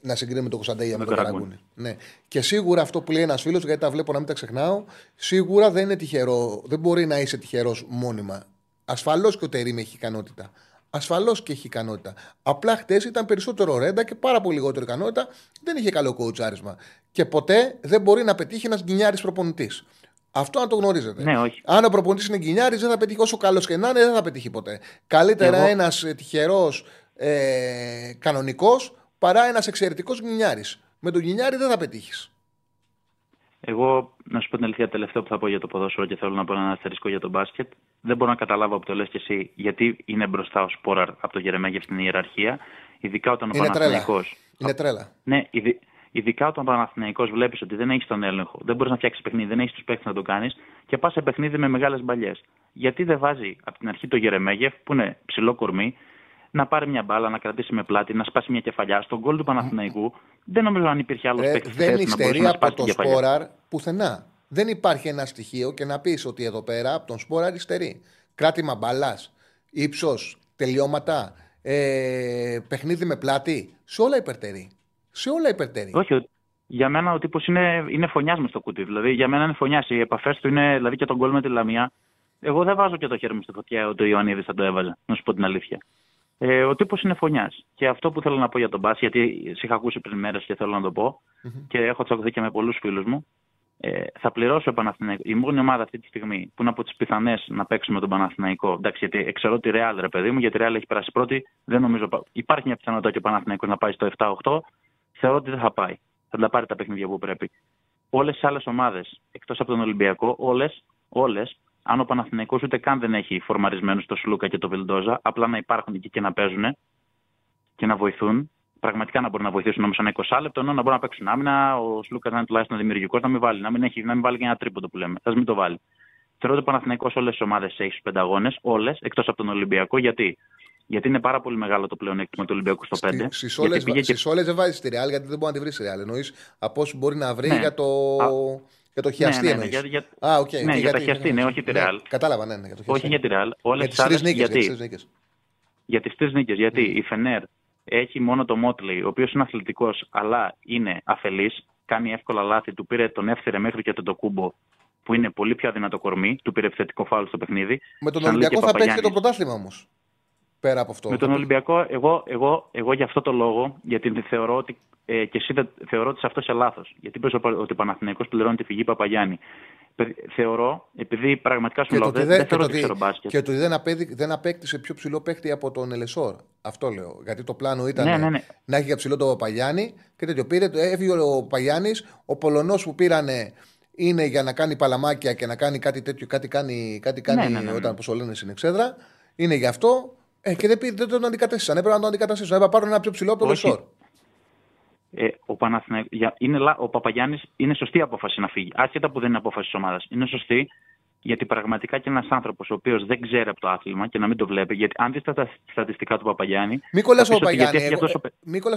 να συγκρίνουμε με τον Κωνσταντέλια με, τον Καραγκούνη. Ναι. Και σίγουρα αυτό που λέει ένας φίλος, γιατί τα βλέπω να μην τα ξεχνάω, σίγουρα δεν είναι τυχερό. Δεν μπορεί να είσαι τυχερός μόνιμα. Ασφαλώς και ο Τερήμ έχει ικανότητα. Ασφαλώς και έχει ικανότητα. Απλά χτες ήταν περισσότερο ρέντα και πάρα πολύ λιγότερη ικανότητα. Δεν είχε καλό κοουτσάρισμα. Και ποτέ δεν μπορεί να πετύχει ένας γκινιάρης προπονητής. Αυτό να το γνωρίζετε. Ναι, όχι. Αν ο προπονητής είναι γκινιάρης, δεν θα πετύχει όσο καλός και να είναι, δεν θα πετύχει ποτέ. Καλύτερα Εγώ... ένας τυχερός ε, κανονικός παρά ένας εξαιρετικός γκινιάρη. Με τον γκινιάρη δεν θα πετύχεις. Εγώ, να σου πω την αλήθεια, τελευταίο που θα πω για το ποδόσφαιρο και θέλω να πω ένα αστερίσκο για το μπάσκετ. Δεν μπορώ να καταλάβω από το λες και εσύ γιατί είναι μπροστά ο Σπόραρ από το Γερεμέγεφ στην ιεραρχία, ειδικά όταν ο Παναθηναϊκός... Είναι τρέλα. Ναι, ειδι... ειδικά όταν ο Παναθηναϊκός βλέπεις ότι δεν έχεις τον έλεγχο, δεν μπορείς να φτιάξεις παιχνίδι, δεν έχεις τους παίχτε να το κάνεις και πας σε παιχνίδι με μεγάλες μπαλιές. Γιατί δεν βάζει από την αρχή το Γερεμέγεφ, που είναι ψηλό κορμί, να πάρει μια μπάλα, να κρατήσει με πλάτη, να σπάσει μια κεφαλιά. Στον γκολ του Παναθηναϊκού δεν νομίζω αν υπήρχε άλλο παίκτης Δεν υστερεί από το σπόραρ πουθενά. Δεν υπάρχει ένα στοιχείο και να πεις ότι εδώ πέρα από τον σπόραρ υστερεί. Κράτημα μπαλά, ύψος, τελειώματα, ε, παιχνίδι με πλάτη. Σε όλα υπερτερεί. Σε όλα υπερτερεί. Όχι, για μένα ο τύπος είναι, είναι φωνιάς μες στο κουτί. Δηλαδή, για μένα είναι φωνιάς. Οι επαφές του είναι, δηλαδή και τον γκολ με τη Λαμία. Εγώ δεν βάζω και το χέρι μου στη φωτιά ότι ο Ιωαννίδης θα το έβαζε, να σου πω την αλήθεια. Ε, ο τύπος είναι φωνιάς. Και αυτό που θέλω να πω για τον Μπάς, γιατί σε είχα ακούσει πριν μέρες και θέλω να το πω, mm-hmm. και έχω τσακωθεί και με πολλούς φίλους μου, ε, θα πληρώσει ο Παναθηναϊκός. Η μόνη ομάδα αυτή τη στιγμή που είναι από τις πιθανές να παίξουμε τον Παναθηναϊκό. Εντάξει, γιατί ξέρω τη Real, ρε παιδί μου, γιατί η Real έχει περάσει πρώτη. Δεν νομίζω. Υπάρχει μια πιθανότητα και ο Παναθηναϊκός να πάει στο 7-8. Θεωρώ ότι δεν θα πάει. Θα τα πάρει τα παιχνίδια που πρέπει. Όλες τι άλλες ομάδες, εκτός από τον Ολυμπιακό, όλες όλες, αν ο Παναθηναϊκός ούτε καν δεν έχει φορμαρισμένου το Σλούκα και το Βιλντόζα, απλά να υπάρχουν εκεί και να παίζουν και να βοηθούν. Πραγματικά να μπορούν να βοηθήσουν όμως ένα 20 λεπτό, ενώ να μπορούν να παίξουν άμυνα. Ο Σλούκα να είναι τουλάχιστον δημιουργικός, να μην βάλει, να μην, έχει, να μην βάλει και ένα τρίποντο που λέμε. Α μην το βάλει. Θεωρώ ότι ο Παναθηναϊκός όλες τις ομάδες έχει στους πενταγώνε, όλες, εκτός από τον Ολυμπιακό. Γιατί; Γιατί είναι πάρα πολύ μεγάλο το πλεονέκτημα του Ολυμπιακού στο 5. Στι όλες δεν βάζεις τη Ρεάλ, γιατί δεν μπορεί να τη βρεις τη Ρεάλ. Εννοείς από όσου μπορεί να βρει ναι. για το. Για το χιαστή ναι, ναι, ναι, για, για, Α, okay, ναι, για, τα χιαστή, ναι, όχι τη ναι, Ρεάλ. Κατάλαβα, ναι, ναι, για το χιαστή. Όχι για τη Ρεάλ. Για τις τρεις νίκες. Γιατί, για τις τρεις νίκες. Γιατί η Φενέρ έχει μόνο το Μότλεϊ, ο οποίος είναι αθλητικός, αλλά είναι αφελής, κάνει εύκολα λάθη, του πήρε τον έφθερε μέχρι και τον κούμπο, που είναι πολύ πιο αδυνατό κορμί, του πήρε επιθετικό φάουλ στο παιχνίδι. Με τον Ολυμπιακό θα παίξει και το πρωτάθλημα όμως. Πέρα από αυτό. Με τον Ολυμπιακό, εγώ, εγώ, εγώ για αυτό το λόγο, γιατί θεωρώ ότι ε, και εσύ θεωρώ ότι σε αυτό σε λάθος. Γιατί είπες ότι ο Παναθηναϊκός πληρώνει τη φυγή Παπαγιάννη. Θεωρώ, επειδή πραγματικά σου λέω, δεν, δεν θεωρώ ότι ξέρω μπάσκετ. Και ότι δεν, απέδει, δεν απέκτησε πιο ψηλό παίχτη από τον Ελεσόρ. Αυτό λέω. Γιατί το πλάνο ήταν ναι, ναι, ναι. να έχει για ψηλό τον Παπαγιάννη και τέτοιο. Πήρε, έφυγε ο Παπαγιάννης, ο Πολωνός που πήρανε είναι για να κάνει παλαμάκια και να κάνει κάτι τέτοιο, κάτι κάνει, κάτι κάνει ναι, ναι, ναι, όταν πώς λένε στην εξέδρα. Είναι γι' αυτό ε, και δεν, δεν τον αντικατέστησαν. Έπρεπε να τον αντικαταστήσουν. Έπρεπε να πάρουν ένα πιο ψηλό από τον Λεσόρ. Ε, ο, είναι, ο Παπαγιάννης είναι σωστή απόφαση να φύγει. Άσχετα που δεν είναι απόφαση της ομάδας. Είναι σωστή γιατί πραγματικά και ένας άνθρωπος ο οποίος δεν ξέρει από το άθλημα και να μην το βλέπει. Γιατί αν δεις τα στατιστικά του Παπαγιάννη. Μην κολλάς ο Παπαγιάννη. Εγώ, τόσο...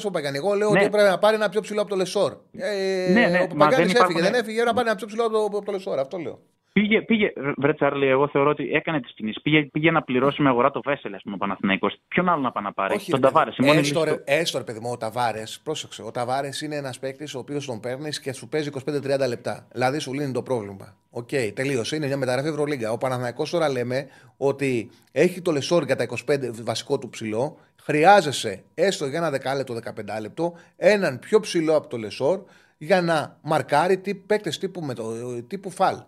ο Παπαγιάννη. Εγώ λέω ναι. ότι πρέπει να πάρει ένα πιο ψηλό από το Λεσόρ. Ε, ναι, ναι, ο Παπαγιάννης έφυγε. Δεν έφυγε να πάρει ένα πιο ψηλό από το Λεσόρ. Αυτό λέω. Πήγε, πήγε, βρε Τσάρλι, εγώ θεωρώ ότι έκανε τις κινήσεις. Πήγε, πήγε να πληρώσει με αγορά το Βέσελι, ας πούμε, ο Παναθηναϊκός. Ποιον άλλο να πάει να πάρει, Όχι, τον Ταβάρες. Έστω, ρε, έστω, ρε παιδί μου, ο Ταβάρες, πρόσεξε. Ο Ταβάρες είναι ένας παίκτης ο οποίος τον παίρνεις και σου παίζει 25-30 λεπτά. Δηλαδή σου λύνει το πρόβλημα. OK, okay, τελείωσε. Είναι μια μεταγραφή Ευρωλίγκας. Ο Παναθηναϊκός τώρα λέμε ότι έχει το Λεσόρ για τα 25 βασικό του ψηλό. Χρειάζεσαι έστω για ένα δεκάλεπτο, 15 λεπτό, έναν πιο ψηλό από το Λεσόρ για να μαρκάρει τι παίκτες τύπου, με το, τύπου φαλ και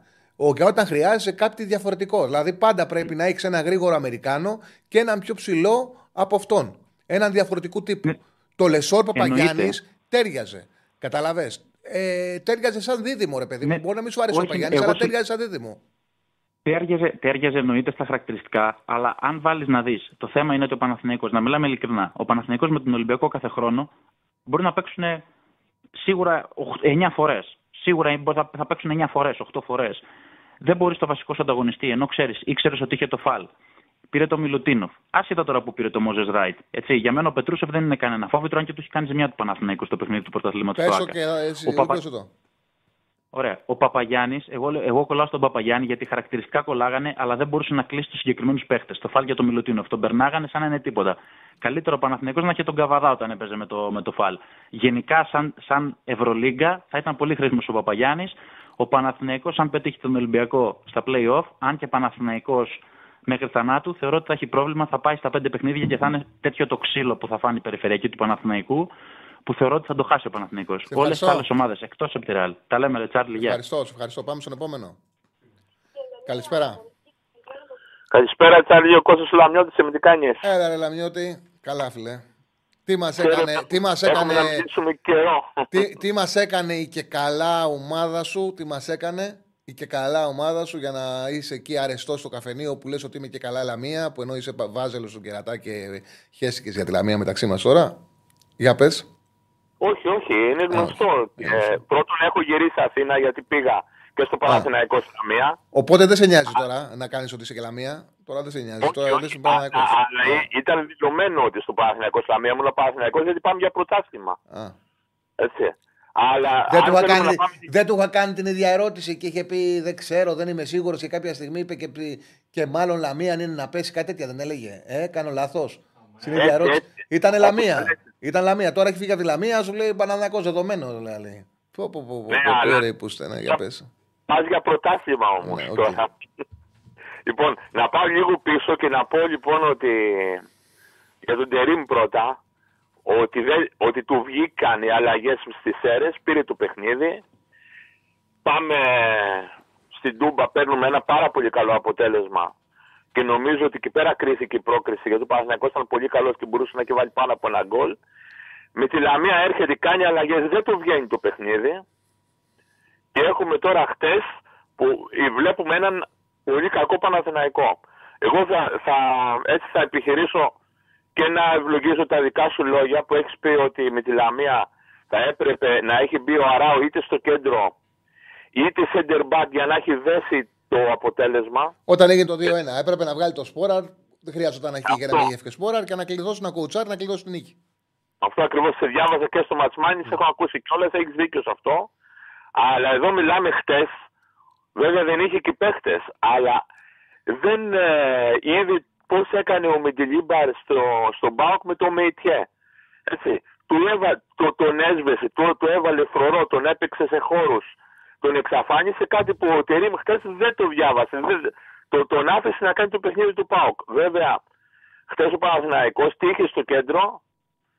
όταν χρειάζεσαι κάτι διαφορετικό. Δηλαδή πάντα πρέπει να έχεις ένα γρήγορο Αμερικάνο και έναν πιο ψηλό από αυτόν. Έναν διαφορετικού τύπου. Ναι. Το Λεσόρ Παπαγιάννης τέριαζε. Καταλαβέ. Ε, τέριαζε σαν δίδυμο, ρε παιδί μου. Ναι. Μπορεί να μην σου άρεσε ο Παπαγιάννης, αλλά τέριαζε σαν δίδυμο. Τέριαζε, τέριαζε εννοείται στα χαρακτηριστικά, αλλά αν βάλεις να δεις, το θέμα είναι ότι ο Παναθηναϊκός, να μιλάμε ειλικρινά, ο Παναθηναϊκός με τον Ολυμπιακό κάθε χρόνο μπορεί να παίξουν σίγουρα 9 φορές. Σίγουρα θα, θα παίξουν 9 φορές, 8 φορές δεν μπορείς το βασικό σου ανταγωνιστή, ενώ ξέρεις, ήξερες ότι είχε το φαλ. Πήρε το Μιλουτίνοφ. Άσχετα τώρα που πήρε το Μόζε Ράιτ. Έτσι, για μένα ο Πετρούσεφ δεν είναι κανένα φόβητρο, αν και του έχει κάνει ζημιά του Παναθηναϊκού στο παιχνίδι του πρωταθλήματος. Πέσω και εσύ, ο Παπα... εδώ. Ωραία. Ο Παπαγιάννης, εγώ, εγώ κολλάω στον Παπαγιάννη γιατί χαρακτηριστικά κολλάγανε, αλλά δεν μπορούσε να κλείσει τους συγκεκριμένους παίχτε. Το φάλ για το Μιλουτίνοφ. Τον περνάγανε σαν να είναι τίποτα. Καλύτερο ο Παναθηναϊκός να είχε τον Καβαδά όταν έπαιζε με το, με το φάλ. Γενικά, σαν, σαν Ευρωλίγκα, θα ήταν πολύ χρήσιμος ο Παπαγιάννης. Ο Παναθηναϊκός αν πετύχει τον Ολυμπιακό στα play-off, αν και Παναθηναϊκός μέχρι θανάτου, θεωρώ ότι θα έχει πρόβλημα, θα πάει στα πέντε παιχνίδια και θα είναι τέτοιο το ξύλο που θα φάνει η περιφερειακή του Παναθηναϊκού, που θεωρώ ότι θα το χάσει ο Παναθηναϊκός. Όλες τι άλλες ομάδες εκτός από τη Ρεάλ. Τα λέμε, ρε Τσάρλι, γεια. Ευχαριστώ, ευχαριστώ. Πάμε στον επόμενο. Καλησπέρα. Καλησπέρα, Τσάρλι, ο Κώστας Λαμιώτης, σε τι κάνει. Έλα, ρε Λαμιώτη. Καλά, φιλέ. Τι μας έκανε, τι μας έκανε, τι, τι μας έκανε η και καλά ομάδα σου, τι μας έκανε η και καλά ομάδα σου για να είσαι εκεί αρεστός στο καφενείο που λες ότι είμαι και καλά Λαμία, που ενώ είσαι βάζελος στον κερατά και χέστηκες για τη Λαμία μεταξύ μας τώρα. Για πες. Όχι, όχι, είναι γνωστό. Ε, πρώτον έχω γυρίσει Αθήνα γιατί πήγα και στο Παναθηναϊκό στην Λαμία. Οπότε δεν σε νοιάζει τώρα να κάνεις ότι είσαι και Λαμία. Τώρα δεν σε νοιάζει. Όχι, τώρα δεν είσαι Παναθηναϊκό. Αλλά ήταν δηλωμένο ότι στο Παναθηναϊκό στην Λαμία ήμουν Παναθηναϊκός γιατί πάμε για πρωτάθλημα. Έτσι. Αλλά δεν, του είχα κάνει, πάμε... δεν του είχα κάνει την ίδια ερώτηση και είχε πει Δεν ξέρω, δεν είμαι σίγουρος. Και κάποια στιγμή είπε και, και μάλλον Λαμία αν είναι να πέσει κάτι τέτοια. Δεν έλεγε. Ε, κάνω λάθος. Στην ίδια ερώτηση. Ήταν Λαμία. Ήταν Λαμία. Τώρα έχει φύγει από τη Λαμία, σου λέει Παναναναϊκό δεδομένο. Λέει. Πω, πω, πω, πω, ναι, που είστε, ναι, για πες. Πας για πρωτάθλημα όμως ναι, τώρα. Λοιπόν, να πάω λίγο πίσω και να πω λοιπόν ότι για τον Τερήμ πρώτα ότι, δεν, ότι του βγήκαν οι αλλαγές στις αίρες, πήρε το παιχνίδι. Πάμε στην Τούμπα, παίρνουμε ένα πάρα πολύ καλό αποτέλεσμα. Και νομίζω ότι εκεί πέρα κρίθηκε η πρόκριση γιατί ο Παναθηναϊκός ήταν πολύ καλός και μπορούσε να έχει βάλει πάνω από ένα γκολ. Με τη Λαμία έρχεται, κάνει αλλαγές, δεν του βγαίνει το παιχνίδι. Και έχουμε τώρα χτες που βλέπουμε έναν πολύ κακό Παναθηναϊκό. Εγώ θα, θα, έτσι θα επιχειρήσω και να ευλογήσω τα δικά σου λόγια που έχεις πει ότι με τη Λαμία θα έπρεπε να έχει μπει ο Αράου είτε στο κέντρο είτε σε back για να έχει δέσει το αποτέλεσμα. Όταν έγινε το 2-1 έπρεπε να βγάλει το σπόρα, δεν χρειάζεται να έχει για να έχει σπόρα και να κλειδώσει ένα κουτσάρι να κλειδώσει την νίκη. Αυτό ακριβώς σε διάβαζα και στο Ματσμάνι, έχω ακούσει κιόλας, έχεις δίκιο σε αυτό. Αλλά εδώ μιλάμε χτες. Βέβαια δεν είχε και παίχτε. Αλλά δεν ε, είδε πώς έκανε ο Μεντιλίμπαρ στο, στο Μπάουκ με το Μέιτιέ. Έτσι. Του έβα, το, τον έσβεσε, το, το έβαλε φρορό, τον έπαιξε σε χώρους. Τον εξαφάνισε κάτι που ο Τερήμ χθες δεν το διάβασε. Δεν, το, τον άφησε να κάνει το παιχνίδι του Πάουκ. Βέβαια, Χθες ο Παναθηναϊκός τι είχε στο κέντρο,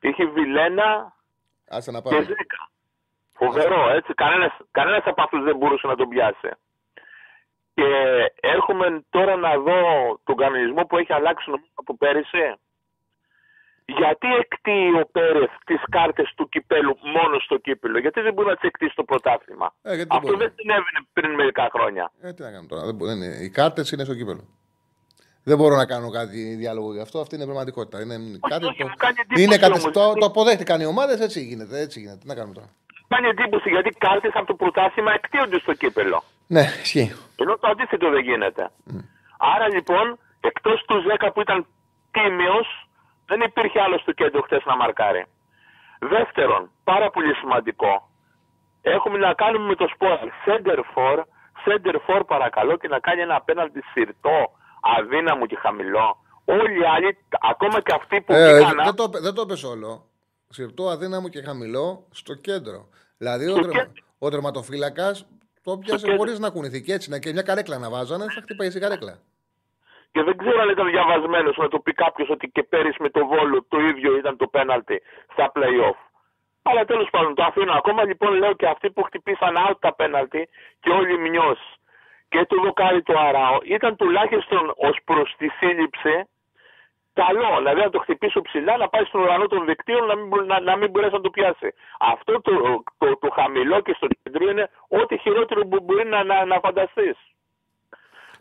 είχε Βιλένα Άσε να και πάμε. Ζέκα. Φοβερό, έτσι. Κανένας, κανένας από αυτούς δεν μπορούσε να τον πιάσει. Και έρχομαι τώρα να δω τον κανονισμό που έχει αλλάξει νομίζω από πέρυσι. Γιατί εκτείει ο Πέρεθ τις κάρτες του κυπέλου μόνο στο κύπελο, γιατί δεν μπορεί να τις εκτίσει στο πρωτάθλημα; Ε, γιατί Αυτό μπορεί. δεν συνέβαινε πριν μερικά χρόνια. Ε, τι να κάνουμε τώρα. Δεν, μπο- δεν είναι. Οι κάρτες είναι στο κύπελο. Δεν μπορώ να κάνω κάτι διάλογο γι' αυτό. Αυτή είναι πραγματικότητα. Είναι, κάτι όχι, το, μου κάνει εντύπωση είναι κάτι, όμως, το, γιατί- το αποδέχτηκαν οι ομάδες, έτσι γίνεται. Έτσι γίνεται. Τι να κάνουμε τώρα. Κάνει εντύπωση γιατί κάρτες από το πρωτάθλημα εκτείονται στο κύπελο. Ναι, ισχύει. Ενώ το αντίθετο δεν γίνεται. Άρα λοιπόν, εκτός του 10 που ήταν τίμιος, δεν υπήρχε άλλος στο κέντρο χθες να μαρκάρει. Δεύτερον, πάρα πολύ σημαντικό, έχουμε να κάνουμε με το σπορ. Center for, center for παρακαλώ και να κάνει ένα απέναντι συρτό, αδύναμο και χαμηλό. Όλοι οι άλλοι, ακόμα και αυτοί που Ε, βγήκαν, δεν, το, δεν το πες όλο. Συρτό, αδύναμο και χαμηλό στο κέντρο. Δηλαδή ο, Στο τρεμα, κέντρο. ο τερματοφύλακα το πιάσε κέντρο. χωρίς να κουνηθεί και έτσι. Να, και μια καρέκλα να βάζανε, θα χτυπάει η καρέκλα. Και δεν ξέρω αν ήταν διαβασμένος να το πει κάποιος ότι και πέρυσι με το βόλο το ίδιο ήταν το πέναλτι στα playoff. Αλλά τέλος πάντων το αφήνω ακόμα. Λοιπόν, λέω και αυτοί που χτυπήσαν out τα πέναλτι και όλοι οι μνιός και το δοκάρι του Αράο ήταν τουλάχιστον ως προς τη σύλληψη καλό. Δηλαδή να το χτυπήσω ψηλά, να πάει στον ουρανό των δικτύων να μην, μπο- να, να μην μπορέσει να το πιάσει. Αυτό το, το, το, χαμηλό και στο κέντρο είναι ό,τι χειρότερο που μπορεί να, να, να φανταστείς.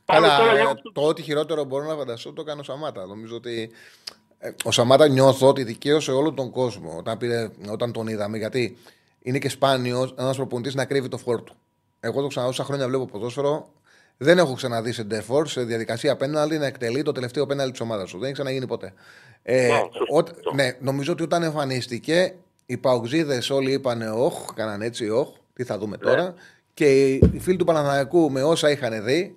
Καλά, ε, το ό,τι χειρότερο μπορώ να φανταστώ το κάνω ο Σαμάτα. Νομίζω ότι ε, ο Σαμάτα νιώθω ότι δικαίωσε όλο τον κόσμο όταν, πήρε, όταν τον είδαμε. Γιατί είναι και σπάνιος ένας προπονητής να κρύβει το φόρ του. Εγώ το ξαναδώ όσα χρόνια βλέπω ποδόσφαιρο. Δεν έχω ξαναδεί σε ντεφόρ, σε διαδικασία πέναλτι να εκτελεί το τελευταίο πέναλτι της ομάδας σου. Δεν έχει ξαναγίνει ποτέ. Ε, Ναι, σωστό. ό, ναι, νομίζω ότι όταν εμφανίστηκε, οι παοξίδες όλοι είπαν Όχ, κάναν έτσι, Όχ, τι θα δούμε τώρα. Και οι φίλοι του Παναθηναϊκού με όσα είχαν δει,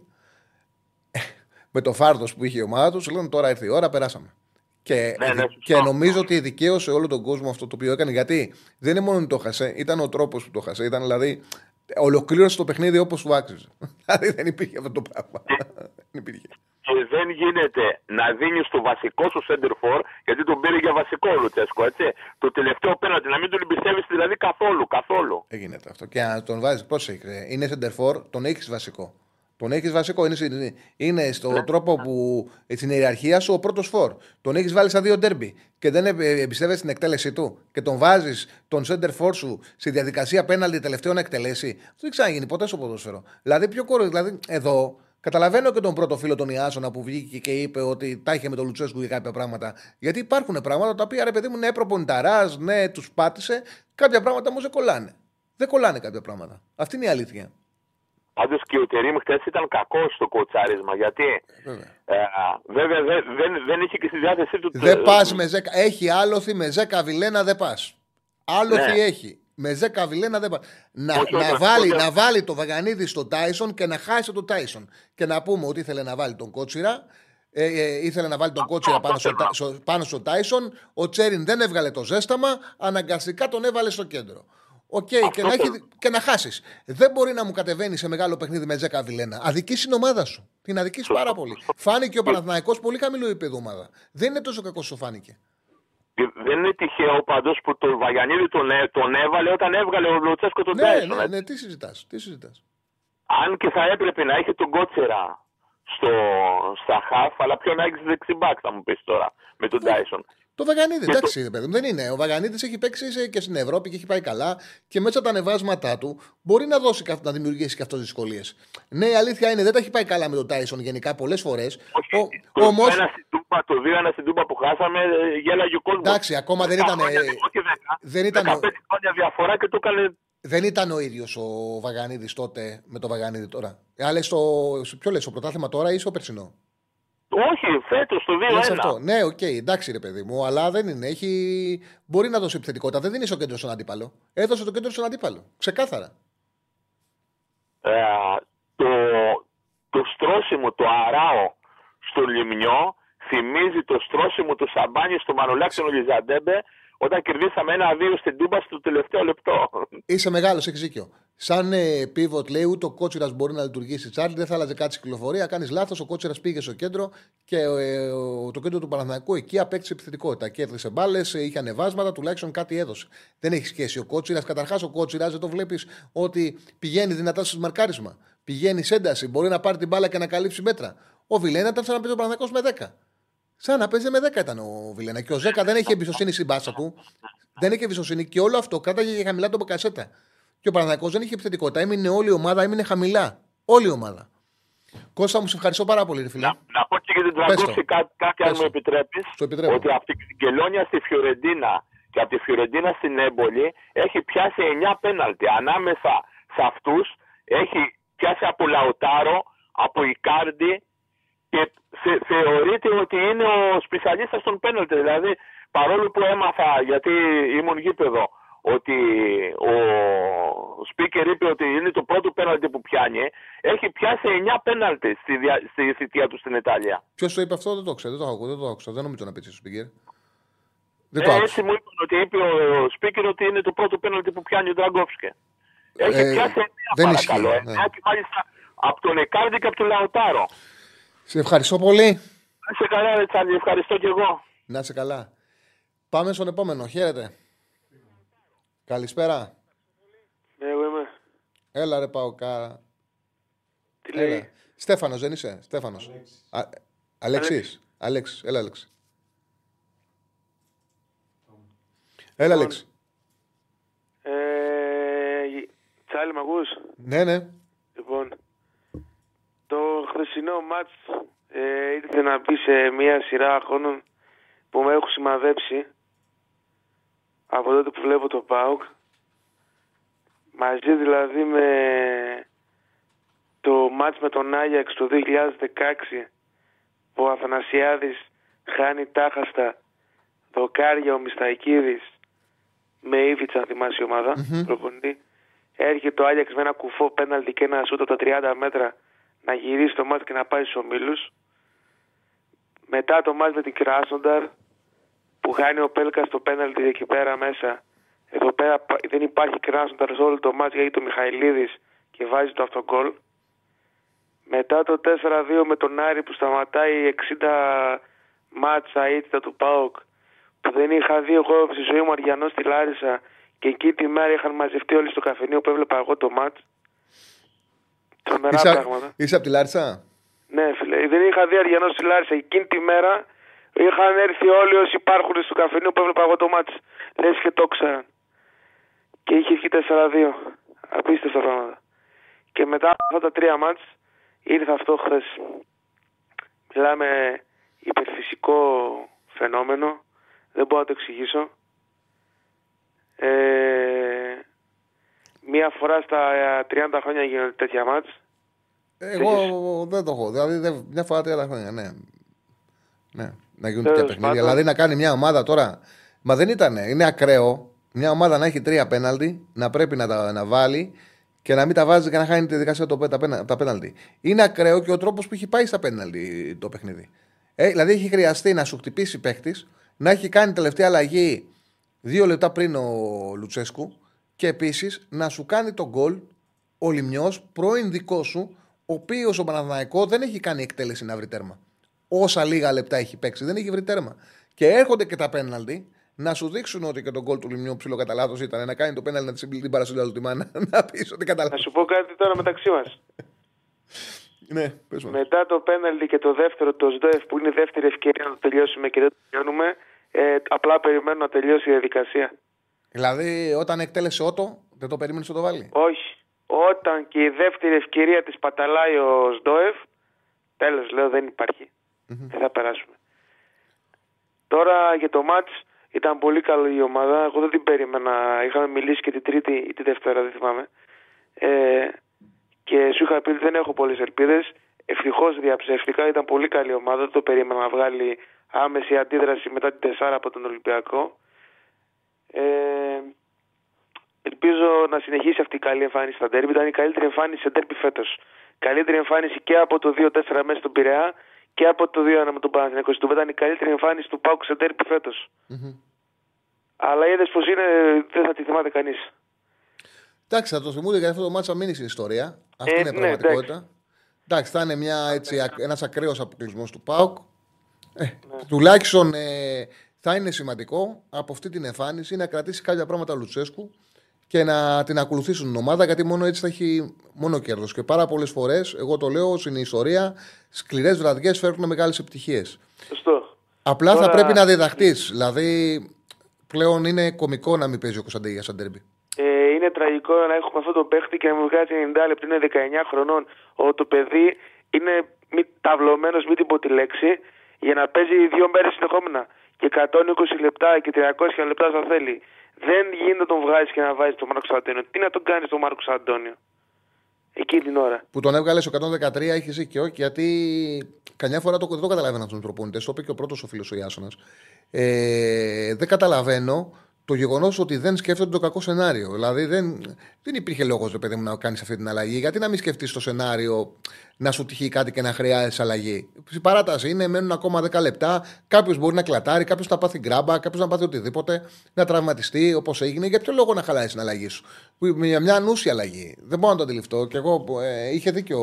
με το φάρδος που είχε η ομάδα τους, λένε τώρα ήρθε η ώρα, περάσαμε. Και, Ναι, ναι, σωστό. και νομίζω ότι δικαίωσε όλο τον κόσμο αυτό το οποίο έκανε. Γιατί δεν είναι μόνο ότι το χασέ, ήταν ο τρόπος που το χασέ. Ήταν δηλαδή. Ολοκλήρωσε το παιχνίδι όπως του άξιζε. δηλαδή δεν υπήρχε αυτό το πράγμα. δεν υπήρχε. Και δεν γίνεται να δίνεις το βασικό σου center for, γιατί τον πήρε για βασικό ο Λουτσέσκο, έτσι. Το τελευταίο πέναντι, να μην τον εμπιστεύεις δηλαδή καθόλου, καθόλου. Δεν γίνεται αυτό. Και αν τον βάζεις, πώ είναι center for, τον έχεις βασικό. Τον έχεις βασικό. Είναι, στην- είναι στον Ναι. τρόπο που στην ιεραρχία σου ο πρώτος φόρ. Τον έχεις βάλει στα δύο ντέρμπι και δεν ε, εμπιστεύεσαι την εκτέλεσή του και τον βάζεις τον center for σου στη διαδικασία πέναλτι τελευταίο να εκτελέσει. Αυτό δεν ξαναγίνει ποτέ στο ποδόσφαιρο. Δηλαδή, πιο κορο... δηλαδή εδώ καταλαβαίνω και τον πρώτο φίλο τον Ιάσονα που βγήκε και είπε ότι τα είχε με τον Λουτσέσκου για κάποια πράγματα. Γιατί υπάρχουν πράγματα τα οποία ρε παιδί μου, ναι, προπονηταρά, ναι, τους πάτησε. Κάποια πράγματα όμως δεν κολλάνε. Δεν κολλάνε κάποια πράγματα. Αυτή είναι η αλήθεια. Πάντως και ο Τερήμ χθες ήταν κακός στο κοτσάρισμα, γιατί Βέβαια. ε, βέβαια δεν, δεν, δεν είχε και στη διάθεσή του. Δεν πας με ζέκα. Έχει άλοθη με ζέκα βιλένα δεν πας. Άλοθη Ναι. έχει. Με ζέκα βιλένα δεν πας. Να, Όχι, να, όχι, βάλει, όχι. να βάλει το Βαγανίδη στον Τάισον και να χάσει τον Τάισον. Και να πούμε ότι ήθελε να βάλει τον Κότσιρα. Ε, ε, ήθελε να βάλει τον Κότσιρα πάνω, στο, τέρμα. στο- πάνω στον Τάισον. Ο Τσέριν δεν έβγαλε το ζέσταμα. Αναγκαστικά τον έβαλε στο κέντρο. Οκ, και, να έχει- και να χάσεις. Δεν μπορεί να μου κατεβαίνει σε μεγάλο παιχνίδι με Ζέκα Βιλένα. Αδικεί την ομάδα σου. Την αδικεί πάρα πολύ. Φάνηκε ο Παναθηναϊκός πολύ χαμηλό επίπεδο ομάδα. Δεν είναι τόσο κακός όσο φάνηκε. Και Δεν είναι τυχαίο πάντως που το Βαγιανίδη τον, έ- τον έβαλε όταν έβγαλε ο Λουτσέσκο τον Ναι, Τάισον. ναι, έτσι. ναι, τι συζητάς. Τι συζητάς. Αν και θα έπρεπε να είχε τον Κότσερα στο, στα χαφ, αλλά ποιον να έχεις δεξιμπάκ, θα μου πεις τώρα, με τον Τάισον. Το Βαγανίδη, Και εντάξει, ρε παιδί μου, δεν είναι. Ο Βαγανίδης έχει παίξει σε- και στην Ευρώπη και έχει πάει καλά και μέσα από τα ανεβάσματά του μπορεί να, δώσει, κα- να δημιουργήσει και αυτός δυσκολίες. Ναι, η αλήθεια είναι δεν τα έχει πάει καλά με τον Τάισον γενικά πολλές φορές. Όχι, το Όμω. ένα στην Τούπα, το 2-1 στην Τούπα που χάσαμε, ε, γέλαγε ο κόσμος. Εντάξει, ακόμα δεν ήταν, ε, Όχι 10, δεν ήταν- 15 χρόνια διαφορά και το έκανε. Δεν ήταν ο ίδιος ο Βαγανίδης τότε με τον Βαγανίδη τώρα. Ε, Αλλά στο, στο- ποιο λες, στο πρωτάθλημα τώρα ή στο περσινό; Όχι, φέτος το 2-1. Λες αυτό. Ναι, οκ, εντάξει ρε παιδί μου, αλλά δεν είναι. Έχει... Μπορεί να δώσει επιθετικότητα. Δεν δίνει στο κέντρο στον αντίπαλο. Έδωσε το κέντρο στον αντίπαλο. Ξεκάθαρα. Ε, το, το στρώσιμο, το αράο στο λιμνιό θυμίζει το στρώσιμο του Σαμπάνι στο Μανολάξενο Λιζαντέμπε όταν κερδίσαμε ένα-δύο στην Τούμπα στο τελευταίο λεπτό. Είσαι μεγάλος, έχεις δίκιο. Σαν ε, pivot λέει, ούτε ο κότσιρας μπορεί να λειτουργήσει Τσάρλι, δεν θα άλλαζε κάτι στην κυκλοφορία. Κάνεις λάθος, ο κότσιρας πήγε στο κέντρο και ε, ο- το κέντρο του Παναθηναϊκού εκεί απέκτησε επιθετικότητα. Κέρδισε μπάλες, είχε ανεβάσματα, τουλάχιστον κάτι έδωσε. Δεν έχει σχέση ο κότσιρας. Καταρχάς, ο κότσιρας δεν το βλέπεις ότι πηγαίνει δυνατά στο μαρκάρισμα. Πηγαίνει σε ένταση, μπορεί να πάρει την μπάλα και να καλύψει μέτρα. Ο Βιλένα ήταν σαν να παίζει ο Παναθηναϊκός με 10. Σαν να παίζει με 10 ήταν ο Βιλένα. Και ο Ζέκα δεν έχει εμπιστοσύνη στην μπάσα του. Δεν έχει εμπιστοσύνη και όλο αυτό κράταγε για χαμηλά τον Μπακασέτα. Και ο Παναθηναϊκός δεν είχε επιθετικότητα. Έμεινε όλη η ομάδα, έμεινε χαμηλά. Όλη η ομάδα. Κώστα μου, σε ευχαριστώ πάρα πολύ, ρε φίλε. Να, να πω και για την Πες Τραγκόψη το. κάτι, κάτι αν Πες μου το. επιτρέπεις. Σου επιτρέπω. Ότι από την Κελόνια στη Φιωρεντίνα και από τη Φιωρεντίνα στην Έμπολη έχει πιάσει 9 πέναλτι. Ανάμεσα σε αυτούς έχει πιάσει από Λαουτάρο, από Ικάρντι και θε- θεωρείται ότι είναι ο σπιθαλίστας των πέναλτι. Δηλαδή, παρόλο που έμαθα, γιατί ήμουν γήπεδο, ότι ο speaker είπε ότι είναι το πρώτο πέναλτι που πιάνει, έχει πιάσει 9 πέναλτι στη, δια... στη θητεία του στην Ιταλία. Ποιος το είπε αυτό, δεν το ξέρω. Δεν το έχω, δεν το άκουσα. Δεν νομίζω να πει στο speaker. Δεν Ε, το έτσι άκουσα. μου είπαν ότι είπε ο speaker ότι είναι το πρώτο πέναλτι που πιάνει ο Ντραγκόφσκι. Έχει Ε, πιάσει 9 δεν ισχύει, παρακαλώ. ναι. 9 και μάλιστα από τον Εκάρντι και από τον Λαουτάρο. Σε ευχαριστώ πολύ. Να είσαι καλά, ρε Τσάρλι, ευχαριστώ και εγώ. Να είσαι καλά. Πάμε στον επόμενο. Χαίρετε. Καλησπέρα. Ναι, εγώ είμαι. Έλα ρε Παοκάρα. Τι λέει; Έλα. Στέφανος δεν είσαι; Στέφανος. Α, Αλέξης. Αλέξης. Έλα Αλέξης. Έλα Λοιπόν. Αλέξης. Ε, Τσάλι, μ' ακούς; Ναι, ναι. Λοιπόν, το χθεσινό μάτς ε, ήρθε να μπει σε μια σειρά αγώνων που με έχουν σημαδέψει από τότε που βλέπω το ΠΑΟΚ μαζί δηλαδή με το μάτς με τον Άγιαξ το 2016 που ο Αθανασιάδης χάνει τάχαστα δοκάρια ο Μισταϊκίδης με Ήβιτσα, αν θυμάσαι η ομάδα, προπονητή. Έρχεται το Άγιαξ με ένα κουφό πέναλτι και ένα σούτ από τα 30 μέτρα να γυρίσει το μάτι και να πάει στους ομίλους. Μετά το μάτι με την Κράσνονταρ που χάνει ο Πέλκας το πέναλτι εκεί πέρα μέσα. Εδώ πέρα πα- δεν υπάρχει Κράσνονταρ σε όλο το μάτι γιατί το Μιχαηλίδης και βάζει το αυτογκολ. Μετά το 4-2 με τον Άρη που σταματάει 60 μάτσα ήττα του ΠΑΟΚ που δεν είχα δει εγώ στη ζωή μου Αριανός στη Λάρισα και εκεί τη μέρα είχαν μαζευτεί όλοι στο καφενείο που έβλεπα εγώ το μάτς. Τρομερά Είσαι, πράγματα. είσαι από τη Λάρισα; Ναι, φίλε. Δεν είχα δει Αριανός στη Λάρισα. Εκείνη τη μέρα είχαν έρθει όλοι όσοι υπάρχουν στο καφενείο που έβλεπα εγώ το μάτς. Λες και το ξέραν. Και είχε βγει 4-2. Απίστευτα πράγματα. Και μετά από αυτά τα τρία μάτς ήρθε αυτό χθες. Μιλάμε υπερφυσικό φαινόμενο. Δεν μπορώ να το εξηγήσω. Ε, μία φορά στα ε, 30 χρόνια γίνονται τέτοια μάτς. Εγώ δεν το έχω. Δηλαδή δεν- μια φορά 30 χρόνια, ναι. Ναι, να γίνουν Τέλος τέτοια παιχνίδια. πάντων. Δηλαδή να κάνει μια ομάδα τώρα. Μα δεν ήταν. Είναι ακραίο μια ομάδα να έχει τρία πέναλτι, να πρέπει να τα να βάλει και να μην τα βάζει και να χάνει τη δικασία το, τα, πένα- τα πέναλτι. Είναι ακραίο και ο τρόπος που έχει πάει στα πέναλτι το παιχνίδι. Ε, δηλαδή έχει χρειαστεί να σου χτυπήσει παίχτη, να έχει κάνει τελευταία αλλαγή δύο λεπτά πριν ο Λουτσέσκου και επίσης να σου κάνει τον γκολ ο Λιμιό, πρώην δικό σου, ο οποίος ο Παναθηναϊκός δεν έχει κάνει εκτέλεση να βρει τέρμα. Όσα λίγα λεπτά έχει παίξει, δεν έχει βρει τέρμα. Και έρχονται και τα πέναλτι να σου δείξουν ότι και τον γκολ του Λιμιού ψηλό κατά λάθος ήταν να κάνει το πέναλτι να τη συμπληρεί την παρασύλλα του τη μάνα. Να πεις ότι κατά Να λάθος. σου πω κάτι τώρα μεταξύ μας. Ναι, πες μας. Μετά το πέναλτι και το δεύτερο, το ΣΔΕΦ που είναι η δεύτερη ευκαιρία να το τελειώσουμε και δεν το τελειώνουμε, ε, απλά περιμένω να τελειώσει η διαδικασία. Δηλαδή, όταν εκτέλεσε ότο, δεν το περίμενες να το βάλει; Όχι. Όταν και η δεύτερη ευκαιρία της παταλάει ο ΣΔΟΕΦ, τέλος λέω δεν υπαρχει Δεν θα περάσουμε. Τώρα για το μάτς ήταν πολύ καλή η ομάδα. Εγώ δεν την περίμενα. Είχαμε μιλήσει και την Τρίτη ή τη Δευτέρα, δεν θυμάμαι. Ε, και σου είχα πει ότι δεν έχω πολλές ελπίδες. Ευτυχώς διαψεύτηκα. Ήταν πολύ καλή ομάδα. Δεν το περίμενα να βγάλει άμεση αντίδραση μετά την Τεσσάρα από τον Ολυμπιακό. Ε, Ελπίζω να συνεχίσει αυτή η καλή εμφάνιση στα ντέρμπι. Ήταν η καλύτερη εμφάνιση σε ντέρμπι φέτος. Καλύτερη εμφάνιση και από το 2-4 μέσα στον Πειραιά και από το 2-1 με τον Παναθηναϊκός. Στην Τούμπα ήταν η καλύτερη εμφάνιση του Πάουκ σε ντέρμπι φέτος. Αλλά είδες πως είναι, δεν θα τη θυμάται κανείς. Εντάξει, θα το θυμούνται γιατί αυτό το μάτσα μείνει στην ιστορία. Αυτή Ε, είναι η ναι, πραγματικότητα. Εντάξει, θα είναι μια, έτσι, ακ- ένας ακραίος αποκλεισμός του ΠΑΟΚ. Ε, Τουλάχιστον ε, θα είναι σημαντικό από αυτή την εμφάνιση να κρατήσει κάποια πράγματα ο Λουτσέσκου και να την ακολουθήσουν την ομάδα γιατί μόνο έτσι θα έχει μόνο κέρδος. Και πάρα πολλές φορές, εγώ το λέω στην ιστορία, σκληρές βραδιές φέρνουν μεγάλες επιτυχίες. Σωστό. Απλά θα Τώρα- πρέπει να διδαχτείς. Δηλαδή, πλέον είναι κομικό να μην παίζει ο Κωνσταντίνια σαν τέρμπι. Ε, είναι τραγικό να έχουμε αυτό το παίχτη και να μου βγάζει 90 λεπτά. Είναι 19 χρονών. Ο, το παιδί είναι μη, ταυλωμένος, μην την πω τη λέξη, για να παίζει δύο μέρες συνεχόμενα. Και 120 λεπτά και 300 λεπτά θα θέλει. Δεν γίνεται να τον βγάζεις και να βάζεις τον Μάρκος Αντώνιο. Τι να τον κάνεις τον Μάρκος Αντώνιο; Εκείνη την ώρα. Που τον έβγαλες στο 113, έχεις δίκιο, γιατί καμιά φορά το, δεν το καταλαβαίνω αυτού του προπονητέ. Το είπε και ο πρώτος ο φίλος ο Ιάσονας. Ε, δεν καταλαβαίνω το γεγονός ότι δεν σκέφτονται το κακό σενάριο. Δηλαδή δεν, δεν υπήρχε λόγος, ρε παιδί μου, να κάνεις αυτή την αλλαγή. Γιατί να μην σκεφτείς το σενάριο να σου τυχεί κάτι και να χρειάζεσαι αλλαγή; Στην παράταση είναι, μένουν ακόμα 10 λεπτά. Κάποιος μπορεί να κλατάρει, κάποιος να πάθει γκράμπα, κάποιος να πάθει οτιδήποτε, να τραυματιστεί όπως έγινε. Για ποιο λόγο να χαλάσει την αλλαγή σου; Μια, μια ανούσια αλλαγή. Δεν μπορώ να το αντιληφθώ. Και εγώ ε, είχε δίκιο.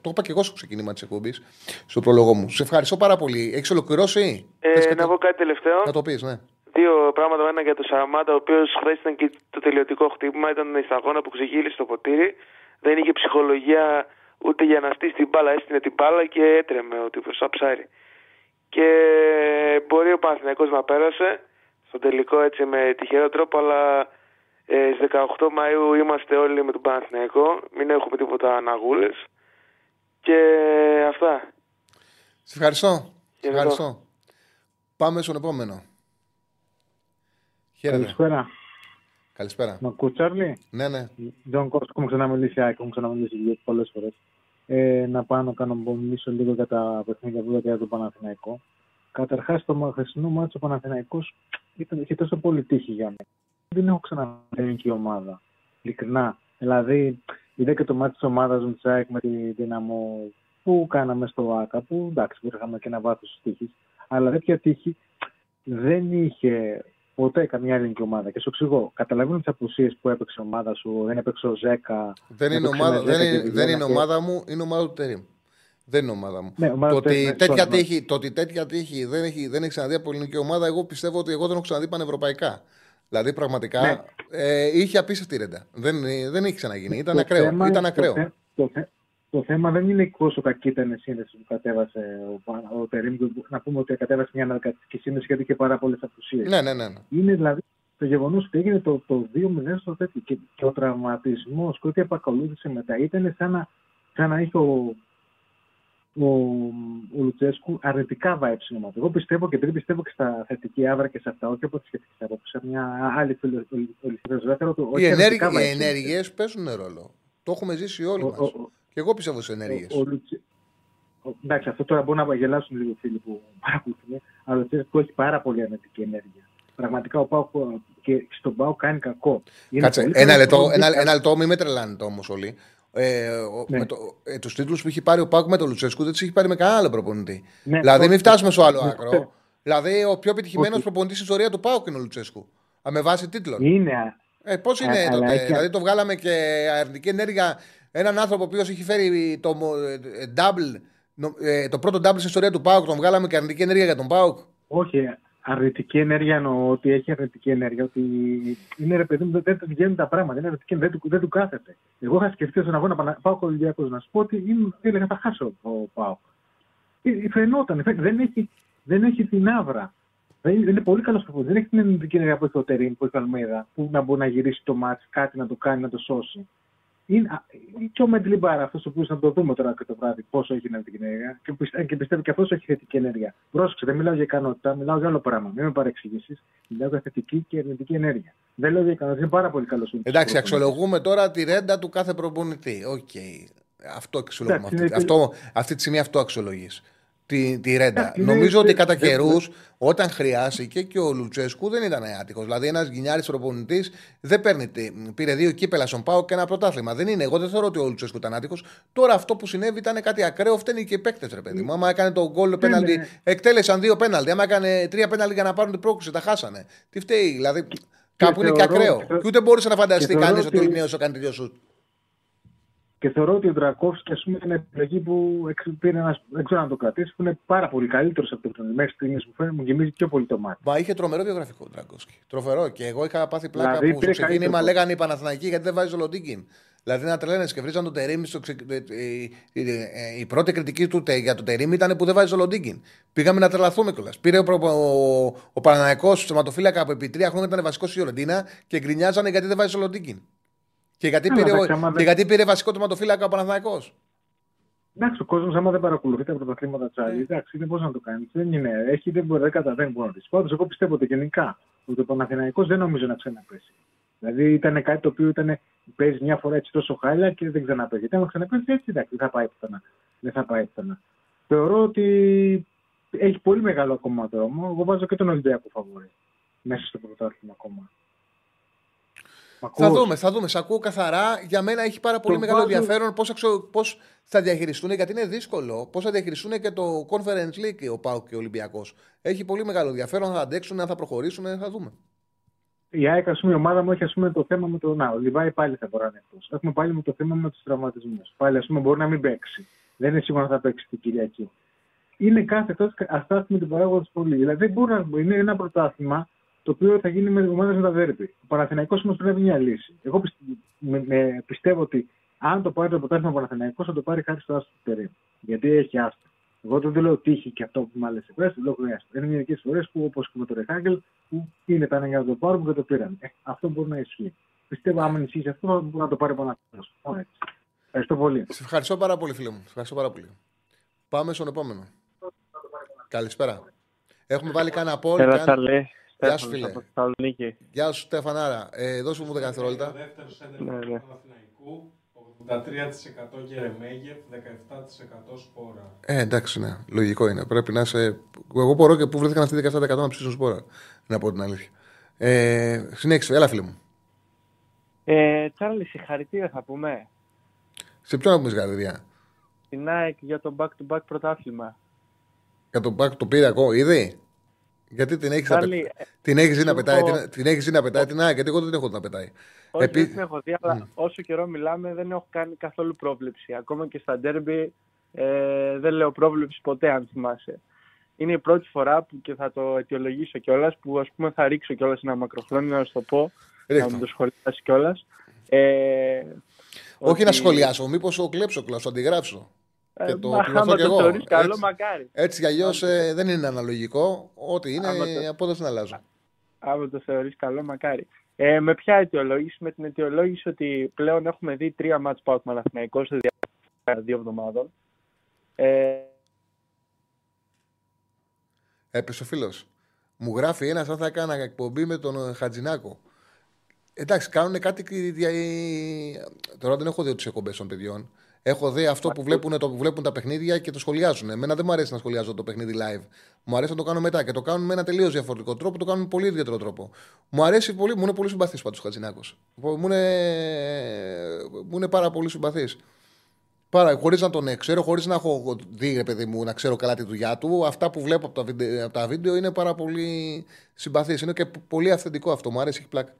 Το είπα και εγώ στο ξεκίνημα της εκπομπής, στο πρόλογο μου. Σε ευχαριστώ πάρα πολύ. Έχεις ολοκληρώσει; Θες Ε, κάτι- να πω κάτι τελευταίο. Να το πεις, ναι. Δύο πράγματα. Ένα για τον Σαμάτα, ο οποίος χθες ήταν και το τελειωτικό χτύπημα. Ήταν η σταγόνα που ξεγύλισε το ποτήρι. Δεν είχε ψυχολογία ούτε για να στήσει την μπάλα. Έστεινε την μπάλα και έτρεμε ο τύπος, σαν ψάρι. Και μπορεί ο Παναθηναϊκός να πέρασε στο τελικό έτσι με τυχερό τρόπο, αλλά ε, στις 18 Μαΐου είμαστε όλοι με τον Παναθηναϊκό. Μην έχουμε τίποτα αναγούλες. Και αυτά. Σε ευχαριστώ. Σε Χαιρετώ. ευχαριστώ. Πάμε στον επόμενο. Χαίρετε. Καλησπέρα. Καλησπέρα. Μ' ακούς, Τσάρλι; Ναι, ναι. Τζον Κόστ, έχουμε ξαναμιλήσει, Άκη, έχουμε ξαναμιλήσει πολλές φορές. Ε, να πάω να κάνω να μιλήσω λίγο για τα παιχνίδια που είδα για τον Παναθηναϊκό. Καταρχάς, το χθεσινό μάτσο ο Παναθηναϊκός ήταν, είχε τόσο πολύ τύχη για μένα. Δεν έχω ξαναδεί ελληνική ομάδα. Ειλικρινά. Δηλαδή, είδα και το μάτι της ομάδας μου Τσάικ με τη δύναμο που κάναμε στο ΑΚΑ, που εντάξει, είχαμε και ένα βάθος της τύχης. Αλλά τέτοια τύχη δεν είχε ποτέ καμιά ελληνική ομάδα. Και σου εξηγώ, καταλαβαίνω τις απουσίες που έπαιξε η ομάδα σου, δεν έπαιξε ο Ζέκα. Δεν είναι, έπαιξε ομάδα, με Ζέκα δεν, και είναι, δεν Βιλένα είναι και- ομάδα μου, είναι ομάδα του Τερήμ. Δεν είναι ομάδα μου. Ναι, ομάδα το, του Τερίμ, ότι ναι, τέτοια sorry, τύχη, το ότι τέτοια τύχη δεν έχει, δεν έχει ξαναδεί από ελληνική ομάδα, εγώ πιστεύω ότι εγώ δεν έχω ξαναδεί πανευρωπαϊκά. Δηλαδή πραγματικά Ναι. ε, είχε απίστευτη ρέντα. Δεν, δεν είχε ξαναγίνει. Ήταν Το ακραίο. θέμα- Ήταν το ακραίο. θε- Το, θε- το θέμα δεν είναι πόσο κακή ήταν η σύνδεσης που κατέβασε ο, Πα- ο Τερήμ. Να πούμε ότι κατέβασε μια αναρκατική σύνδεση γιατί είχε πάρα πολλές απουσίες. Ναι, ναι, ναι. ναι. Είναι δηλαδή το γεγονός ότι έγινε το, το 2-0 στο τέτοιο και, και ο τραυματισμός και ό,τι επακολούθησε μετά ήταν σαν να, σαν να είχε ο, ο, ο Λουτσέσκου αρνητικά vibes στην ομάδα. Εγώ πιστεύω και επειδή πιστεύω και στα θετική άβρα και σε αυτά, όχι από τη σχετική άποψη, σε μια άλλη φιλοσοφία, ότι Οι, όχι ενέργ, αρνητικά οι vibes. ενέργειες παίζουν ρόλο. Το έχουμε ζήσει όλοι Ο- μας. Ο- Και εγώ πιστεύω στι ενέργειες. ο, ο Λουτσε- ο- εντάξει, αυτό τώρα μπορεί να γελάσουν λίγο οι φίλοι που παρακολουθούν, αλλά ο Λουτσέσκου έχει πάρα πολύ αρνητική ενέργεια. Πραγματικά ο Πάου και στον Πάου κάνει κακό. Είναι Κάτσε, πολύ ένα καλός λεπτό, προπονητής, ένα, ένα λεπτό, μην με τρελάνετε όμως όλοι. Ε, ο- Ναι. με το, ε, τους τίτλους που έχει πάρει ο Πάκου με τον Λουτσέσκου δεν τους έχει πάρει με κανένα άλλο προπονητή. Ναι, δηλαδή, όχι, μην φτάσουμε στο άλλο ναι, άκρο. ξέρω. Δηλαδή, ο πιο επιτυχημένος Όχι. προπονητής στην ιστορίας του Πάουκ είναι ο Λουτσέσκου. Α, με βάση τίτλων. Είναι, α- Ε, Πώς είναι Α- αλλά τότε, έχει- Δηλαδή, το βγάλαμε και αρνητική ενέργεια. Έναν άνθρωπο ο οποίος έχει φέρει το, μο- ε, double, νο- ε, το πρώτο double στην ιστορία του Πάουκ, τον βγάλαμε και αρνητική ενέργεια για τον Πάουκ. όχι, αρνητική ενέργεια εννοώ ότι έχει αρνητική ενέργεια, ότι είναι ρε παιδί μου, δεν, δεν του βγαίνουν τα πράγματα, είναι αρνητική, δεν, του, δεν του κάθεται. Εγώ είχα σκεφτεί στον αγώνα να πάω Ολυμπιακός να σου πω ότι ήμουν- έλεγα θα χάσω ο Πάο. Φαινόταν, φαι- δεν έχει, δεν έχει την άβρα. Δεν είναι, είναι πολύ καλός προπονητής. Δεν έχει την αρνητική ενέργεια που έχει ο Τερήμ, που έχει ο Αλμίδα, που να μπορεί να γυρίσει το μάτς, κάτι να το κάνει, να το σώσει. Είναι, α, και ο Μεντλιμπάρα, αυτός ο οποίος θα το δούμε τώρα και το βράδυ, πόσο έχει αρνητική ενέργεια. Και, πιστε- και πιστεύω και αυτός έχει θετική ενέργεια. Πρόσεξε, δεν μιλάω για ικανότητα, μιλάω για άλλο πράγμα. Μην με παρεξηγήσεις. Μιλάω για θετική και αρνητική ενέργεια. Δεν λέω για ικανότητα, είναι πάρα πολύ καλός. Εντάξει, αξιολογούμε τώρα τη ρέντα του κάθε προπονητή. Οκ. Αυτό αξιολογούμε. Εντάξει, Αυτή, είναι- αυτό, αυτή τη στιγμή αυτό αξιολογείς. Τη, τη ρέντα. Εντάξει, είναι- Νομίζω ότι δεν- κατά δεν- καιρούς, όταν χρειάστηκε και ο Λουτσέσκου δεν ήταν άτυχος. Δηλαδή, ένας γκινιάρης προπονητής δεν παίρνει. τι- Πήρε δύο κύπελα στον ΠΑΟΚ και ένα πρωτάθλημα. Δεν είναι. Εγώ δεν θεωρώ ότι ο Λουτσέσκου ήταν άτυχος. Τώρα αυτό που συνέβη ήταν κάτι ακραίο. Φταίνε και οι παίκτες, ρε παιδί μου. Άμα έκανε το γκολ πέναλτι, ναι. εκτέλεσαν δύο πέναλτι. Άμα έκανε τρία πέναλτι για να πάρουν την πρόκριση, τα χάσανε. Τι φταίει. Δηλαδή, Κάπου είναι και θεωρώ- ακραίο. και- Και ούτε μπορούσε να φανταστεί και θεωρώ κανείς ότι ο ότι- Ολυμπιακό κάνει τέτοιο σουτ. Και θεωρώ ότι ο Ντρακόφσκι ας πούμε, είναι επιλογή που εξ- πήρε ένας, δεν ξέρω αν το κρατήσει, που είναι πάρα πολύ καλύτερος από τον μέχρι στιγμής που φαίνεται μου γεμίζει πιο πολύ το μάτι. Μα είχε τρομερό βιογραφικό ο Ντραγκόσκι. Τροφερό. Και εγώ είχα πάθει πλάκα Δηλαδή, που στο πήρε ξεκίνημα καλύτερο. λέγανε οι Παναθηναϊκοί γιατί δεν βάζει ο Λοντίγκιν. Δηλαδή να τρελαίνε και βρίζαν τον Τερήμι. Στο ξε... ε, ε, ε, ε, η πρώτη κριτική του τε- για τον Τερήμι ήταν που δεν βάζει ο Λοντίγκιν. Πήγαμε να τρελαθούμε κιόλας. Πήρε ο, προ- ο, ο Παναναϊκό σωματοφύλακα που επί τρία χρόνια ήταν βασικός στη Ιωρεντίνα και γκρινιάζανε γιατί δεν βάζει ο Λοντίγκιν. Και γιατί, Καλά, πήρε, ο- εντάξει, άμα και δεν- γιατί πήρε βασικό τερματοφύλακα ο Παναθηναϊκός; Εντάξει, ο κόσμος, άμα δεν παρακολουθεί τα πρωταθλήματα Ναι. τη άλλη, εντάξει, είναι πώς να το κάνει. Δεν είναι, έχει, δεν μπορεί, δεν καταλαβαίνει μπορεί να τη Πάντω, εγώ πιστεύω ότι γενικά ότι ο Παναθηναϊκός δεν νομίζω να ξαναπέσει. Δηλαδή ήταν κάτι το οποίο ήταν, παίζει μια φορά έτσι τόσο χάλια και δεν ξαναπέζει. Γιατί άμα ξαναπέσει έτσι, εντάξει, δεν θα πάει πουθενά. Δεν θα πάει πουθενά. Θεωρώ ότι έχει πολύ μεγάλο ακόμα δρόμο. Εγώ βάζω και τον Ολυμπιακό φαβορή μέσα στο πρωτάθλημα ακόμα. Μ' Θα ακούς; δούμε, θα δούμε. Σε ακούω καθαρά. Για μένα έχει πάρα πολύ Το μεγάλο βάζω- ενδιαφέρον πώς πώς θα διαχειριστούν, γιατί είναι δύσκολο, πώς θα διαχειριστούν και το Conference League ο Πάουκ και ο Ολυμπιακός. Έχει πολύ μεγάλο ενδιαφέρον, θα αντέξουν, αν θα προχωρήσουν, θα δούμε. Η ΑΕΚ, ας πούμε, η ομάδα μου έχει ας πούμε, το θέμα με το. Να, ο Λιβάη πάλι θα μπορεί να είναι εκτός. Έχουμε πάλι με το θέμα με τους τραυματισμούς. Πάλι, ας πούμε, μπορεί να μην παίξει. Δεν είναι σίγουρο αν θα παίξει την Κυριακή. Είναι κάθε τόσο αστάθμη την παράγοντα πολύ. Δηλαδή, δεν μπορεί να είναι ένα πρωτάθλημα το οποίο θα γίνει με ομάδε με τα δέρπη. Ο Παναθηναϊκός όμως πρέπει να βρει μια λύση. Εγώ πιστε- με- με- πιστεύω ότι αν το πάρει το πρωτάθλημα ο Παναθηναϊκός θα το πάρει χάρη στο άστρο του Τερήμ. Γιατί έχει άστρο. Εγώ δεν το λέω τύχη και αυτό που μου άλλες φορέ, δεν το χρειάζεται. Είναι μερικές φορές που όπως και με το Ρεχάγκελ που είναι τα για να το πάρουν και το πήραν. Ε, αυτό μπορεί να ισχύει. Πιστεύω άμα ισχύει αυτό θα μπορεί να το πάρει ο Παναθηναϊκός. Μόνο έτσι. Ευχαριστώ πολύ. Σε ευχαριστώ πάρα πολύ, φίλε μου. Σε ευχαριστώ πάρα πολύ. Πάμε στον επόμενο. Καλησπέρα. Έχουμε βάλει κάνα πόλ. Έλα, κάνα- Τσαρλί. Γεια σου, Στέφανος φίλε. από Θεσσαλονίκη. Γεια σου, Στεφανάρα. Ε, δώσε μου 10 δευτερόλεπτα. Δεύτερο σέντερ Ναι, του ναι. Παναθηναϊκού, 83% Γερεμέγεφ, 17% Σπόρα. Ε, εντάξει, ναι. Λογικό είναι. Πρέπει να είσαι. Εγώ μπορώ και πού βρέθηκαν αυτοί οι 17% να ψήσουν σπόρα. Να πω την αλήθεια. Ε, συνέχισε, έλα, φίλε μου. Ε, Τσάρλι, συγχαρητήρια θα πούμε. Σε ποιον να πούμε συγχαρητήρια; Στην ΑΕΚ για το back-to-back πρωτάθλημα. Για τον Μπακ το πήρε ακόμα, ήδη; Γιατί την έχεις να, Τσάρλι, πε... την έχεις δει να σου πετάει, πω- την, την έχεις δει να πετάει την ΑΕΚ, γιατί εγώ δεν την έχω δει να πετάει. Όχι, Επί- δεν την έχω δει, αλλά όσο καιρό μιλάμε δεν έχω κάνει καθόλου πρόβλεψη. Ακόμα και στα ντέρμπι ε, δεν λέω πρόβλεψη ποτέ, αν θυμάσαι. Είναι η πρώτη φορά που και θα το αιτιολογήσω κιόλας, που ας πούμε θα ρίξω κιόλας ένα μακροχρόνιο να σου το πω, να Ρίχτω. μου το σχολιάσεις κιόλας. Ε, Όχι ότι- να σχολιάσω, μήπως το κλέψω, κλάσω, το αντιγράψω. Ε, και το μα, πληρωθώ άμα κι το εγώ. θεωρείς καλό, Έτσι. μακάρι. Έτσι κι αλλιώς δεν είναι αναλογικό. Ό,τι είναι, Άμα το- από δεν αλλάζω. Άμα το θεωρείς καλό, μακάρι. Ε, με ποια αιτιολόγηση, με την αιτιολόγηση ότι πλέον έχουμε δει τρία μάτς πάω Παναθηναϊκός σε διάρκεια δύο εβδομάδων. Ε, Έπεσε ο φίλος. Μου γράφει ένας σαν θα έκανα εκπομπή με τον ε, Χατζινάκο. Εντάξει, κάνουν κάτι. και δια- Τώρα δεν έχω δει τις εκπομπές των παιδιών. Έχω δει αυτό που βλέπουν, το, που βλέπουν τα παιχνίδια και το σχολιάζουν. Εμένα δεν μου αρέσει να σχολιάζω το παιχνίδι live. Μου αρέσει να το κάνω μετά και το κάνουν με ένα τελείως διαφορετικό τρόπο. Το κάνουν με πολύ ιδιαίτερο τρόπο. Μου αρέσει πολύ, μου είναι πολύ συμπαθής πάντως ο Χατζινάκο. Μου είναι, μου είναι πάρα πολύ συμπαθής. Πάρα, χωρίς να τον ξέρω, χωρίς να έχω δει, ρε παιδί μου, να ξέρω καλά τη δουλειά του. Αυτά που βλέπω από τα βίντεο, από τα βίντεο είναι πάρα πολύ συμπαθής. Είναι και πολύ αυθεντικό αυτό. Μου αρέσει, έχει πλάκα.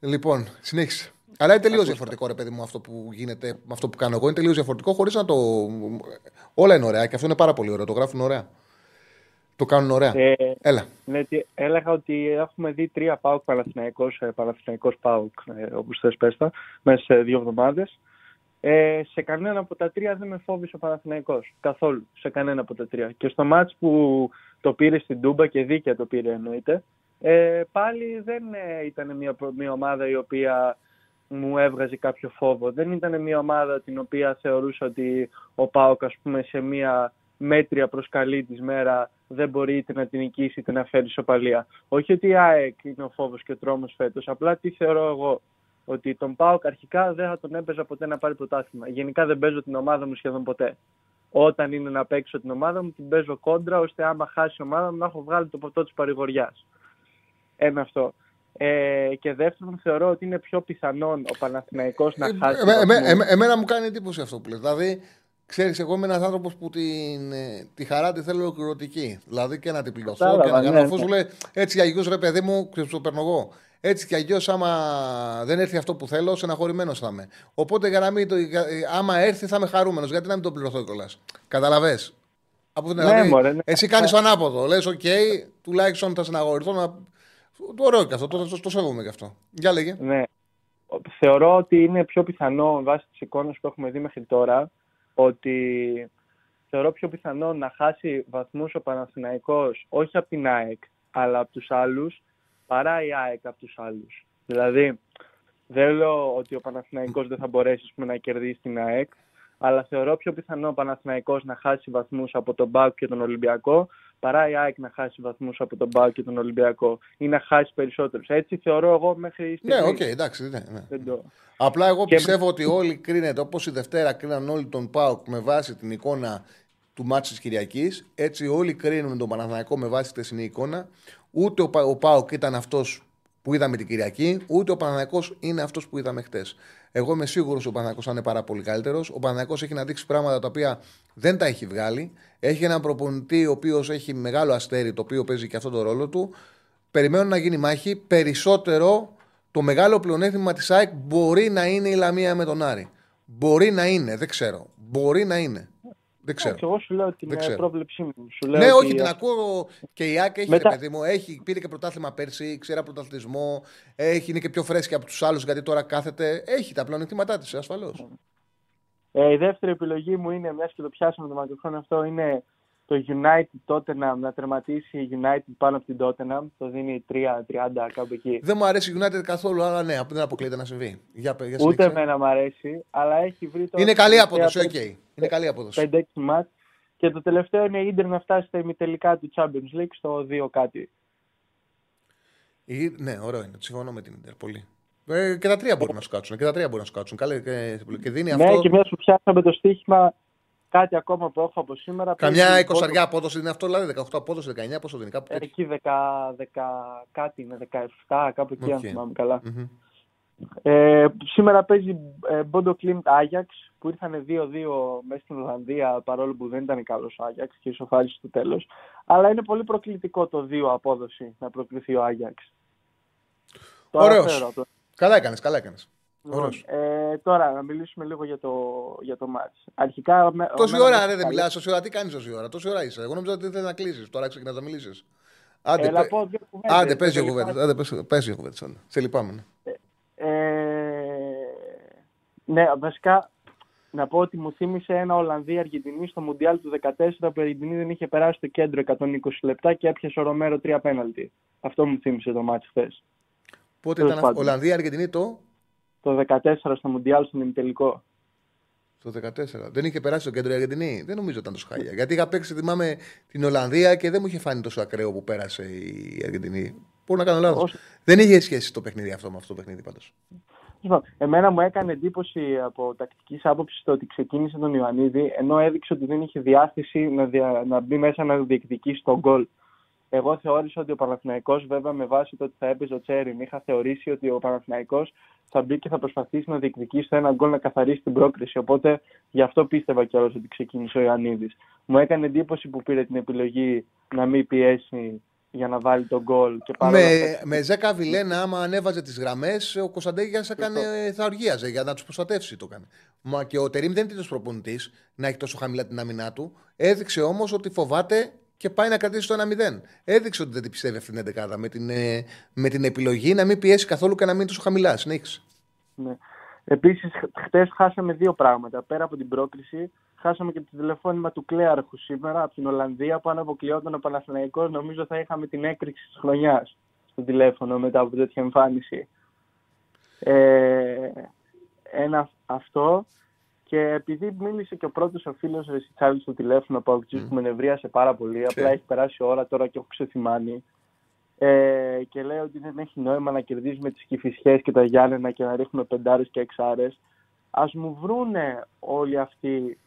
Λοιπόν, συνέχισε. Αλλά είναι τελείως διαφορετικό, ρε παιδί μου, αυτό που γίνεται με αυτό που κάνω εγώ. Είναι τελείως διαφορετικό, χωρίς να το. Όλα είναι ωραία και αυτό είναι πάρα πολύ ωραίο. Το γράφουν ωραία. Το κάνουν ωραία. ε, Έλα. ναι, τι- έλεγα ότι έχουμε δει τρία ΠΑΟΚ Παναθηναϊκός, ε, Παναθηναϊκός ΠΑΟΚ, ε, όπως θες πες τα, μέσα σε δύο εβδομάδες. Ε, σε κανένα από τα τρία δεν με φόβησε ο Παναθηναϊκός. Καθόλου. Σε κανένα από τα τρία. Και στο μάτς που το πήρε στην Τούμπα και δίκαια το πήρε εννοείται, ε, πάλι δεν ε, ήταν μια, μια ομάδα η οποία μου έβγαζε κάποιο φόβο. Δεν ήταν μια ομάδα την οποία θεωρούσα ότι ο ΠΑΟΚ ας πούμε σε μια μέτρια προς καλή της μέρα δεν μπορεί είτε να την νικήσει είτε να φέρει ισοπαλία. Όχι ότι η ΑΕΚ είναι ο φόβος και ο τρόμος φέτος, απλά τι θεωρώ εγώ. Ότι τον ΠΑΟΚ αρχικά δεν θα τον έπαιζα ποτέ να πάρει πρωτάθλημα. Γενικά δεν παίζω την ομάδα μου σχεδόν ποτέ. Όταν είναι να παίξω την ομάδα μου, την παίζω κόντρα, ώστε άμα χάσει η ομάδα μου να έχω βγάλει το ποτό της παρηγοριάς. Ένα αυτό. Ε, και δεύτερον, θεωρώ ότι είναι πιο πιθανόν ο Παναθηναϊκός να χάσει. Εμέ- εμέ- βαθμούς. εμέ- εμένα μου κάνει εντύπωση αυτό που λες. Δηλαδή, ξέρεις, εγώ είμαι ένας άνθρωπος που την, ε, τη χαρά τη θέλω ολοκληρωτική. Δηλαδή και να την πληρωθώ Κατάλαβα, και να κάνω. ναι, Αφού ναι. σου λέει έτσι για γιου ρε παιδί μου, ξέρεις, το παίρνω εγώ. Έτσι κι αλλιώς, άμα δεν έρθει αυτό που θέλω, στεναχωρημένος θα είμαι. Οπότε για να μην το, για- άμα έρθει, θα είμαι χαρούμενος. Γιατί να μην το πληρωθώ κιόλας. Καταλαβέ. Από την Ναι, δηλαδή, μωρέ, ναι. εσύ κάνεις το ανάποδο. Λες, οκ, τουλάχιστον θα στεναχωρηθώ να. Το ωραίο και αυτό, το, το, το σέβομαι και αυτό. Για λέγε. Ναι. Θεωρώ ότι είναι πιο πιθανό βάσει της εικόνας που έχουμε δει μέχρι τώρα ότι θεωρώ πιο πιθανό να χάσει βαθμούς ο Παναθηναϊκός όχι από την ΑΕΚ αλλά από τους άλλους παρά η ΑΕΚ από τους άλλους. Δηλαδή δεν λέω ότι ο Παναθηναϊκός δεν θα μπορέσει ας πούμε, να κερδίσει την ΑΕΚ αλλά θεωρώ πιο πιθανό ο Παναθηναϊκός να χάσει βαθμούς από τον ΠΑΟΚ και τον Ολυμπιακό παρά η ΑΕΚ να χάσει βαθμούς από τον ΠΑΟΚ και τον Ολυμπιακό ή να χάσει περισσότερους. Έτσι θεωρώ εγώ μέχρι Ναι, στιγμής. οκ, εντάξει. Ναι, ναι. Δεν το... Απλά εγώ Και- πιστεύω ότι όλοι κρίνετε όπως η Δευτέρα κρίναν όλοι τον ΠΑΟΚ με βάση την εικόνα του ματς της Κυριακής. Έτσι, όλοι κρίνουν τον Παναθηναϊκό με βάση τη χθεσινή εικόνα. Ούτε ο, Πα- ο Πάοκ ήταν αυτός που είδαμε την Κυριακή, ούτε ο Παναθηναϊκός είναι αυτός που είδαμε χτε. Εγώ είμαι σίγουρος ότι ο Παναθηναϊκός θα είναι πάρα πολύ καλύτερος. Ο Παναθηναϊκός έχει να δείξει πράγματα τα οποία δεν τα έχει βγάλει. Έχει έναν προπονητή ο οποίος έχει μεγάλο αστέρι, το οποίο παίζει και αυτόν τον ρόλο του. Περιμένω να γίνει μάχη. Περισσότερο το μεγάλο πλεονέκτημα της ΑΕΚ μπορεί να είναι η Λαμία με τον Άρη. Μπορεί να είναι, δεν ξέρω. Μπορεί να είναι. Δεν ξέρω. Εντάξει, εγώ σου λέω την Δεν ε, ξέρω. πρόβλεψή μου. Σου λέω Ναι, ότι, όχι, την ακούω και η ΑΕΚ έχει, Μετά- ρε παιδί μου, έχει, πήρε και πρωτάθλημα πέρσι, ξέρει από πρωταθλητισμό, έχει, είναι και πιο φρέσκια από τους άλλους γιατί τώρα κάθεται. Έχει τα πλεονεκτήματά της, ασφαλώς. Ε, η δεύτερη επιλογή μου είναι, μιας και το πιάσαμε το μακροχρόνιο αυτό, είναι το United Tottenham να τερματίσει η United πάνω από την Tottenham. Το δίνει 3-30 κάπου εκεί. Δεν μου αρέσει η United καθόλου, αλλά ναι, δεν αποκλείεται να συμβεί. Για, για Ούτε συνέχισε. εμένα μου αρέσει, αλλά έχει βρει το. Είναι καλή τελευταία απόδοση, οκ. πέντε- Είναι καλή απόδοση. 5-6 μάτς. Και το τελευταίο είναι η Ίντερ να φτάσει στα ημιτελικά του Champions League στο 2 κάτι. Η- Ναι, ωραίο είναι. Συμφωνώ με την Ιντερ. Πολύ. Ε, και τα τρία μπορεί να σου κάτσουν. Και τα τρία μπορεί να σου κάτσουν. Καλέ, και, και δίνει Ναι, αυτό. και μια που πιάσαμε το στοίχημα, κάτι ακόμα που έχω από σήμερα. Καμιά παίζει εικοσαριά απόδοση είναι αυτό, δηλαδή 18 απόδοση, 19, πόσο δίνει, κάπου τέτοιο. Εκεί 10, 10 κάτι είναι, 17, κάπου εκεί, αν Οκ. θυμάμαι καλά. Μμμ. Ε, σήμερα παίζει ε, Bodo Glimt Ajax που ήρθαν 2-2 μέσα στην Ολλανδία παρόλο που δεν ήταν καλός ο Ajax και ισοφάρισε στο τέλος. Αλλά είναι πολύ προκλητικό το 2 απόδοση να προκληθεί ο Ajax. Το Ωραίος. αναφέρω αυτό. Καλά έκανες, καλά έκανες. Λοιπόν, ε, τώρα να μιλήσουμε λίγο για το, για το match. Αρχικά, με- Τόση εμένα ώρα με ρε, δεν έχει μιλάς, τόση ώρα τι κάνεις τόση ώρα; Τόση ώρα είσαι. Εγώ νόμιζα ότι ήθελε να κλείσεις. Τώρα ξεκινάς να μιλήσεις. Άντε, Έλα, πε- πω δύο κουβέντες. Άντε, πες δύο Σε κουβέντες. λυπάμαι. Άντε, πες- πες δύο κουβέντες. άντε. Σε λυπάμαι. ναι. Ε, ναι, βασικά να πω ότι μου θύμισε ένα Ολλανδία-Αργεντινή στο Μουντιάλ του 2014 που η Αργεντινή δεν είχε περάσει το κέντρο 120 λεπτά και έπιασε ο Ρομέρο τρία πέναλτι. Αυτό μου θύμισε το μάτι χθες. Πότε Τέλος ήταν αυτό; πάντων. Ολλανδία, Αργεντινή το, Το 14 στο Μουντιάλ στον ημιτελικό. το 14. Δεν είχε περάσει το κέντρο η Αργεντινή. Δεν νομίζω ήταν τόσο χάλια. Γιατί είχα παίξει, θυμάμαι, την Ολλανδία και δεν μου είχε φάνει τόσο ακραίο που πέρασε η Αργεντινή. Μπορεί να κάνω λάθος. Όχι. Δεν είχε σχέση το παιχνίδι αυτό με αυτό το παιχνίδι πάντως. Λοιπόν, εμένα μου έκανε εντύπωση από τακτικής άποψης το ότι ξεκίνησε τον Ιωαννίδη, ενώ έδειξε ότι δεν είχε διάθεση να, δια, να μπει μέσα να διεκδικήσει τον γκολ. Εγώ θεώρησα ότι ο Παναθηναϊκός, βέβαια με βάση το ότι θα έπαιζε ο Τσέριν, είχα θεωρήσει ότι ο Παναθηναϊκός θα μπει και θα προσπαθήσει να διεκδικήσει το ένα γκολ να καθαρίσει την πρόκριση. Οπότε γι' αυτό πίστευα κιόλας ότι ξεκίνησε ο Ιωαννίδης. Μου έκανε εντύπωση που πήρε την επιλογή να μην πιέσει για να βάλει τον γκολ. Και παρόλα Με, αυτά- με Ζέκα Βιλένα, άμα ανέβαζε τις γραμμές, ο Κωνσταντέγιας έκανε, θα οργίαζε για να τους προστατεύσει. Το έκανε. Μα και ο Τερήμ δεν είναι τέτοιο προπονητής να έχει τόσο χαμηλά την άμυνά του. Έδειξε όμως ότι φοβάται και πάει να κρατήσει το 1-0. Έδειξε ότι δεν την πιστεύει αυτή την 11 με την, ε, με την επιλογή να μην πιέσει καθόλου και να μην είναι τόσο χαμηλά. Συνέχισε. Ναι. Επίσης, χτες χάσαμε δύο πράγματα. Πέρα από την πρόκριση, χάσαμε και το τηλεφώνημα του Κλέαρχου σήμερα από την Ολλανδία που αν αποκλειόταν ο Παναθηναϊκός νομίζω θα είχαμε την έκρηξη της χρονιάς στο τηλέφωνο μετά από τέτοια εμφάνιση. Ε, ένα αυτό. Και επειδή μίλησε και ο πρώτος ο φίλος Ρεσιτσάλη στο τηλέφωνο που mm. που με νευρίασε πάρα πολύ, απλά έχει περάσει ώρα τώρα και έχω ξεθυμάνει. Ε, και λέει ότι δεν έχει νόημα να κερδίζουμε τις Κηφισιές και τα Γιάννενα και να ρίχνουμε πεντάρες και εξάρες. Ας μου βρούνε όλοι αυτοί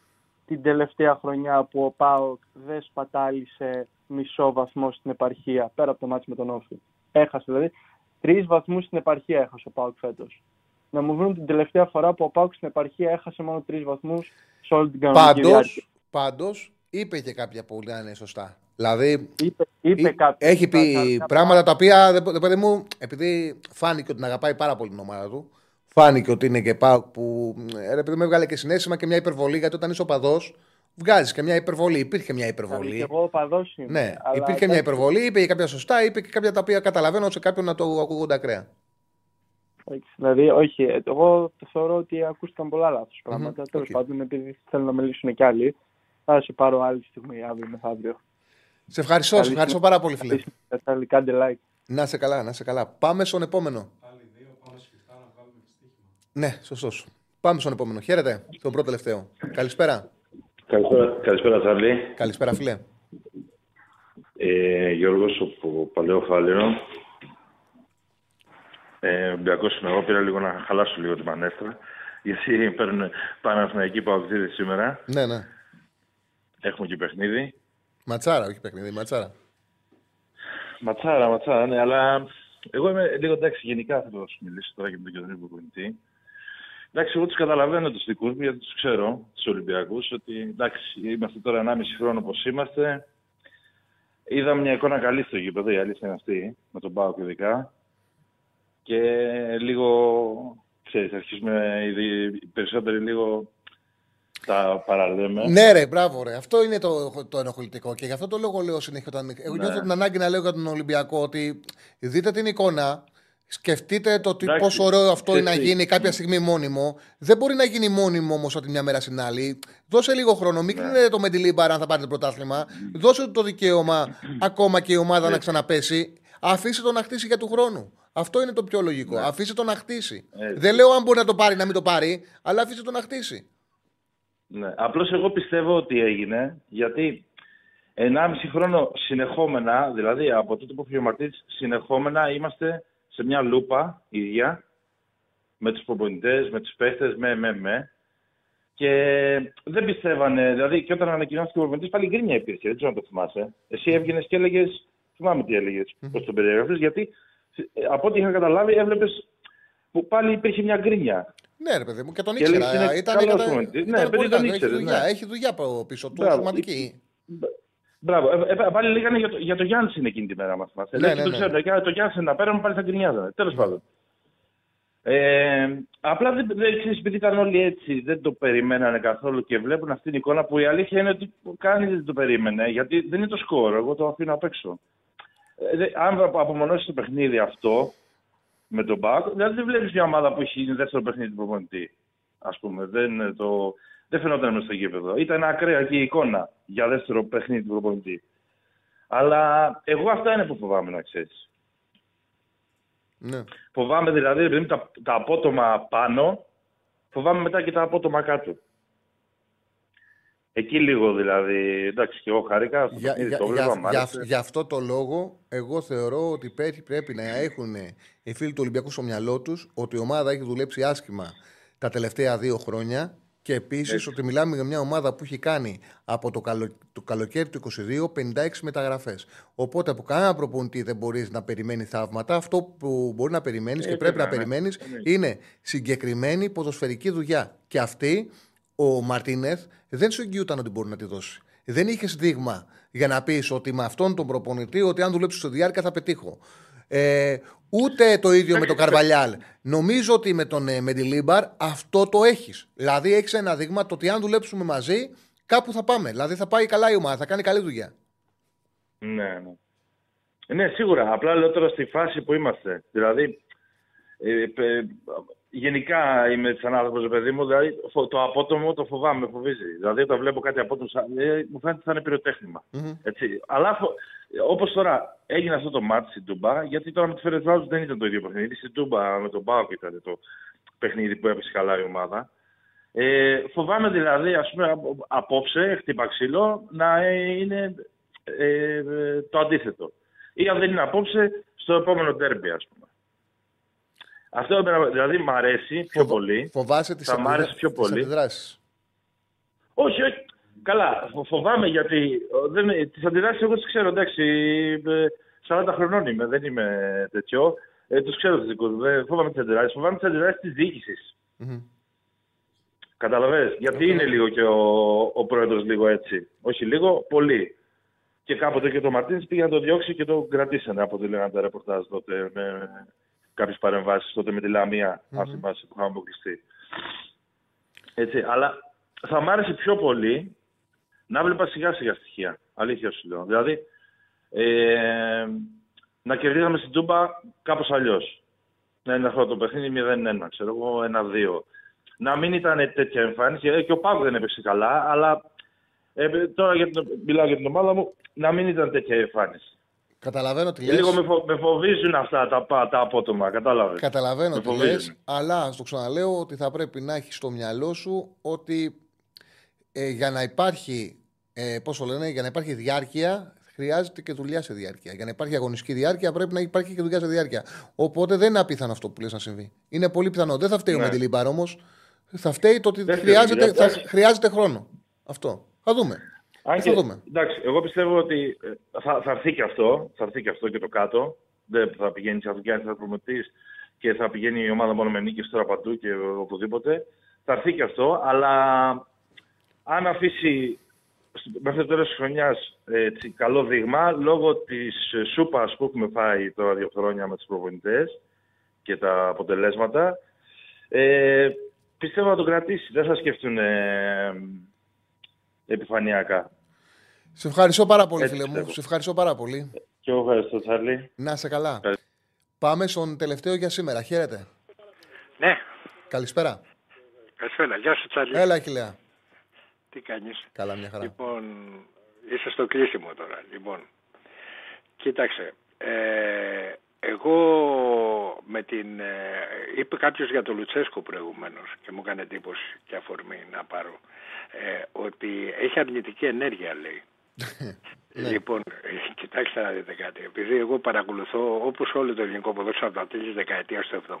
την τελευταία χρονιά που ο ΠΑΟΚ δεν σπατάλησε μισό βαθμό στην επαρχία, πέρα από το μάτι με τον Όφη. Έχασε δηλαδή. Τρεις βαθμούς στην επαρχία έχασε ο ΠΑΟΚ φέτος. Να μου βρουν την τελευταία φορά που ο ΠΑΟΚ στην επαρχία έχασε μόνο τρεις βαθμούς σε όλη την κανονική Πάντως, διάρκεια. πάντως, είπε και κάποια που λένε σωστά. Δηλαδή, είπε, είπε κάτι, έχει πει πράγματα τα οποία, δεν παιδί μου, επειδή φάνηκε ότι την αγαπάει πάρα πολύ την ομάδα του, φάνηκε ότι είναι και πάω που. Ρε παιδί μου, έβγαλε και συνέστημα και μια υπερβολή, γιατί όταν είσαι οπαδό, βγάζεις και μια υπερβολή. Υπήρχε μια υπερβολή. εγώ οπαδό είμαι. Ναι, αλλά υπήρχε μια υπερβολή, είπε και κάποια σωστά, είπε και κάποια τα οποία καταλαβαίνω σε κάποιον να το ακούγονται ακραία. Δηλαδή, όχι, εγώ θεωρώ ότι ακούστηκαν πολλά λάθος πράγματα. Mm-hmm. Τέλος okay. πάντων, επειδή θέλουν να μιλήσουν κι άλλοι, θα σε πάρω άλλη στιγμή αύριο μεθαύριο. Σε ευχαριστώ, σε ευχαριστώ πάρα πολύ, φίλε. Κάντε like. Να σε καλά, να σε καλά. Πάμε στον επόμενο. Ναι, σωστός. Πάμε στον επόμενο. Χαίρετε, τον πρώτο τελευταίο. Καλησπέρα. Καλησπέρα, καλησπέρα Τσάρλι. Καλησπέρα, φίλε. Ε, Γιώργος, από Παλαιό Φάλαιρο. Ε, Ολυμπιακός είμαι εγώ, πήρα λίγο να χαλάσω λίγο τη μανέστρα. Γιατί παίρνουν Παναθηναϊκοί παγκοσμίδες σήμερα. Ναι, ναι. Έχουμε και παιχνίδι. Ματσάρα, όχι παιχνίδι, ματσάρα. Ματσάρα, ματσάρα, ναι, αλλά εγώ είμαι λίγο εντάξει, γενικά θέλω να σου μιλήσω τώρα και με τον κεντρικό προπονητή. Εντάξει, εγώ τους καταλαβαίνω τους δικούς μου γιατί τους ξέρω, τους Ολυμπιακούς, ότι εντάξει, είμαστε τώρα 1,5 χρόνο όπως είμαστε. Είδα μια εικόνα καλή στο γήπεδο, η αλήθεια είναι αυτή, με τον Πάο ειδικά. Και λίγο, ξέρεις, αρχίζουμε οι περισσότεροι λίγο τα παραλέμε. Ναι, ρε, μπράβο, ρε. Αυτό είναι το, το ενοχλητικό. Και γι' αυτό το λόγο λέω συνέχεια. Όταν... Εγώ ναι. νιώθω την ανάγκη να λέω για τον Ολυμπιακό ότι δείτε την εικόνα. Σκεφτείτε το ότι πόσο ωραίο αυτό είναι να γίνει κάποια στιγμή μόνιμο. Δεν μπορεί να γίνει μόνιμο όμως από τη μια μέρα στην άλλη. Δώσε λίγο χρόνο. Μην ναι. το Μεντιλίμπαρ αν θα πάρετε πρωτάθλημα. Δώσε το δικαίωμα ακόμα και η ομάδα να ξαναπέσει. Αφήστε το να χτίσει για του χρόνου. Αυτό είναι το πιο λογικό. Ναι. Αφήστε το να χτίσει. Δεν λέω αν μπορεί να το πάρει να μην το πάρει, αλλά αφήστε το να χτίσει. Ναι. Απλώς εγώ πιστεύω ότι έγινε, γιατί 1,5 χρόνο συνεχόμενα, δηλαδή από τότε που φύγει συνεχόμενα είμαστε σε μια λούπα ίδια, με τους προπονητές, με τους παίχτες, με, με, με. Και δεν πιστεύανε, δηλαδή και όταν ανακοινώθηκε ο προπονητής πάλι γκρίνια υπήρχε, δεν ξέρω αν το θυμάσαι. Εσύ έβγαινες και έλεγες, θυμάμαι τι έλεγες, mm-hmm. πώς τον περιέγραφε, γιατί από ό,τι είχα καταλάβει έβλεπες που πάλι υπήρχε μια γκρίνια. Ναι, ρε παιδί μου, και τον ήξερα. Και ήταν, ήταν, ήταν, ναι, παιδί τον ήξερε. Έχει δουλειά, ναι. έχει δουλειά πίσω του, σημαντική. Μπράβο. Ε, ε, πάλι λέγανε για το, για το Γιάννης την εκεινη μας. Ναι, ναι, ναι, το ξέρω. Για το Γιάννη να πέραμε πάλι θα γκρινιάζανε. Τέλος πάντων. Ε, απλά δεν, δεν ξέρεις, επειδή ήταν όλοι έτσι, δεν το περιμένανε καθόλου και βλέπουν αυτή την εικόνα που η αλήθεια είναι ότι κανείς δεν το περίμενε. Γιατί δεν είναι το σκόρ, εγώ το αφήνω απ' έξω. Ε, αν απομονώσεις το παιχνίδι αυτό, με τον Μπακ. Δηλαδή δεν βλέπεις μια ομάδα που έχει δεύτερο παιχνίδι του προπονητή. Α πούμε. Δεν, το... δεν φαινόταν μέσα στο γήπεδο. Ήταν ακραία και η εικόνα για δεύτερο παιχνίδι του προπονητή. Αλλά εγώ αυτά είναι που φοβάμαι να ξέρεις. Ναι. Φοβάμαι δηλαδή, δηλαδή τα, τα απότομα πάνω, φοβάμαι μετά και τα απότομα κάτω. Εκεί λίγο δηλαδή, εντάξει και εγώ χαρήκα. Για, για, το για, για, για, αυτό το λόγο, εγώ θεωρώ ότι πρέπει, πρέπει να έχουν οι φίλοι του Ολυμπιακού στο μυαλό τους ότι η ομάδα έχει δουλέψει άσχημα τα τελευταία δύο χρόνια και επίσης ότι μιλάμε για μια ομάδα που έχει κάνει από το, καλο, το καλοκαίρι του 22 56 μεταγραφές. Οπότε από κανένα προπονητή δεν μπορείς να περιμένεις θαύματα. Αυτό που μπορεί να περιμένεις και πρέπει να περιμένεις είναι συγκεκριμένη ποδοσφαιρική δουλειά. Και αυτή ο Μαρτίνεθ δεν σου εγγυούταν ότι μπορεί να τη δώσει. Δεν είχες δείγμα για να πεις ότι με αυτόν τον προπονητή, ότι αν δουλέψεις στο διάρκεια θα πετύχω. Ε, ούτε το ίδιο με τον Καρβαλιάλ. Νομίζω ότι με τον ε, Μεντιλίμπαρ αυτό το έχεις. Δηλαδή έχεις ένα δείγμα το ότι αν δουλέψουμε μαζί, κάπου θα πάμε. Δηλαδή θα πάει καλά η ομάδα, θα κάνει καλή δουλειά. Ναι, ναι. Ναι, σίγουρα. Απλά λέω τώρα στη φάση που είμαστε. Δηλαδή, ε, γενικά είμαι της άνθρωπο, παιδί μου. Δηλαδή το απότομο το φοβάμαι, με φοβίζει. Δηλαδή όταν βλέπω κάτι απότομο, ε, μου φαίνεται ότι θα είναι πυροτέχνημα. Mm-hmm. Έτσι. Αλλά όπως τώρα έγινε αυτό το μάτι στην Τούμπα, γιατί τώρα με τη Φερετβάζου δεν ήταν το ίδιο παιχνίδι. Στην Τούμπα με τον Μπάουκ ήταν το παιχνίδι που έπεσε καλά η ομάδα. Ε, φοβάμαι δηλαδή, ας πούμε, απόψε, χτύπα ξύλο, να είναι ε, το αντίθετο. Ή αν δεν είναι απόψε, στο επόμενο τέρμπι, ας πούμε. Αυτό δηλαδή μου αρέσει πιο πολύ. Φοβάσαι τις, αντιδρα... πιο πολύ. αντιδράσεις. Όχι, όχι. Καλά, φοβάμαι γιατί δεν, τις αντιδράσεις εγώ τις ξέρω, εντάξει, 40 χρονών είμαι, δεν είμαι τέτοιο. Ε, τους ξέρω τους δικούς μου, φοβάμαι τις αντιδράσεις. Φοβάμαι τις αντιδράσεις της διοίκησης. Mm-hmm. Καταλαβαίνεις, γιατί είναι λίγο και ο, ο πρόεδρος λίγο έτσι. Όχι λίγο, πολύ. Και κάποτε και το Μαρτίνς πήγε να το διώξει και το κρατήσανε από ό,τι λέγανε τα ρεπορτάζ τότε με κάποιες παρεμβάσεις τότε με τη Λαμία, mm-hmm. αν θυμάσαι, που είχαμε αποκλειστεί. Έτσι, αλλά θα μ' άρεσε πιο πολύ να βλέπα σιγά σιγά στοιχεία. Αλήθεια σου λέω. Δηλαδή, ε, να κερδίζαμε στην Τούμπα κάπως αλλιώς. Να είναι αυτό το παιχνίδι 0-1, ξέρω εγώ, 1-2. Να μην ήταν τέτοια εμφάνιση, ε, και ο Παύλο δεν έπαιξε καλά, αλλά ε, τώρα για την, μιλάω για την ομάδα μου, να μην ήταν τέτοια εμφάνιση. Καταλαβαίνω τι λες. Λίγο με, φο, με φοβίζουν αυτά τα, τα απότομα, κατάλαβες. Καταλαβαίνω τι λες, αλλά στο ξαναλέω ότι θα πρέπει να έχεις στο μυαλό σου ότι ε, για να υπάρχει, ε, πώς το λένε, για να υπάρχει διάρκεια χρειάζεται και δουλειά σε διάρκεια. Για να υπάρχει αγωνιστική διάρκεια πρέπει να υπάρχει και δουλειά σε διάρκεια. Οπότε δεν είναι απίθανο αυτό που λες να συμβεί. Είναι πολύ πιθανό. Δεν θα φταίει ναι. ο Μεντιλίμπαρ όμως. Θα φταίει το ότι χρειάζεται, θα, χρειάζεται χρόνο. Αυτό. Θα δούμε. Αν και, δούμε. Εντάξει, εγώ πιστεύω ότι ε, θα, θα έρθει και αυτό, θα έρθει και αυτό και το κάτω. Δεν θα πηγαίνει σε δουλειά, θα προμετεί και θα πηγαίνει η ομάδα μόνο με νίκες τώρα παντού και οπουδήποτε. Θα έρθει και αυτό, αλλά αν αφήσει μέχρι το τέλος της χρονιάς καλό δείγμα λόγω της σούπας που έχουμε φάει τώρα δύο χρόνια με τους προπονητές και τα αποτελέσματα. Ε, πιστεύω να το κρατήσει. Δεν θα σκεφτούν ε, επιφανειακά. Σε ευχαριστώ πάρα πολύ, φίλε μου. Σε ευχαριστώ πάρα πολύ. Και εγώ ευχαριστώ, Τσάρλι. Να σε καλά. Πάμε στον τελευταίο για σήμερα. Χαίρετε. Ναι. Καλησπέρα. Καλησπέρα. Γεια σου, Τσάρλι. Έλα, Χιλέα. Τι κάνεις; Καλά, μια χαρά. Λοιπόν, είσαι στο κλείσιμο τώρα. Λοιπόν, κοίταξε. Ε, εγώ με την... Ε, είπε κάποιος για το Λουτσέσκο προηγουμένως και μου έκανε εντύπωση και αφορμή να πάρω ε, ότι έχει αρνητική ενέργεια λέει. Ναι. Λοιπόν, κοιτάξτε να δείτε κάτι. Επειδή εγώ παρακολουθώ όπως όλο το ελληνικό ποδόσφαιρο από τα τέλη της δεκαετίας του 70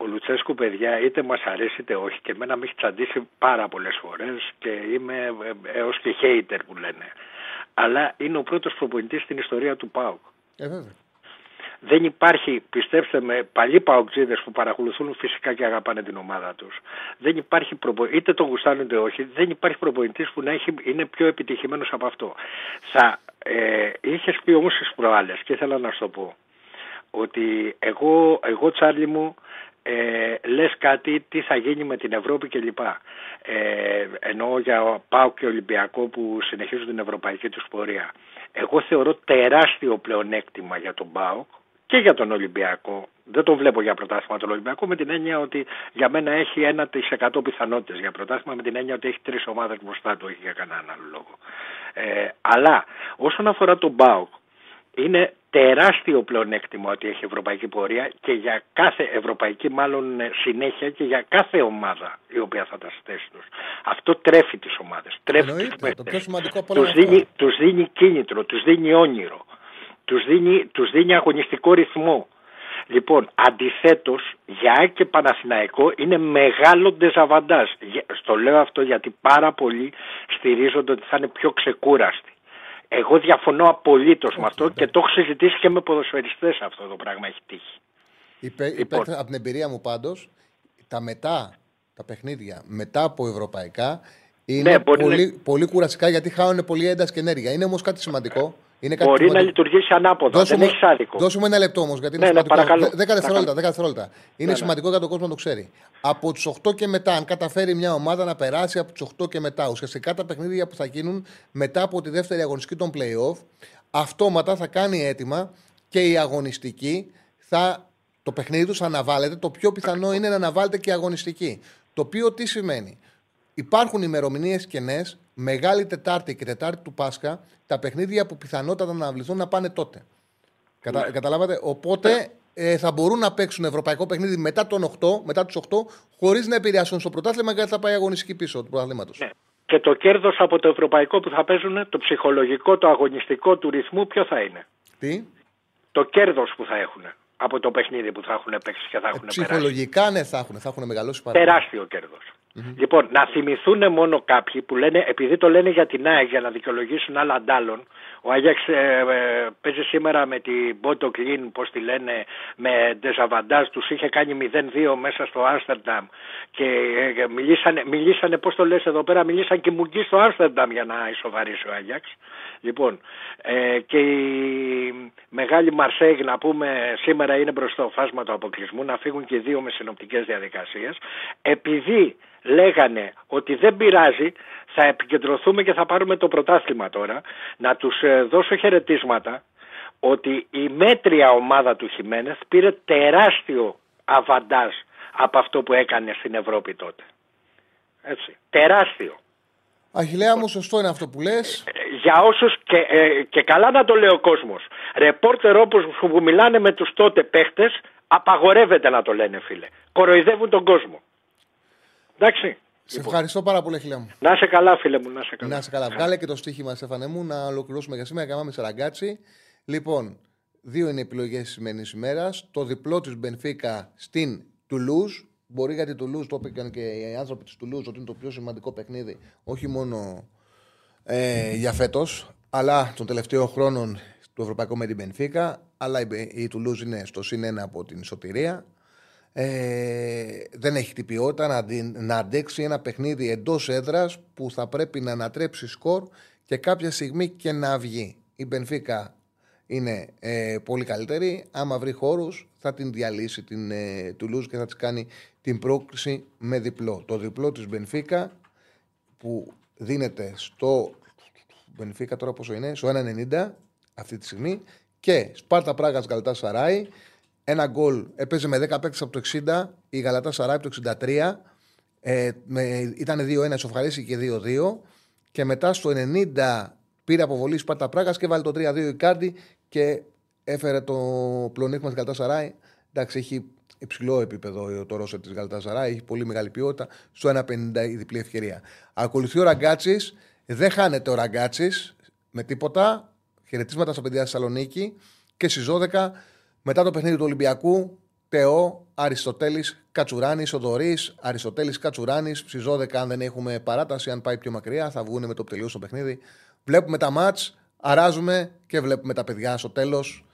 ο Λουτσέσκου, παιδιά, είτε μας αρέσει είτε όχι, και εμένα με έχει τσαντήσει πάρα πολλές φορές και είμαι ε, έως και hater που λένε. Αλλά είναι ο πρώτος προπονητής στην ιστορία του ΠΑΟΚ. Ε, βέβαια. Δεν υπάρχει, πιστέψτε με, παλιοί παοκτζίδε που παρακολουθούν φυσικά και αγαπάνε την ομάδα τους. Δεν υπάρχει προπο... είτε το γουστάνουν είτε όχι, δεν υπάρχει προπονητής που να έχει... είναι πιο επιτυχημένος από αυτό. Θα ε, είχες πει όμως τις προάλλες και ήθελα να σου το πω ότι εγώ, εγώ Τσάρλι μου ε, λες κάτι τι θα γίνει με την Ευρώπη κλπ. Ε, εννοώ για ΠΑΟ και Ολυμπιακό που συνεχίζουν την ευρωπαϊκή τους πορεία. Εγώ θεωρώ τεράστιο πλεονέκτημα για τον ΠΑΟΚ και για τον Ολυμπιακό. Δεν το βλέπω για πρωτάθλημα τον Ολυμπιακό με την έννοια ότι για μένα έχει 1% πιθανότητες για πρωτάθλημα με την έννοια ότι έχει τρεις ομάδες μπροστά του, έχει για κανέναν άλλο λόγο. Ε, αλλά όσον αφορά τον ΠΑΟΚ, είναι τεράστιο πλεονέκτημα ότι έχει ευρωπαϊκή πορεία και για κάθε ευρωπαϊκή μάλλον ε, συνέχεια και για κάθε ομάδα η οποία θα τα στέσει τους. Αυτό τρέφει τις ομάδες, τρέφει Εννοείται, το πιο σημαντικό από τους, δίνει, τους δίνει κίνητρο, τους δίνει όνειρο, τους δίνει, τους δίνει αγωνιστικό ρυθμό. Λοιπόν, αντιθέτως, για και Παναθηναϊκό είναι μεγάλο ντεζαβαντάζ. Στο λέω αυτό γιατί πάρα πολλοί στηρίζονται ότι θα είναι πιο ξεκούραστοι. Εγώ διαφωνώ απολύτως με αυτό και το έχω συζητήσει και με ποδοσφαιριστές αυτό το πράγμα έχει τύχει. Υπέ, λοιπόν. Από την εμπειρία μου πάντως, τα μετά, τα παιχνίδια μετά από ευρωπαϊκά είναι ναι, πολύ, πολύ κουραστικά γιατί χάνουν πολύ ένταση και ενέργεια. Είναι όμως κάτι σημαντικό. Είναι κάτι Μπορεί να λειτουργήσει ανάποδα. Δώσουμε, δεν έχεις άδικο. Δώσουμε ένα λεπτό όμως, γιατί είναι ναι, ναι σημαντικό. Ναι, 10 δευτερόλεπτα. 10 δευτερόλεπτα. Είναι ναι, σημαντικό για τον κόσμο να το ξέρει. Από τους 8 και μετά, αν καταφέρει μια ομάδα να περάσει από τους 8 και μετά, ουσιαστικά τα παιχνίδια που θα γίνουν μετά από τη δεύτερη αγωνιστική των playoff, αυτόματα θα κάνει έτοιμα και η αγωνιστική θα. Το παιχνίδι τους αναβάλλεται. Το πιο πιθανό είναι να αναβάλλεται και η αγωνιστική. Το οποίο τι σημαίνει; Υπάρχουν ημερομηνίες κενές, Μεγάλη Τετάρτη και Τετάρτη του Πάσχα, τα παιχνίδια που πιθανότατα να αυληθούν να πάνε τότε. Κατα... Ναι. Καταλάβατε; Οπότε ναι. ε, θα μπορούν να παίξουν ευρωπαϊκό παιχνίδι μετά, τον 8, μετά τους 8, χωρίς να επηρεάσουν στο πρωτάθλημα γιατί θα πάει αγωνιστική πίσω του πρωταθλήματος. Ναι. Και το κέρδος από το ευρωπαϊκό που θα παίζουν, το ψυχολογικό, το αγωνιστικό του ρυθμού, ποιο θα είναι; Τι; Το κέρδος που θα έχουν από το παιχνίδι που θα έχουν παίξει και θα έχουν ε, Ψυχολογικά, ναι, θα έχουν, θα έχουν μεγαλώσει πάρα Τεράστιο κέρδο. Λοιπόν, να θυμηθούν μόνο κάποιοι που λένε, επειδή το λένε για την ΑΕΚ για να δικαιολογήσουν άλλα αντάλλων, ο Άγιαξ ε, ε, παίζει σήμερα με την Πόντο Κλίν, πώς τη λένε, με ντεζαβαντάζ, τους είχε κάνει 0-2 μέσα στο Άμστερνταμ και ε, μιλήσανε, μιλήσανε πώς το λες εδώ πέρα, μιλήσαν και μουγκί στο Άμστερνταμ για να ισοβαρήσει ο Άγιαξ. Λοιπόν, ε, και η μεγάλη Μαρσέγ να πούμε σήμερα είναι μπροστά στο φάσμα του αποκλεισμού, να φύγουν και δύο με συνοπτικές διαδικασίες, επειδή λέγανε ότι δεν πειράζει, θα επικεντρωθούμε και θα πάρουμε το πρωτάθλημα τώρα, να τους ε, δώσω χαιρετίσματα ότι η μέτρια ομάδα του Χιμένεθ πήρε τεράστιο αβαντάζ από αυτό που έκανε στην Ευρώπη τότε. Έτσι, τεράστιο. Αχιλέα μου, σωστό είναι αυτό που λες. Για όσους και, ε, και καλά να το λέει ο κόσμος. Ρεπόρτερ όπως που μιλάνε με τους τότε παίχτες, απαγορεύεται να το λένε, φίλε. Κοροϊδεύουν τον κόσμο. Εντάξει. Σε ευχαριστώ πάρα πολύ, Αχιλέα μου. Να σε καλά, φίλε μου, να σε καλά. Να σε καλά. Βγάλε και το στοίχημα, Στέφανε μου, να ολοκληρώσουμε για σήμερα. Καμάμε σε ραγκάτσι. Λοιπόν, δύο είναι επιλογές της σημερινής ημέρας. Το διπλό της Μπενφίκα στην Τουλούζ Μπορεί γιατί το Τουλούζ, το είπαν και οι άνθρωποι της Τουλούζ, ότι είναι το πιο σημαντικό παιχνίδι, όχι μόνο ε, για φέτος, αλλά των τελευταίων χρόνων του Ευρωπαϊκού με την Μπενφίκα. Αλλά η, η Τουλούζ είναι στο συν ένα από την σωτηρία. Ε, δεν έχει την ποιότητα να, να αντέξει ένα παιχνίδι εντός έδρας που θα πρέπει να ανατρέψει σκορ και κάποια στιγμή και να βγει. Η Μπενφίκα είναι ε, πολύ καλύτερη. Άμα βρει χώρους, θα την διαλύσει την ε, Τουλούζ και θα της κάνει την πρόκληση με διπλό. Το διπλό της Μπενφίκα που δίνεται στο. Μπενφίκα τώρα πόσο είναι, στο 1,90 αυτή τη στιγμή. Και Σπάρτα Πράγας Γαλατά Σαράι. Ένα γκολ έπαιζε με 10 παίκτες από το 60, η Γαλατά Σαράι από το 63. Ε, με, ήταν 2-1, σοφαρίσει και 2-2. Και μετά στο 90 πήρε αποβολή Σπάρτα Πράγας και βάλει το 3-2 η Κάρντι και έφερε το πλονίκμα τη Γαλατά Σαράι. Εντάξει, έχει υψηλό επίπεδο το Ρώσο της Γαλαταζαρά, έχει πολύ μεγάλη ποιότητα. Στο 1,50 η διπλή ευκαιρία. Ακολουθεί ο Ραγκάτσης, δεν χάνεται ο Ραγκάτσης με τίποτα. Χαιρετίσματα στα παιδιά Θεσσαλονίκη και στις 12 μετά το παιχνίδι του Ολυμπιακού. Τεό, Αριστοτέλης, Κατσουράνης, Οδωρής, Αριστοτέλης, Κατσουράνης. Στις 12, αν δεν έχουμε παράταση, αν πάει πιο μακριά, θα βγουν με το τελείω στο παιχνίδι. Βλέπουμε τα μάτς, αράζουμε και βλέπουμε τα παιδιά στο τέλος.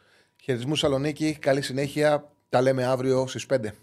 Χαιρετισμού Σαλονίκη, καλή συνέχεια. Τα λέμε αύριο στις 5.